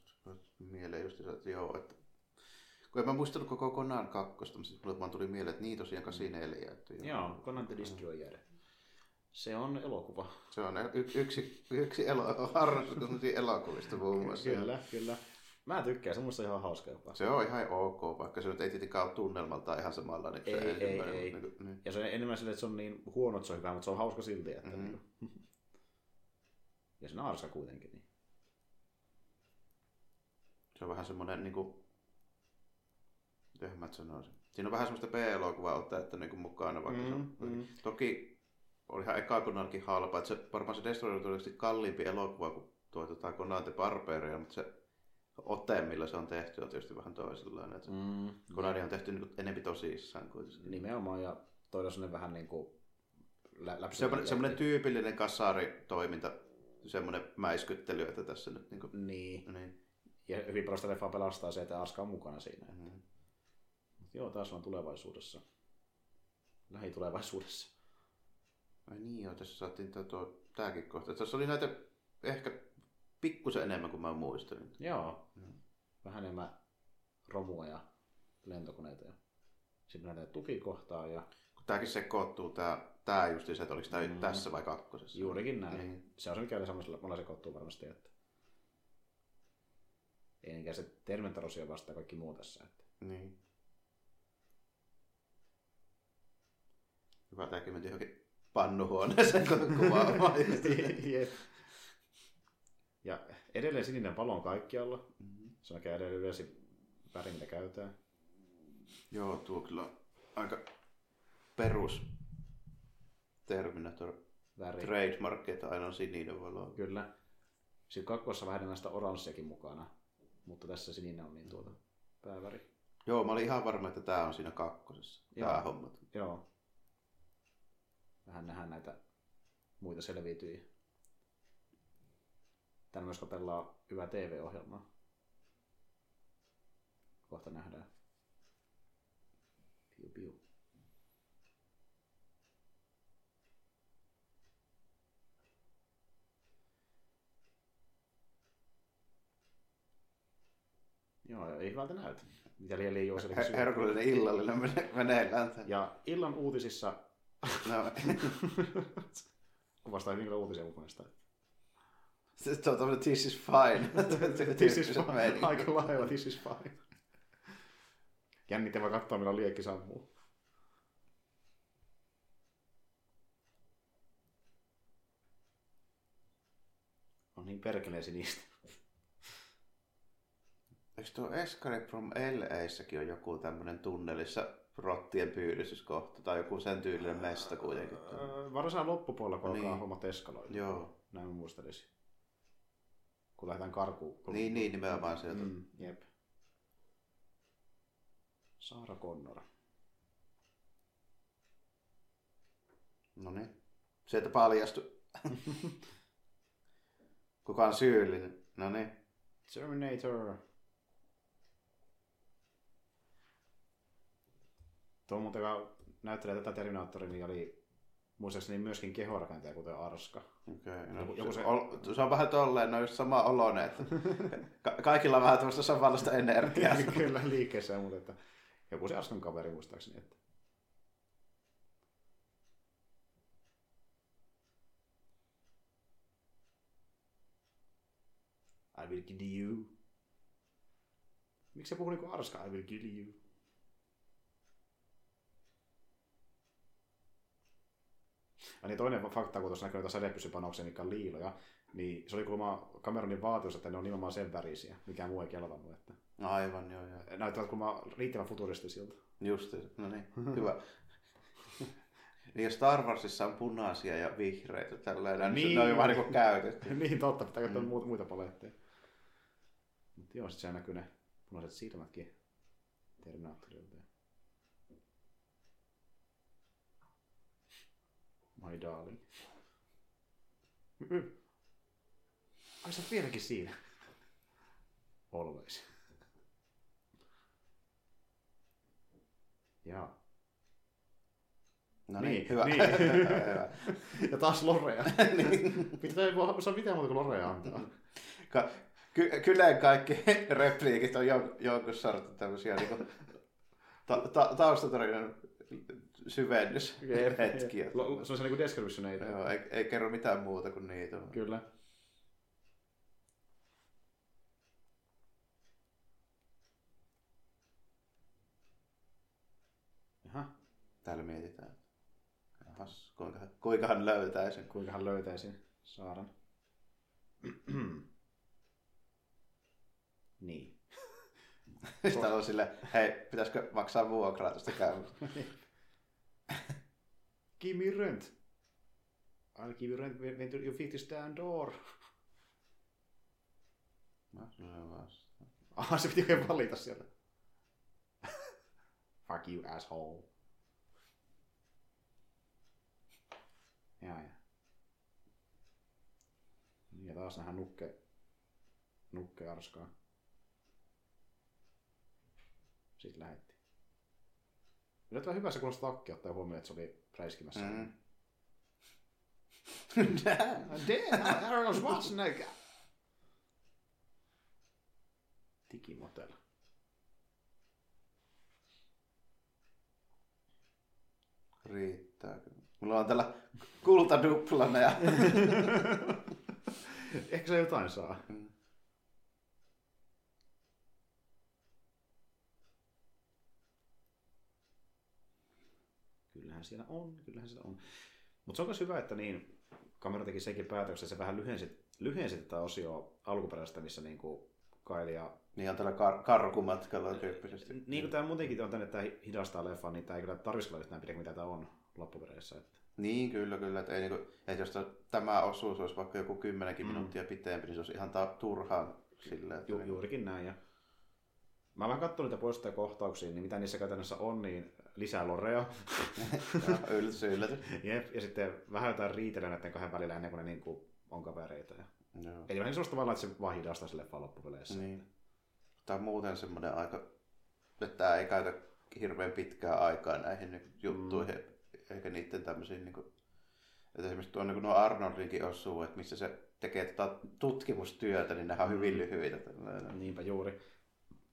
mieleen just että joo, että kun en mä muistanut koko Conan kakkosta, mutta sitten mulle vaan tuli mieleen, että niin tosiaan 84. Että joo. Joo, Conan the Destroyer. Se on elokuva. Se on y- yksi, yksi elo, harrastus elokuvista muun muassa. Kyllä, kyllä. Mä tykkään, se on musta ihan hauska jopa. Se on ihan ok, vaikka se nyt ei tietenkään ole tunnelmaltaan ihan samanlainen kuin se Ei, ei, ei. mutta Niin, kuin, niin. Ja se on enemmän silleen, että se on niin huono, että se on hyvä, mutta se on hauska silti. Että Mhm. mm. Ja se on arska kuitenkin. Niin. Se on vähän semmoinen, niin kuin, miten mä sanoisin. Siinä on vähän semmoista B-elokuvaa otetta niin kuin mukana, vaikka se on. Mm, mm. Toki oli ihan eka Conankin halpa, että se, varmaan se Destroyer on todennäköisesti kalliimpi elokuva kuin tuo tota, Conan the mutta se ote, millä se on tehty, on tietysti vähän toisenlainen. Että Mm. Conania on tehty niin kuin enempi tosissaan kuitenkin. Nimenomaan, ja toi on sellainen vähän niin kuin lä- Semmoinen, semmoinen tyypillinen kasaritoiminta, semmoinen mäiskyttely, että tässä nyt niin kuin, Niin, niin. Ja hyvin paljon sitä leffaa pelastaa se, että Arska on mukana siinä. Mm. Mut joo, taas on tulevaisuudessa. Lähitulevaisuudessa. Ai niin joo, tässä saatiin tuo, tääkin kohta. Tässä oli näitä ehkä pikkusen enemmän kuin mä muistelin. Joo. Mm. Vähän enemmän romua ja lentokoneita. Ja sitten näitä tukikohtaa ja Kun tääkin sekoittuu, tää, tää justi se, että oliko tää Mm. tässä vai kakkosessa. juurikin näin. Niin. Se on se, mikä samalla mulla sekoittuu varmasti. Että... Ei niinkään se Terminator vastaa kaikki muu tässä. Että... Niin. Hyvä, tääkin meni johonkin pannuhuoneeseen kuvaamaan. Ja edelleen sininen palo on kaikkialla. Mhm. Se on edelleen yleensä väri, mitä käytetään. Joo, tuo kyllä on aika perus Terminator Väri. trademark, että aina on sininen valo. Kyllä. Sitten kakkossa vähän sitä oranssiakin mukana. Mutta tässä sininen on niin tuota pääväri. Joo, mä olin ihan varma, että tää on siinä kakkosessa. Joo. homma. Joo. Vähän nähdään näitä muita selviytyjiä. Tänne myös pelaa hyvää TV-ohjelmaa. Kohta nähdään. Joo, ei hyvältä näytä. Mitä liian liian Her- Herkullinen illallinen menee, meneillään. Ja illan uutisissa No, kuvastaa hyvin kyllä uutisia mielestä. se on tämmöinen this is fine. This is fine. Aika lailla, this is fine. Jännittävä katsoa, milloin liekki sammuu. On niin perkeleen sinistä. Eikö tuo Escape from LAssakin on joku tämmöinen tunnelissa rottien pyydystyskohta tai joku sen tyylinen mesta kuitenkin? Öö, Varsinaan loppupuolella, kun Niin. alkaa hommat eskaloida. Joo. Näin mä muistelisin. Kun lähdetään karkuun. Niin, niin nimenomaan sieltä. Mm, jep. Saara Connor. No niin. Sieltä paljastui. Kuka on syyllinen? No niin. Terminator. Tuo muuten, näyttelee tätä Terminatoria, niin oli muistaakseni myöskin kehorakentaja, kuten Arska. Okei, no, Joku- joku, se, se- ol, se, on vähän tolleen, no just sama oloinen, että ka- kaikilla on vähän tämmöistä samanlaista energiaa. Kyllä liikkeessä, mutta että joku se Arskan kaveri muistaakseni. Että. I will kill you. Miksi se puhuu niinku Arska? I will kill you. Ja niin toinen fakta, kun tuossa näkyy noita sadepyssypanoksia, mikä on liiloja, niin se oli kuulemma Cameronin vaatimus, että ne on nimenomaan sen värisiä, mikä muu ei kelvannut. Että Aivan, joo, joo. näyttävät kuulemma riittävän futuristisilta. Just, no niin, hyvä. Niin jos Star Warsissa on punaisia ja vihreitä tällainen, niin, Niin. ne on jo vähän niin käytetty. niin totta, pitää käyttää Mm. muita paletteja. Mutta joo, sit siellä näkyy ne punaiset silmätkin Terminaattorilta. My darling. Ai sä vieläkin siinä. Always. Jaa. No niin, Niin, hyvä. niin. hyvä. Ja taas Lorea. niin. Pitää ei voi saa mitään muuta kuin Lorea antaa. Ka- ky- kyllä kaikki repliikit on jon- jonkun sortin tämmöisiä niin ta- ta- taustatarinan syvennyshetkiä. Lo- Se on se niinku descriptioneita. Joo, ei, ei kerro mitään muuta kuin niitä. Kyllä. Jaha, Täällä mietitään. Jahas, kuinka, kuinka hän löytää sen. kuinka hän löytäisi Saaran. niin. Sitten on sille, hei, pitäisikö maksaa vuokraa tästä käymästä? Give me rent. I'll give you rent when you stand door. Se on vasta. Aha, se piti oikein valita sieltä. Fuck you, asshole. Ja, ja. Ja taas nähdään nukke, nukke arskaa. Sitten lähetti. Yllättävän hyvä se kuulosti takki, ottaa huomioon, että se oli räiskimässä. Mm. Damn, Arnold Schwarzenegger! Digimotel. Riittää kyllä. Mulla on tällä kultaduplana ja Ehkä se jotain saa. Mm. Kyllähän siellä on, kyllähän siellä on. Mutta se on myös hyvä, että niin, kamera teki senkin päätöksen, se vähän lyhensi, lyhensi tätä osioa alkuperäistä, missä niin kuin Kyle ja... niin on tällä kar- karkumatkalla tyyppisesti. Niin kuin tämä muutenkin on tänne, että tämä hidastaa leffaa, niin tämä ei kyllä tarvitsisi olla yhtään mitä tämä on loppupeleissä. Että... Niin, kyllä, kyllä. Että, ei, niin kuin, että jos tämä osuus olisi vaikka joku kymmenenkin Mm. minuuttia pitempi, niin se olisi ihan ta- turhaan sille. Ju, niin, juurikin näin. Ja... Mä vähän katsoin niitä poistoja kohtauksia, niin mitä niissä käytännössä on, niin lisää lorea. ja yllätys, yllätys. Jep, ja sitten vähän jotain riitellä näiden kahden välillä ennen kuin ne niin kuin on kavereita. Ja... Joo. Eli vähän sellaista tavalla, että se vaan hidastaa leffa loppupeleissä. Niin. Tämä on muuten semmoinen aika, että tämä ei käytä hirveän pitkää aikaa näihin juttuihin, mm. eikä niiden tämmöisiin, niin kuin, että esimerkiksi tuo niin nuo Arnoldinkin osuu, että missä se tekee tota tutkimustyötä, niin nämä on hyvin Mm. lyhyitä. Niinpä juuri.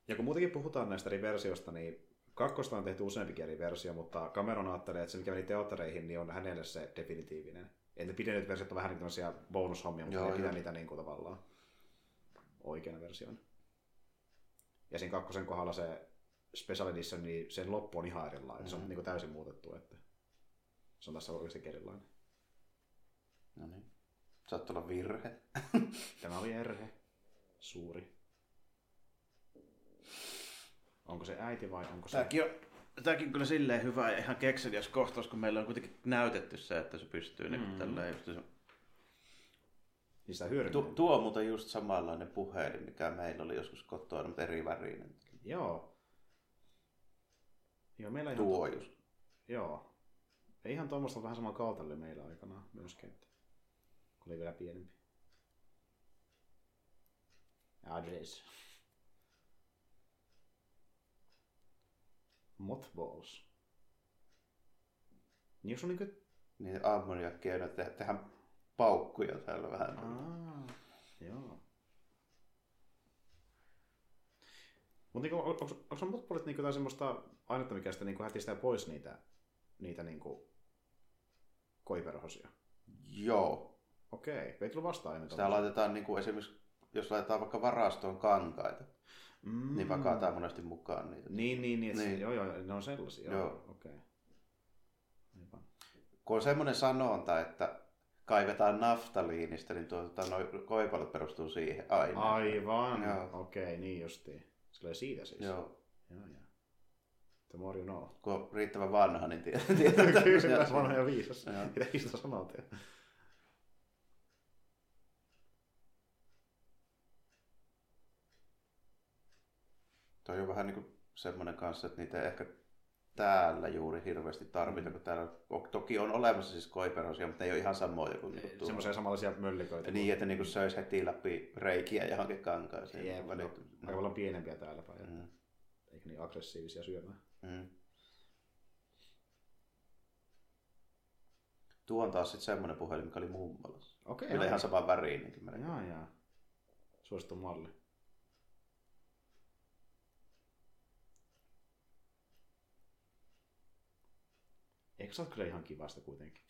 Ja kun muutenkin puhutaan näistä eri versioista, niin kakkosta on tehty useampikin eri versio, mutta Cameron ajattelee, että se mikä meni teattereihin, niin on hänelle se definitiivinen. Että pidennetyt versiot on vähän niin tämmöisiä bonushommia, mutta Joo, ne pitää niitä niin kuin tavallaan oikeana versioina. Ja siinä kakkosen kohdalla se Special Edition, niin sen loppu on ihan erilainen. Mm-hmm. Se on Mhm. niin kuin täysin muutettu, että se on tässä oikeasti erilainen. No niin. Saattoi olla virhe. Tämä oli erhe. Suuri. Onko se äiti vai onko se... Tämäkin on, tämäkin on kyllä silleen hyvä ja ihan kekseliäs kohtaus, kun meillä on kuitenkin näytetty se, että se pystyy niin Mm. tälleen just se Niin sitä. Tu, tuo on muuten just samanlainen puhelin, mikä meillä oli joskus kotona, mutta eri värinen. Joo. Joo, meillä ihan... Tuo just. Joo. Ei ihan tuommoista vähän saman kautta oli meillä aikanaan myöskin, että kun oli vielä pienempi. Address. Mothballs. Niin jos on niinkö... Niin ammoniakkia on, että tehdään paukkuja täällä vähän. Aa, joo. Mutta niinku, onko, onko, onko mothballit niinku jotain semmoista ainetta, mikä sitten niinku hätistää pois niitä, niitä niinku koiperhosia? Joo. Okei, ei tullut vastaan ennen Sitä laitetaan niin kuin esimerkiksi, jos laitetaan vaikka varastoon kankaita, mm. niin pakataan monesti mukaan niitä. Niin, niin, niin, niin. Niin. joo, joo, ne on sellaisia. Joo, okei. Aivan. Kun on semmoinen sanonta, että kaivetaan naftaliinista, niin tuota, noi koipalle perustuu siihen aina. Aivan, Joo. okei, niin justiin. Se tulee siitä siis. Joo. joo, joo. The more you know. Kun on riittävän vanha, niin tietää. Kyllä, se vanha ja viisas. Mitä sitä sanotaan? Toi on vähän niin kuin semmoinen kanssa, että niitä ei ehkä täällä juuri hirveästi tarvita, kun täällä on- toki on olemassa siis koiperosia, mutta ne ei ole ihan samoja kuin, niin kuin Semmoisia samanlaisia mölliköitä. Niin, että niin kuin söisi heti läpi reikiä johonkin kankaaseen. Jep, no, Välit- aika paljon pienempiä täällä päin. Mm, Eikä niin aggressiivisia syömään. mm. Tuo on taas sitten semmoinen puhelin, mikä oli mummolassa. Okei, Kyllä ihan saman väriinenkin melkein. Jaa, jaa. Suosittu malli. Eikö se ole kyllä ihan kivasta kuitenkin?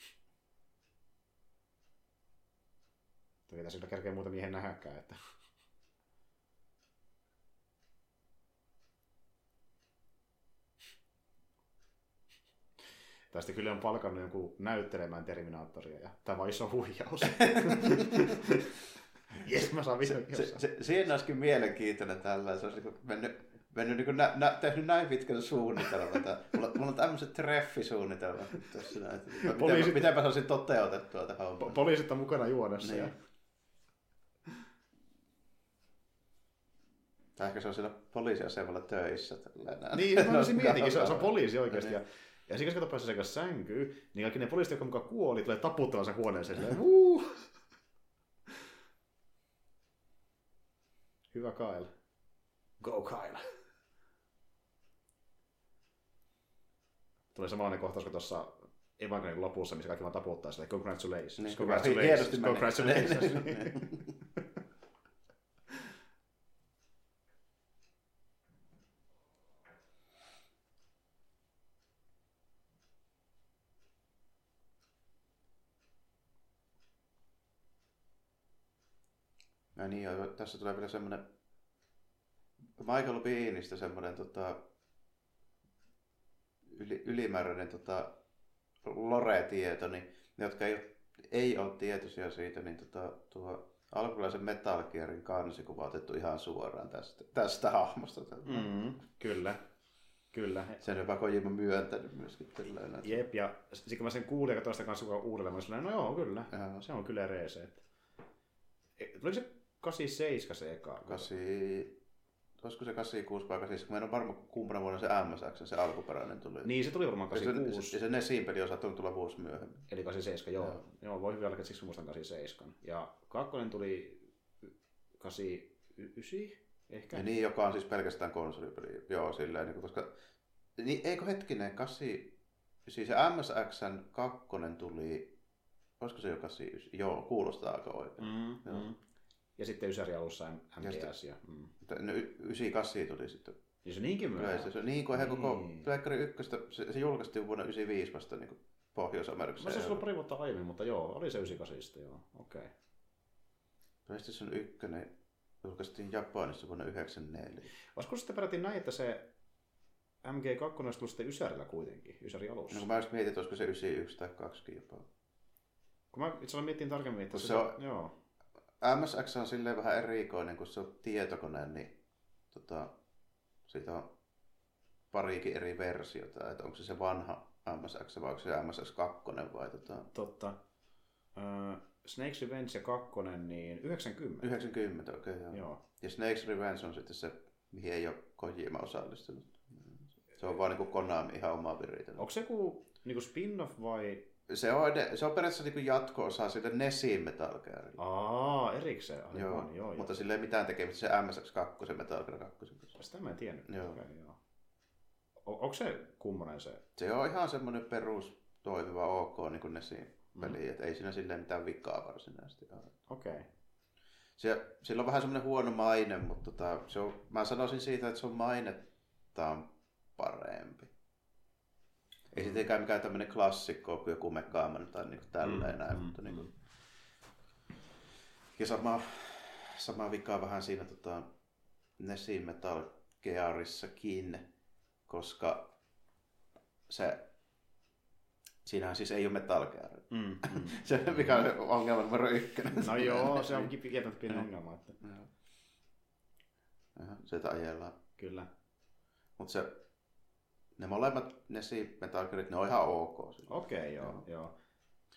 Toki tässä kyllä kerkeä muuta miehen nähäkään, että... Sitten kyllä on palkannut jonkun näyttelemään Terminaattoria ja tämä on iso huijaus. Jes, mä saan vihdoinkin Se, jossain. se, siinä olisikin mielenkiintoinen tällä. Se olisi niin mennyt, mennyt niin nä, nä, tehnyt näin pitkän suunnitelman. Että mulla, mulla on tämmöiset treffisuunnitelmat tässä näin. Poliisit- mitenpä olisi toteutettua tähän Po- hommaan. poliisit on mukana juonessa. Niin. Ja... Tai ehkä se on siellä poliisiasemalla töissä. Tällainen. Niin, mä olisin No, mietinkin, se, on- se on katsotaan. poliisi oikeasti. Ja, Niin. ja siinä kun pääsee kanssa sänkyyn, niin kaikki ne poliisit, jotka mukaan kuoli, tulee taputtamaan sen huoneeseen. Silleen, "Uu." Hyvä Kyle. Go Kyle. Tulee samanlainen kohtaus kuin tuossa Evangelin lopussa, missä kaikki vaan taputtaa sille. Congratulations. Niin, Congratulations. Congratulations. Niin. No niin, joo, tässä tulee vielä semmoinen Michael Beanista semmoinen tota, yli, ylimääräinen tota, lore-tieto, niin ne, jotka ei ole, ei ole tietoisia siitä, niin tota, tuo alkuperäisen Metal Gearin kansikuva otettu ihan suoraan tästä, tästä hahmosta. Mm, kyllä. Kyllä. Sen on jopa Kojima myöntänyt myöskin. Tällainen. että- Jep, ja sitten kun mä sen kuulin ja toista kanssa uudelleen, mä olin no joo, kyllä. Joo. Se on kyllä reese. Tuliko se 87 se eka? Kasi... Olisiko se 86 vai 87? Mä en ole varma kumpana vuonna se MSX, se alkuperäinen tuli. Niin, se tuli varmaan Ja se, 86. se, se Nesin peli on saattanut tulla vuosi myöhemmin. Eli 87, joo. Joo. joo. voi hyvin olla, että siksi muistan 87. Ja kakkonen tuli 89, ehkä. Ja niin, joka on siis pelkästään konsolipeli. Joo, silleen, niin kuin, koska... Niin, eikö hetkinen, 8... Siis se MSXn kakkonen tuli... Olisiko se jo 89? Joo, kuulostaa aika oikein. Mm, Joo. mm. Ja sitten Ysäri alussa MGS. Ja, mm. No, 98 tuli sitten. Ja se niinkin myöhään. Se, niin kuin niin. koko Pleikkari 1, se, se julkaistiin vuonna 95 vasta niin kuin Pohjois-Amerikassa. Mä se ollut pari vuotta aiemmin, mutta joo, oli se 98 joo, okei. Okay. PlayStation 1 julkaistiin Japanissa vuonna 1994. Olisiko sitten peräti näin, että se MG2 olisi tullut sitten Ysärillä kuitenkin, Ysäri alussa? No kun mä just mietin, että olisiko se 91 tai 2 jopa. Kun mä itse asiassa mietin tarkemmin, että se, se on, joo. MSX on silleen vähän erikoinen, kun se on tietokone, niin tota, siitä on parikin eri versiota, että onko se se vanha MSX vai onko se MSX2 vai tota... Totta. Uh, Snake's Revenge ja 2, niin 90. 90, okei okay, joo. joo. Ja Snake's Revenge on sitten se, mihin ei ole Kojima osallistunut. Se on vaan niin Konami ihan oma viritä. Onko se joku niin spin-off vai se on, se on periaatteessa niin jatko-osa siitä Nesin Metal Gearille. Aa, erikseen. Aivan, joo, joo, mutta sillä ei mitään tekemistä se MSX2 se Metal Gear 2 kanssa. Sitä mä en tiennyt. Joo. Okay, joo. O- onko se kummonen se? Se on ihan semmoinen perus toimiva OK niin kuin Nesin peli, mm. että ei siinä silleen mitään vikaa varsinaisesti ole. Okei. Okay. Se, sillä on vähän semmoinen huono maine, mutta tota, se on, mä sanoisin siitä, että se on mainettaan parempi. Ei mm. tietenkään mikään tämmöinen klassikko kuin joku Megaman tai niin kuin tälleen mm. näin, mm. mutta niin kuin... Ja sama, sama vika vähän siinä tota, Nesin Metal Gearissakin, koska se Siinähän siis ei ole Metal Gear. Mm, mm, se on mikä on ongelma numero ykkönen. No joo, se on kieltämättä pieni ongelma. Että... Se ajellaan. Kyllä. Mutta se ne molemmat Nesi Metal Gearit, ne on ihan ok. Okei, okay, joo, joo. joo.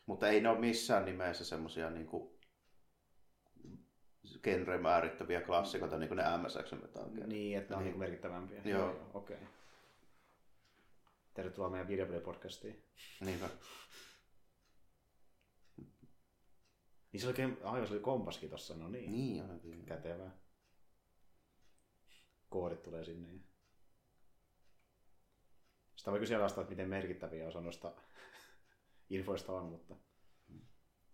Mutta ei ne ole missään nimessä semmosia niinku genre määrittäviä klassikoita, niin kuin ne MSX Metal Gear. Niin, että ne on niin. merkittävämpiä. Joo. joo, okei. Okay. Tervetuloa meidän videopeli-podcastiin. Niinpä. Niin se oli, aivan se oli kompaskin tossa, no niin. Niin, onkin. Kätevää. Koodit tulee sinne. Sitä voi kysyä vasta, että miten merkittäviä osa noista infoista on, mutta...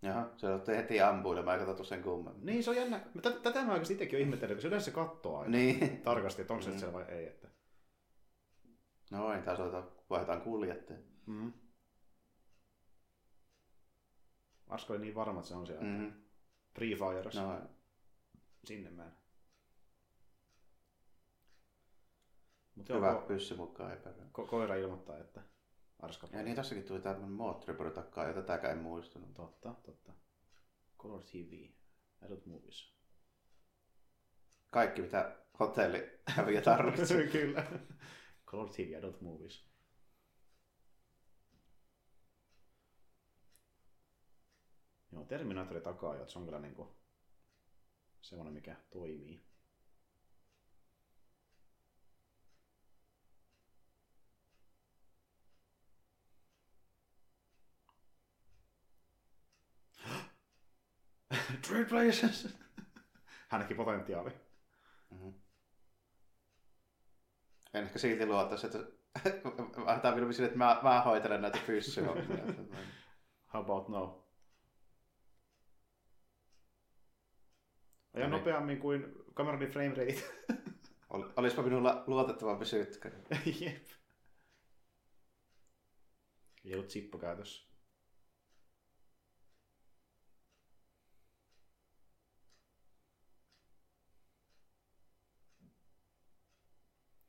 Jaha, se on heti ampuille, mä en katsottu sen kummemmin. Niin, se on jännä. Tätä mä oikeasti itsekin ole ihmetellyt, kun se yleensä katsoo aina niin. tarkasti, että onko se mm. siellä vai ei. Että... No ei, taas vaihdetaan kuljetteen. Mm. Arsko oli niin varma, että se on siellä. Mm. Free Fire. No, Sinne mä Mut Hyvä ko- pyssy mukaan epäilyä. Ko- koira ilmoittaa, että arska. Ja niin tässäkin tuli tämmöinen moottoripyörä takaa, ja tätäkään en muistunut. Totta, totta. Color TV, Adult Movies. Kaikki mitä hotelli häviä tarvitsee. Kyllä. Color TV, Adult Movies. Joo, Terminaattori takaa että se on kyllä niinku semmoinen, mikä toimii. Trade places. Hän näki potentiaali. Mm-hmm. En ehkä silti luottaisi, että tämä vielä sille, että mä, mä hoitelen näitä pyssyhommia. How about no? Ajan niin. nopeammin kuin kamerani frame rate. Ol, olispa minulla luotettavampi sytkä. Jep. Ei ollut sippo käytössä.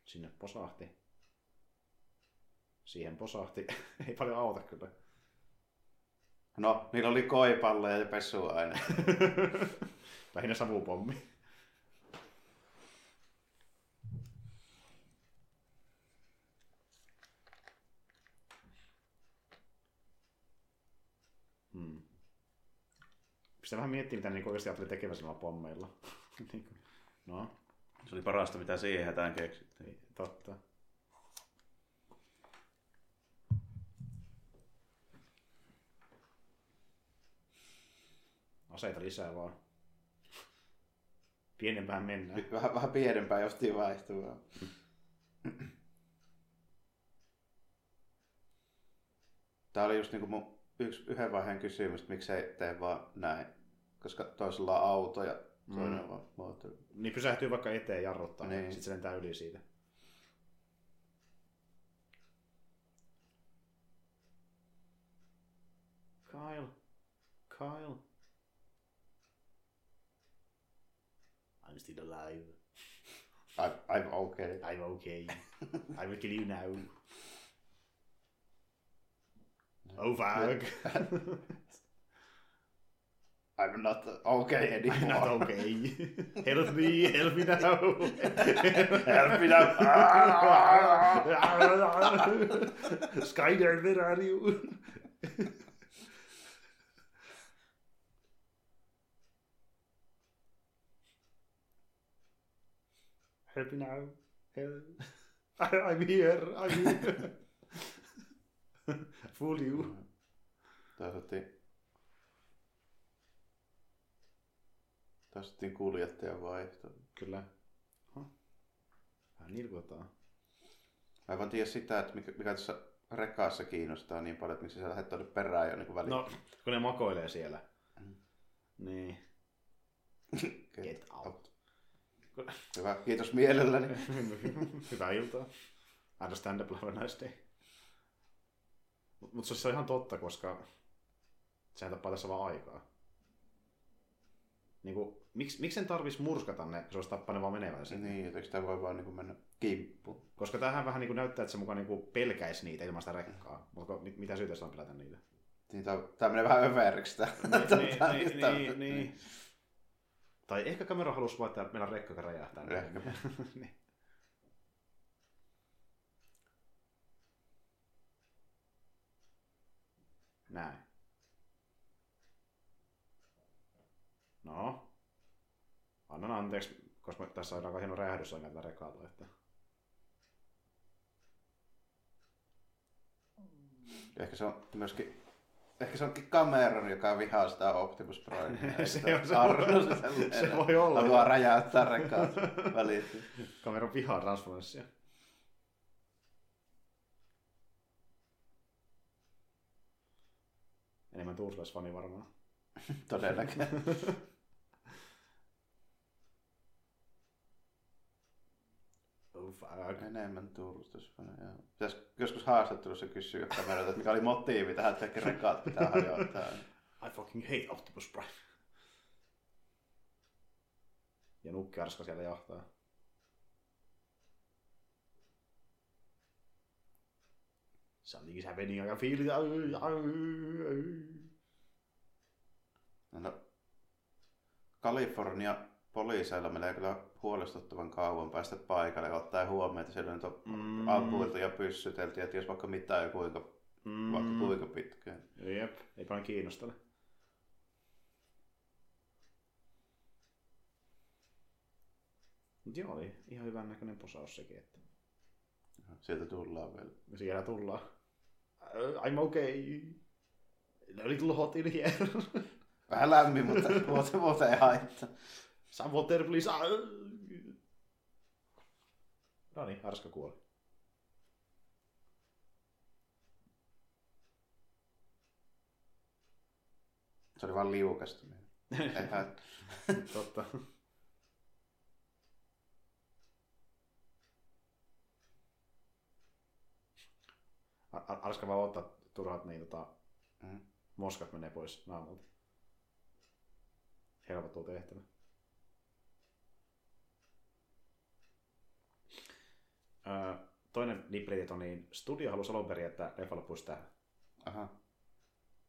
Sinne posahti. Siihen posahti. Ei paljon auta kyllä. No, niillä oli koipalle ja pesuaine. Lähinnä savupommi. Hmm. Pistä vähän miettiä, mitä niin oikeasti ajattelin tekemässä pommeilla. Niin no. Se oli parasta, mitä siihen hätään keksittiin. Niin, totta. Aseita lisää vaan. Pienempään mennään. Vähän, vähän pienempään jostain vaihtuvaa. Tämä oli just niinku mun yksi, yhden vaiheen kysymys, että miksei tee vaan näin. Koska toisella on auto ja toinen on vaan moottori. Niin pysähtyy vaikka eteen jarruttaa, niin. Niin. sitten se lentää yli siitä. Kyle. Kyle. I'm still alive. I'm, I'm okay. I'm okay. I will kill you now. Oh fuck. I'm not okay anymore. I'm not okay. Help me, help me now. Help me now. Skydive, where are you? Help me now. Help. I'm here. I'm here. Fool you. Taas otettiin kuljettajan vaihto. Kyllä. Huh. Vähän nilkutaan. Mä en vaan tiedä sitä, että mikä, mikä tässä rekassa kiinnostaa niin paljon, että miksi sä lähdet tuonne perään jo niin väliin. No, kun ne makoilee siellä. Niin. Get out. Hyvä, kiitos mielelläni. Hyvää iltaa. Understandable, have a nice day. Mutta se on ihan totta, koska sehän tappaa tässä vaan aikaa. Niinku, miksi, miksi sen tarvis murskata ne, jos olisi tappaa ne vaan menevän sinne? niin, että sitä voi vaan niin mennä kimppuun. Koska tämähän vähän niinku näyttää, että se mukaan niinku pelkäisi niitä ilman sitä rekkaa. Mutta mit, mitä syytä sillä on pelätä niitä? Niin tää menee vähän överiksi tää. niin, niin, tää- niin, niin. Tai ehkä kamera halusi vaan, että meillä on rekka, joka räjähtää. Ehkä. niin. Näin. No. Annan anteeksi, koska tässä on aika hieno räjähdys on näitä rekalla. Että... Ehkä se on myöskin Ehkä se onkin Cameron, joka vihaa sitä Optimus Primea. Se on- se Arno voi- se, sellainen. se voi olla. Haluaa räjäyttää rekaat välittyy. Kameran vihaa Transformersia. Enemmän Turslas-fani varmaan. Todellakin. Fuck. Enemmän tuurustusfana. Pitäisi joskus haastattelussa kysyä kameralta, että mikä oli motiivi tähän, että kaikki rekaat pitää hajottaa. I fucking hate Optimus Prime. Ja nukkearska siellä jahtaa. Something is happening, I can feel it. No, Kalifornia poliiseilla menee kyllä huolestuttavan kauan päästä paikalle, ottaen huomioon, että siellä nyt on Mm. ampuiltu ja pyssytelty ja ties vaikka mitä ja kuinka, Mm. vaikka kuinka pitkään. Jep, ei paljon kiinnostele. Mut joo, oli ihan hyvän näköinen posaus sekin, että Sieltä tullaan vielä. siellä tullaan. I'm okay. A little hot in here. Vähän lämmin, mutta muuten, muuten ei haittaa. Water, please. Ah. No niin, Arska kuoli. Se oli vaan haittaa. Totta. Arska vaan ottaa turhat niin tota, Mm. moskat menee pois naamulta. Helpottuu tehtävä. Öö, toinen nippelitieto, niin studio halusi alun perin, että leffa loppuisi tähän. Aha.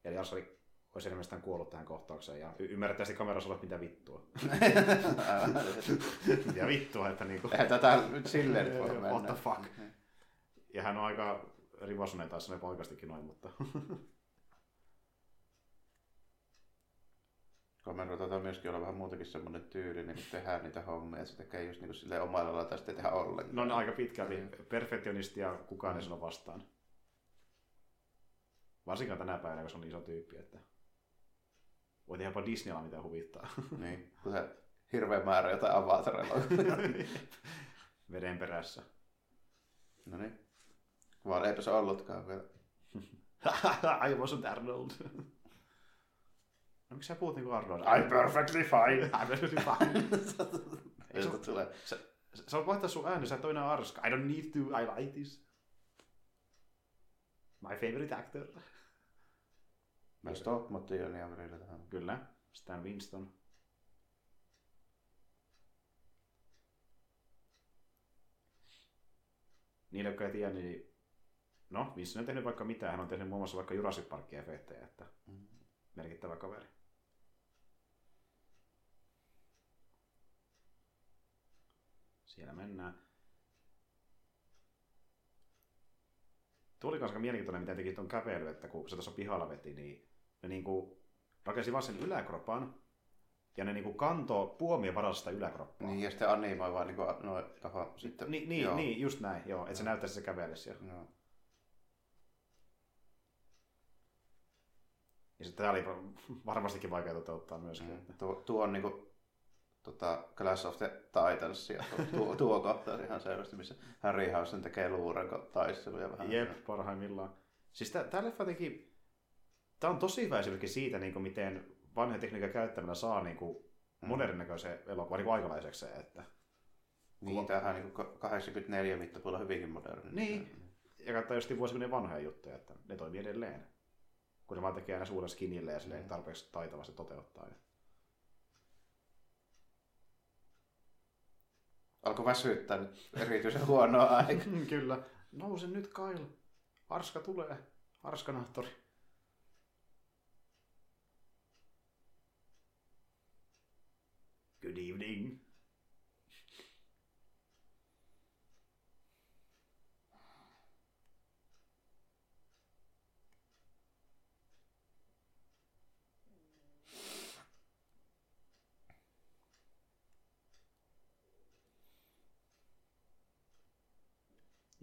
Eli Ars oli, olisi enemmän kuollut tähän kohtaukseen. Ja y- ymmärrettävästi kamerassa olet mitä vittua. mitä vittua, että niinku... Eihän tätä nyt silleen voi What mennä. the fuck? Ja hän on aika rivasuneen taas sanoa oikeastikin noin, mutta... Komero taitaa myöskin olla vähän muutakin semmoinen tyyli, niin kun tehdään niitä hommia, että se tekee just niin kuin silleen omalla lailla ei tehdä ollenkaan. No on aika pitkälti perfektionisti ja kukaan ei sano vastaan. Varsinkaan tänä päivänä, kun se on niin iso tyyppi, että voi tehdä jopa Disneylla mitä huvittaa. Niin, kuten hirveä määrä jotain avatareilla. Veden perässä. no niin. Vaan eipä se ollutkaan vielä. I wasn't Arnold. No miksi sä puhut niinku Arnold? I'm perfectly fine. I'm perfectly fine. Ei se tulee. Sä, sä voit vaihtaa sun ääni, sä et toinen arska. I don't need to, I like this. My favorite actor. Mä stop motionia välillä tähän. Kyllä, Stan Winston. Niille, jotka ei tiedä, niin no, Winston on tehnyt vaikka mitä. Hän on tehnyt muun muassa vaikka Jurassic Park-efektejä, että merkittävä kaveri. Siellä mennään. Tuo oli myös mielenkiintoinen, miten teki tuon kävely, että kun se tuossa pihalla veti, niin ne niinku rakensi vaan sen yläkropan, ja ne niinku kanto puomien varasta yläkroppaa. Niin, ja sitten animoi vaan niinku noin taho sitten. Ni, niin, joo. niin, just näin, joo, että se näyttäisi se kävelisi siellä. Joo. Ja sitten tämä oli varmastikin vaikea toteuttaa myöskin. Mm. Tuo, tuo on niinku tota Clash of the Titans ja tuo, tuo, kohtaus ihan selvästi, missä Harryhausen tekee luuranko taisteluja vähän. Jep, parhaimmillaan. Siis tämä leffa teki, tämä on tosi hyvä esimerkki siitä, niin kuin miten vanha tekniikan käyttämällä saa niin kuin Mm. modernin näköisen elokuvan niin aikalaiseksi. Että... Niin, tämähän on niinku 84 mittapuolella hyvinkin moderni. Niin. Ja katsotaan just vuosikymmenen vanhoja juttuja, että ne toimii edelleen. Kun ne vaan tekee aina suurella skinille ja silleen tarpeeksi taitavasti toteuttaa. Ja... Alkoi väsyttää nyt erityisen huonoa aikaa. Kyllä. Nouse nyt Kyle. Arska tulee. Arskanahtori. Good evening.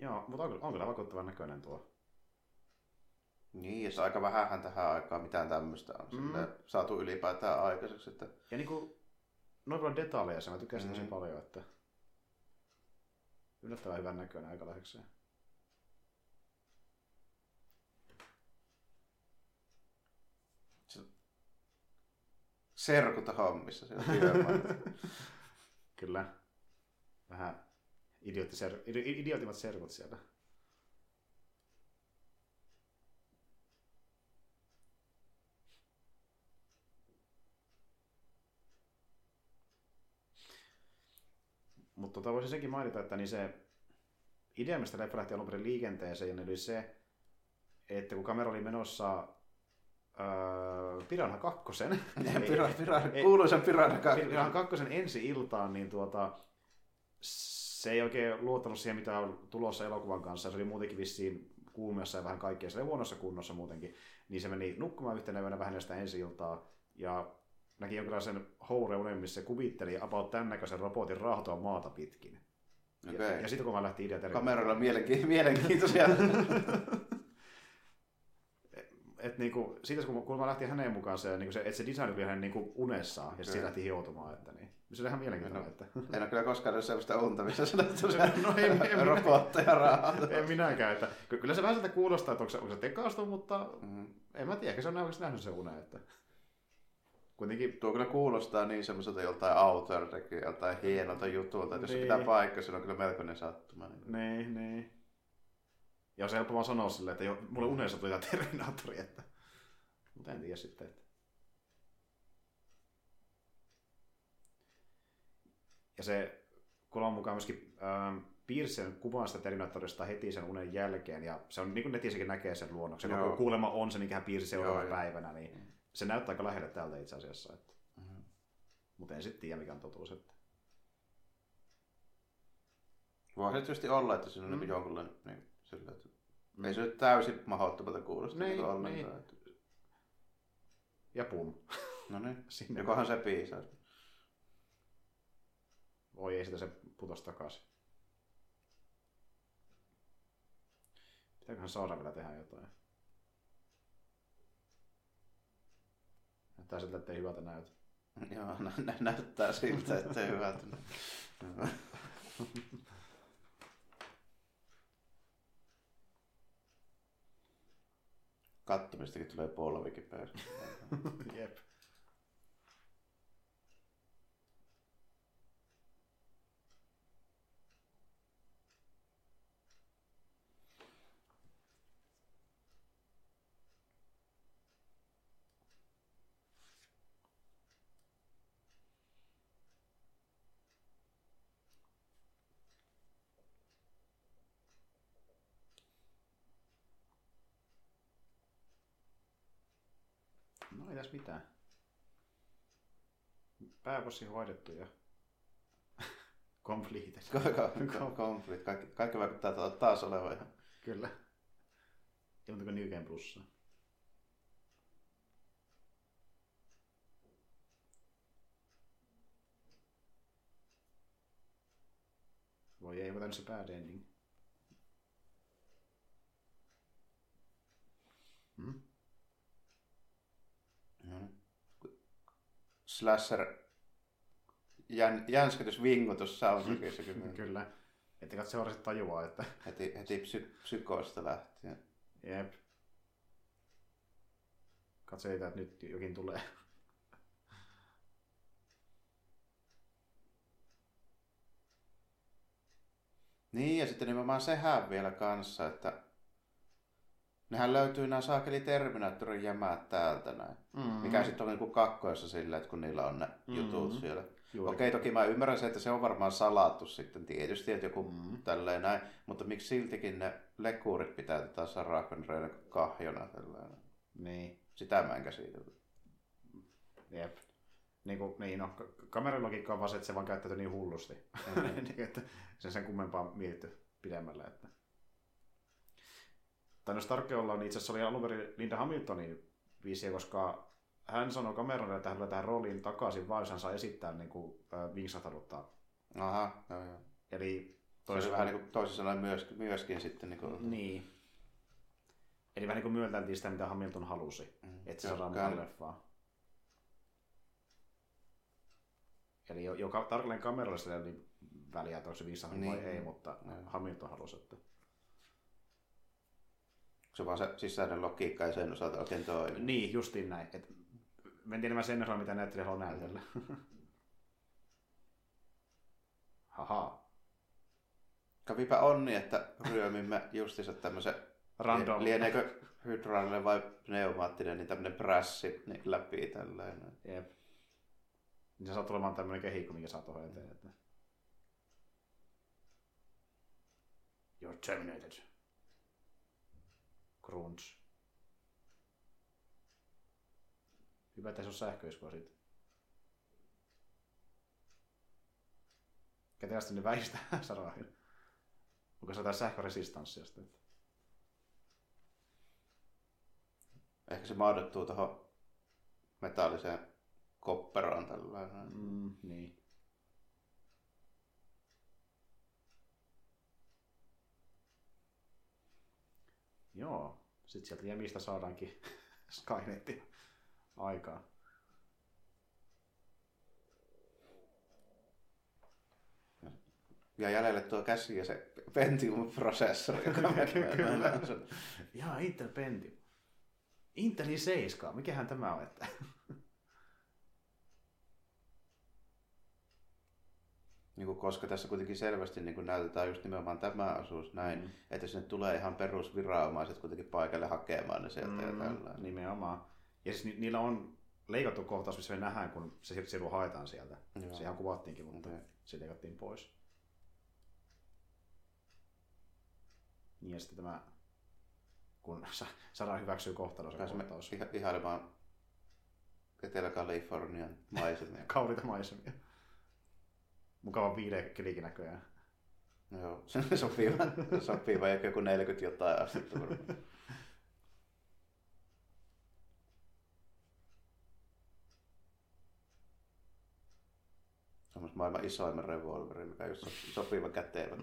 Joo, mutta on, on kyllä vakuuttavan näköinen tuo. Niin, ja se aika vähähän tähän aikaan mitään tämmöistä on Mm. saatu ylipäätään aikaiseksi. Että... Ja niinku, noin paljon detaljeja, mä tykkäsin tosi Mm. paljon, että yllättävän hyvän näköinen aikalaiseksi. Serkuta hommissa siellä. Kyllä. Vähän idioottiser, idi- idiootimmat serkut siellä. Mutta tota voisin senkin mainita, että niin se idea, mistä leffa lähti alun perin liikenteeseen, niin oli se, että kun kamera oli menossa öö, Piranha kakkosen, Pira, pira, ei- kuuluisen Piranha Piranha kakkosen ensi iltaan, niin tuota, se ei oikein luottanut siihen, mitä on tulossa elokuvan kanssa. Se oli muutenkin vissiin kuumeessa ja vähän kaikkea. Se huonossa kunnossa muutenkin. Niin se meni nukkumaan yhtenä yönä vähän sitä ensi iltaa. Ja näki jonkinlaisen houreunen, missä se kuvitteli about tämän näköisen robotin raahotua maata pitkin. Ja, Okei. ja sitten kun mä lähti ideat eri... Kameralla on mielenki- mielenkiintoisia. Et niinku, siitä kun, kun mä lähtin hänen mukaan se, niinku se, että se design oli hänen niinku unessaan, ja sitten se lähti hioutumaan. Että niin. Se oli ihan mielenkiintoinen. Että... en ole kyllä koskaan nähnyt sellaista unta, missä se No ei- ei robotteja raahata. en minäkään. Että, ky- kyllä se vähän siltä kuulostaa, että onko se, onko se tekaistu, mutta Mm. en mä tiedä, ehkä se on oikeasti nähnyt sen unen. Että... Kuitenkin, Tuo kyllä kuulostaa niin semmoiselta joltain author joltain hienolta jutulta, että jos se Niin. pitää paikkaa, se on kyllä melkoinen sattuma. Niin. niin, niin. Ja se helppo vaan sanoa silleen, että jo, mulle unessa tuli tämä Terminaattori, että... Mutta en tiedä sitten, että... Ja se kuuleman mukaan myöskin ähm, piirsi sen kuvan sitä Terminaattorista heti sen unen jälkeen, ja se on niin kuin netissäkin näkee sen luonnoksen, Joo. kun kuulema on se, minkä hän piirsi seuraavana päivänä, niin se näyttää aika lähelle tältä itse asiassa. Että... Mhm. Mutta en sitten tiedä, mikä on totuus. Että... Voi se tietysti olla, että siinä on Mm. niin jonkunlainen, niin, sillä, että ei se nyt täysin mahdottomalta kuulosta Niin, niin, ollenkaan. niin. Että... Ja pum. No niin, Sinne. jokohan se piisaisi. Oi, ei sitä se putos takaisin. Pitääköhän saada vielä tehdä jotain? Näyttää siltä, ettei hyvältä näytä. Joo, nä- nä- näyttää siltä, että ei hyvältä. Kattomistakin tulee polvikin päästä. Jep. Tässä mitään. Pääbossi hoidettu ja completed. Complete. Kaikki, kaikki vaikuttaa taas olevan ihan. Kyllä. Ja mutta New Game Plussa. Voi ei, mutta se bad ending. Hmm? Slasher jän, jänskätys vingutus soundtrackissa kyllä. Kyllä. Että katso seuraavaksi tajuaa, että... Heti, heti psy, psykoosta lähtien. Jep. Katso että nyt jokin tulee. Niin, ja sitten nimenomaan sehän vielä kanssa, että nehän löytyy nämä saakeli Terminaattorin jämät täältä näin. Mm-hmm. Mikä sitten on niinku kakkoissa sillä, että kun niillä on ne mm-hmm. jutut siellä. Juuri. Okei, toki mä ymmärrän se, että se on varmaan salattu sitten tietysti, että joku mm-hmm. tälleen näin, mutta miksi siltikin ne lekuurit pitää tätä Sarah kahjona tällainen? Niin. Sitä mä en käsitellä. Jep. Niin, kuin, niin no, kameran logiikka on vaan se, että se vaan käyttäytyy niin hullusti. Mm-hmm. niin, että sen sen kummempaa mietitty pidemmälle. Että... Tai jos tarkemmin ollaan, niin itse asiassa oli alun perin Linda Hamiltonin viisiä, koska hän sanoi kameralle, että hän tulee tähän rooliin takaisin, vaan jos hän saa esittää niin kuin, äh, vinksatarutta. Aha, joo, joo. Eli toisin vähän niin kuin, toisin sanoen myöskin, myöskin sitten. Niin, kuin... niin. Eli vähän niin kuin myöntäiltiin sitä, mitä Hamilton halusi, mm. että se saadaan mukaan leffaa. Eli jo, joka tarkalleen kameralle sillä niin väliä, että onko se viissahan niin. vai ei, mutta niin. Hamilton halusi, että... Se vaan se sisäinen logiikka ja sen osalta oikein toimii. Niin, justiin näin. Et, en tiedä sen osalta, mitä näyttelijä haluaa näytellä. Haha. Kävipä onni, että ryömimme justiinsa tämmöisen Random. Lieneekö hydraulinen vai pneumaattinen, niin tämmöinen prässi niin läpi tällainen. Jep. Niin se saa olemaan tämmöinen kehikko, mikä saa tuohon eteen. Että... You're terminated. Crunch. Hyvä, että se on sähköiskua siitä. Ketästi ne väistää Sarahin? Onko se jotain sähköresistanssia sitten? Ehkä se maadottuu tuohon metalliseen kopperaan tällainen. Mm, niin. Joo. Sitten sieltä jämistä saadaankin Skynetti aikaa. Ja jäljelle tuo käsi ja se Pentium-prosessori, joka Kyllä. Jaa, Intel Pentium. Intelin 7, mikähän tämä on? Että... niin kuin, koska tässä kuitenkin selvästi niin kuin näytetään just nimenomaan tämä osuus näin, mm. että sinne tulee ihan perusviranomaiset kuitenkin paikalle hakemaan ne sieltä mm, ja tällä. Nimenomaan. Ja siis ni- niillä on leikattu kohtaus, missä me nähdään, kun se siru haetaan sieltä. Joo. Se ihan kuvattiinkin, mutta okay. se leikattiin pois. Niin ja sitten tämä, kun Sara hyväksyy kohtalonsa kohtaus. Iha- ihailemaan Etelä-Kalifornian maisemia. Kaurita maisemia. Mukava viidekelikin näköjään. Joo, se sopii, sopii vai joku 40 jotain astetta varmaan. Semmoista maailman isoimman revolveri, mikä on just sopiva kätevä.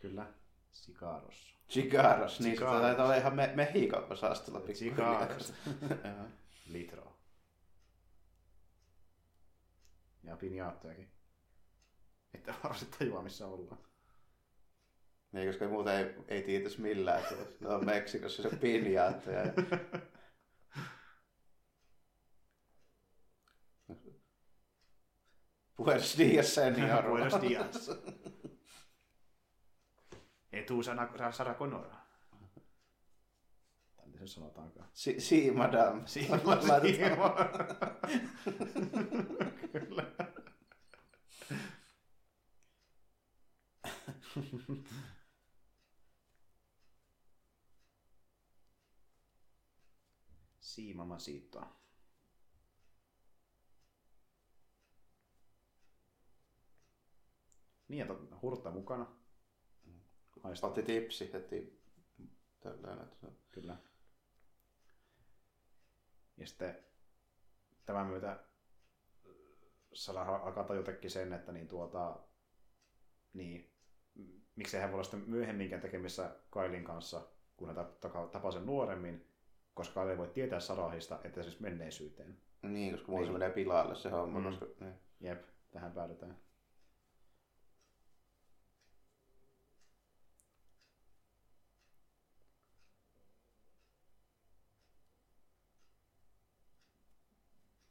Kyllä. Sikaros. Sikaros, niin se taitaa olla ihan me, Mehikon osastolla. Sikaros. Litro. Ja pinjaattojakin. Että varmasti tajua, missä ollaan. Niin, koska muuten ei, ei tietäisi millään, että ne on Meksikossa se pinjaatta. Ja... Buenos dias, senior. Buenos dias. Etu sana, Sara Conora. Tänne se sanotaankaan. Si, si madame. Si, madame. Kyllä. Siimama siittoa. Niin, että hurtta mukana. Haistaa. Otti tipsi heti. Tällainen, että Kyllä. Ja sitten tämän myötä saadaan alkaa tajutekin sen, että niin tuota, niin, miksei hän voi olla sitten myöhemminkään tekemissä Kailin kanssa, kun hän tapa- tapaa sen nuoremmin, koska Kaili voi tietää Sarahista, että siis menneisyyteen. Niin, koska mulla se menee pilalle se homma, Mm. koska... Niin. Jep, tähän päädytään.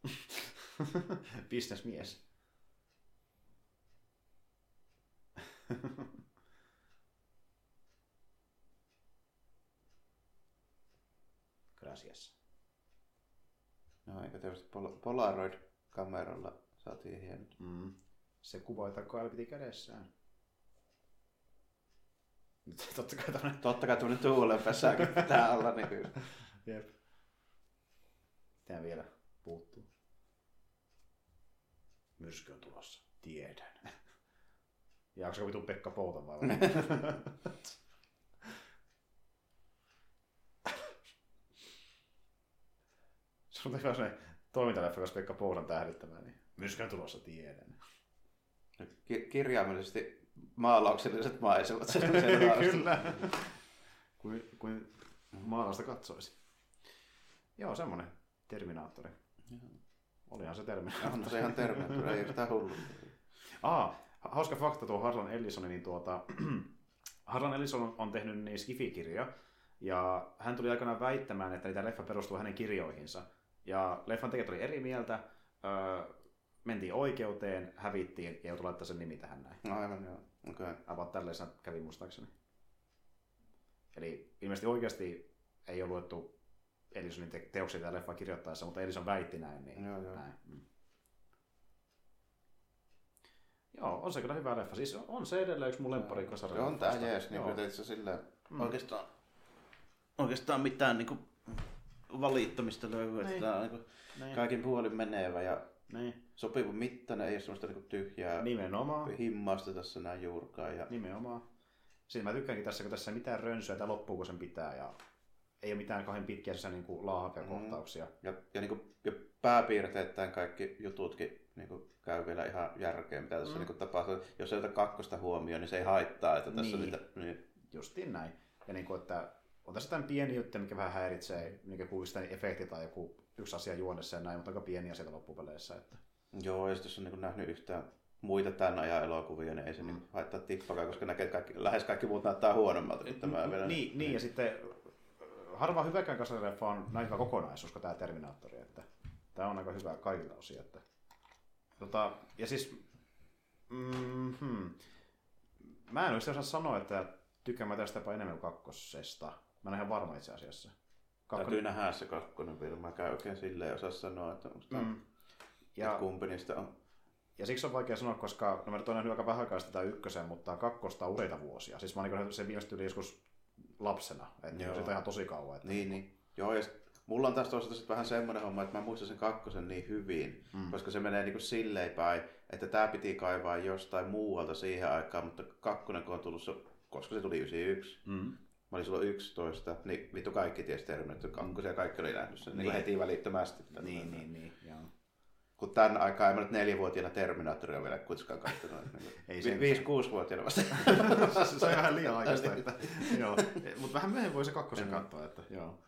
Bisnesmies. Gracias. No, eikä tietysti pol- Polaroid-kameralla saatiin hienot. Mm. Se kuva, jota Kyle piti kädessään. Totta kai tämmönen... Totta kai tämmönen tuulenpesäkin pitää olla niin kuin... Jep. Tää vielä puuttuu. Myrsky on tulossa. Tiedän. Jaaksa vitu Pekka Pouta vai? Se on hyvä se toimintaleffa, jos Pekka Poudan tähdittämään, niin myrsky on tulossa, tiedän. Ki- kirjaimellisesti maalaukselliset maisemat. Kyllä. kuin, kuin maalausta katsoisi. Joo, semmonen Terminaattori. Olihan se Terminaattori. On se ihan Terminator, ei sitä hullu. Aa, hauska fakta tuo Harlan Ellison, niin tuota, Harlan Ellison on tehnyt niin Skifi-kirja, ja hän tuli aikanaan väittämään, että niitä leffa perustuu hänen kirjoihinsa. Ja leffan tekijät oli eri mieltä, öö, mentiin oikeuteen, hävittiin ja joutui laittaa sen nimi tähän näin. No aivan joo. Okei. Okay. About tällaisena kävi muistaakseni. Eli ilmeisesti oikeasti ei ole luettu Edisonin te- teoksia tätä leffaa kirjoittaessa, mutta Edison väitti näin. Niin Joo, joo. näin. Mm. Joo, on se kyllä hyvä leffa. Siis on se edelleen yksi mun lemppari Se kasari. on tää jees, niin kuin se silleen... Mm. Oikeastaan, oikeastaan mitään niin kuin valittamista löydy, että Niin. on niin kuin Niin. kaikin puolin menevä ja niin. sopivan mittainen, ei ole semmoista niin kuin tyhjää Nimenomaan. himmausta tässä näin juurkaan. Ja... Nimenomaan. Siinä mä tykkäänkin tässä, kun tässä ei mitään rönsyä, että loppuu kun sen pitää ja ei ole mitään kauhean pitkiä niin kuin laahavia Mm. kohtauksia. Ja, ja, niin kuin, ja pääpiirteittäin kaikki jututkin niin kuin, käy vielä ihan järkeen, mitä tässä Mm. niin kuin, tapahtuu. Jos ei ota kakkosta huomioon, niin se ei haittaa, että tässä Niin. niitä... Niin, Justiin näin. Ja niin kuin, että on tässä jotain pieni juttu, mikä vähän häiritsee, mikä kuvista efekti tai joku yksi asia juonessa ja näin, mutta aika pieniä sieltä loppupeleissä. Että... joo, ja sitten jos on niin kuin, nähnyt yhtään muita tämän ajan elokuvia, niin ei se mm. niin haittaa tippakaan, koska näkee kaikki, lähes kaikki muut näyttää huonommalta kuin tämä vielä. Niin, niin, ja sitten äh, harva hyväkään kasarileffa on näin hyvä kokonaisuus kuin tämä Terminaattori, että tämä on aika hyvä kaikilta osin. Että... Tota, ja siis, mm-hmm. mä en oikeasti osaa sanoa, että tykkään mä tästä jopa enemmän kuin kakkosesta. Mä en ihan varma itse asiassa. Täytyy nähdä se kakkonen vielä. Mä käyn oikein silleen osaa sanoa, että, tämä, Mm. Ja, että kumpi niistä on. ja siksi on vaikea sanoa, koska no mä nyt olen nähnyt aika vähän aikaa sitä ykkösen, mutta kakkosta on useita vuosia. Siis mä oon niin se viimeistä yli joskus lapsena, että Joo. se on ihan tosi kauan. Että... Niin, niin. Joo, ja sit, mulla on taas toisaalta sit vähän semmoinen homma, että mä muistan sen kakkosen niin hyvin, Mm. mm. koska se menee niinku silleen päin, että tämä piti kaivaa jostain muualta siihen aikaan, mutta kakkonen kun on tullut, se, koska se tuli 91, Mm. mä olin silloin 11, niin vittu kaikki tiesi Terminator 2 ja kaikki oli nähnyt sen niin. Niin. heti välittömästi. Niin, niin, niin. Joo. Kun tämän aikaa ei mä nyt neljävuotiaana Terminatoria vielä kuitenkaan katsonut. Ei Vi- sen- Viisi-kuusivuotiaana vasta. se on ihan liian aikaista. Että, joo. Mutta vähän myöhemmin voi se kakkosen Mm. katsoa. Että, joo.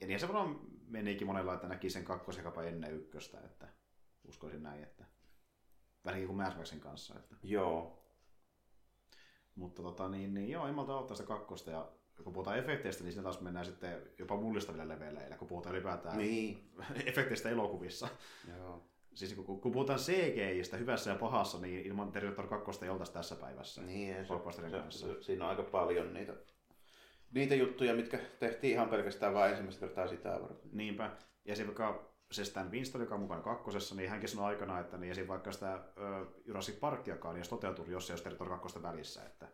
Ja niin se varmaan menikin monella, että näki sen kakkosen ennen ykköstä. Että uskoisin näin, että vähänkin kuin Maxin kanssa. Että. Joo. Mutta tota, niin, niin, joo, ei malta ottaa sitä kakkosta. Ja kun puhutaan efekteistä, niin siinä taas mennään sitten jopa mullistaville leveleille, kun puhutaan ylipäätään Niin. efekteistä elokuvissa. Joo. Siis kun, kun puhutaan CGIstä hyvässä ja pahassa, niin ilman Terminator 2 ei oltaisi tässä päivässä. Niin, se, se, se, siinä on aika paljon niitä, niitä juttuja, mitkä tehtiin ihan pelkästään vain ensimmäistä kertaa sitä varten. Niinpä. Ja esim. vaikka se Stan Winston, joka on mukana kakkosessa, niin hänkin sanoi aikana, että niin esim. vaikka sitä ö, Jurassic Parkiakaan niin jos toteutunut, jos se olisi Terminator 2 välissä. Että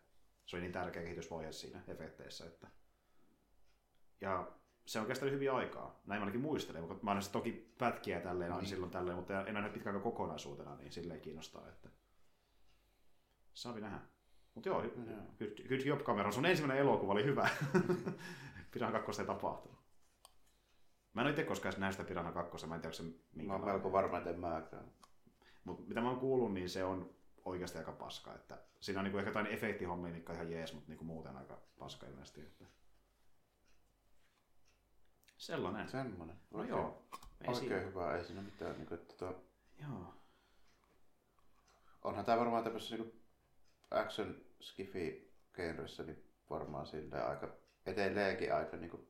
se oli niin tärkeä kehitysvaihe siinä efekteissä. Että... Ja se on kestänyt hyvin aikaa. Näin mä ainakin muistelen, mutta mä aina toki pätkiä tälleen Niin. silloin tälleen, mutta en aina pitkään kokonaisuutena, niin silleen kiinnostaa, että saavi nähdä. Mutta joo, good, job kamera. Sun ensimmäinen elokuva oli hyvä. Piranha 2 ei tapahtunut. Mä en ole itse koskaan nähnyt sitä Piranha 2, mä en tiedä, se Mä oon melko varma, että en mäkään. Mutta mitä mä oon kuullut, niin se on oikeasti aika paska. Että siinä on niinku ehkä jotain efektihommia, mitkä on ihan jees, mutta niinku muuten aika paska ilmeisesti. Että... Sellainen. Semmonen. No Oikein, joo. Ei oikein siinä. hyvä. Ei siinä mitään. Niin kuin, että, tota, Joo. onhan tää varmaan tämmöisessä niin action skifi genressä niin varmaan silleen aika edelleenkin aika niin kuin,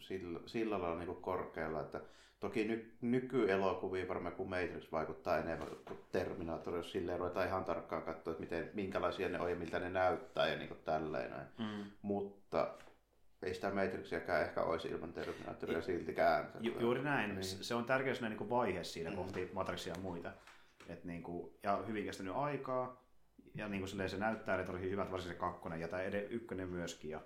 sillä, sillä lailla niin kuin korkealla, että toki ny, nykyelokuviin varmaan kun Matrix vaikuttaa enemmän kuin Terminator, jos silleen ruvetaan ihan tarkkaan katsoa, että miten, minkälaisia ne on ja miltä ne näyttää ja niin kuin tälleen. Mm. Mutta ei sitä Matrixiäkään ehkä olisi ilman Terminatoria siltikään. Ju- juuri näin. Niin. Se- on tärkeä niin vaihe siinä Mm. kohti Matrixia ja muita. Et niin kuin, ja hyvin kestänyt aikaa. Ja niin kuin se näyttää, että oli hyvät, varsinkin se kakkonen ja tämä ed- ykkönen myöskin. Ja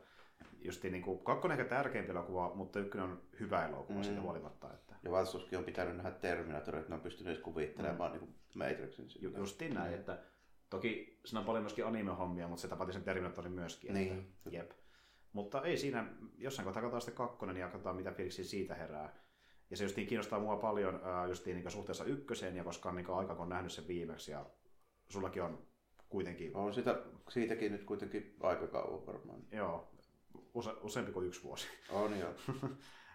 justiin niin kuin, kakkonen ehkä tärkeämpi elokuva, mutta ykkönen on hyvä elokuva Mm. siitä huolimatta. Että Ja vastuskin on pitänyt nähdä Terminator, että ne on pystynyt edes kuvittelemaan mm. niin Matrixin. ju- justiin näin, Mm. että toki siinä on paljon myöskin anime-hommia, mutta se tapahtuu sen Terminatorin myöskin. Niin. Että, jep. Mutta ei siinä, jossain kohtaa katsotaan sitten kakkonen ja katsotaan mitä fiiliksi siitä herää. Ja se justiin kiinnostaa mua paljon justiin niin suhteessa ykköseen, ja koska on niin aika, kun on nähnyt sen viimeksi, ja sullakin on kuitenkin, On sitä, siitäkin nyt kuitenkin aika kauan varmaan. joo, use, useampi kuin yksi vuosi. On joo.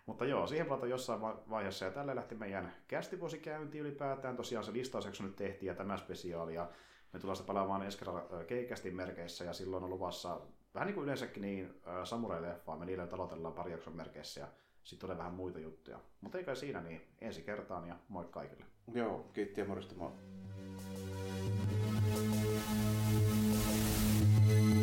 Mutta joo, siihen palataan jossain va- vaiheessa, ja tällä lähti meidän kästivuosi käyntiin ylipäätään. Tosiaan se listausjakso nyt tehtiin, ja tämä spesiaali, ja me tullaan sitä palaamaan Eskeralla keikästin merkeissä, ja silloin on luvassa, vähän niin kuin yleensäkin, niin samurai-leffaa, me niille talotellaan pari jakson merkeissä, ja sitten tulee vähän muita juttuja. Mutta eikä siinä niin. Ensi kertaan ja moi kaikille. Joo, kiitti ja morjesta moi. thank you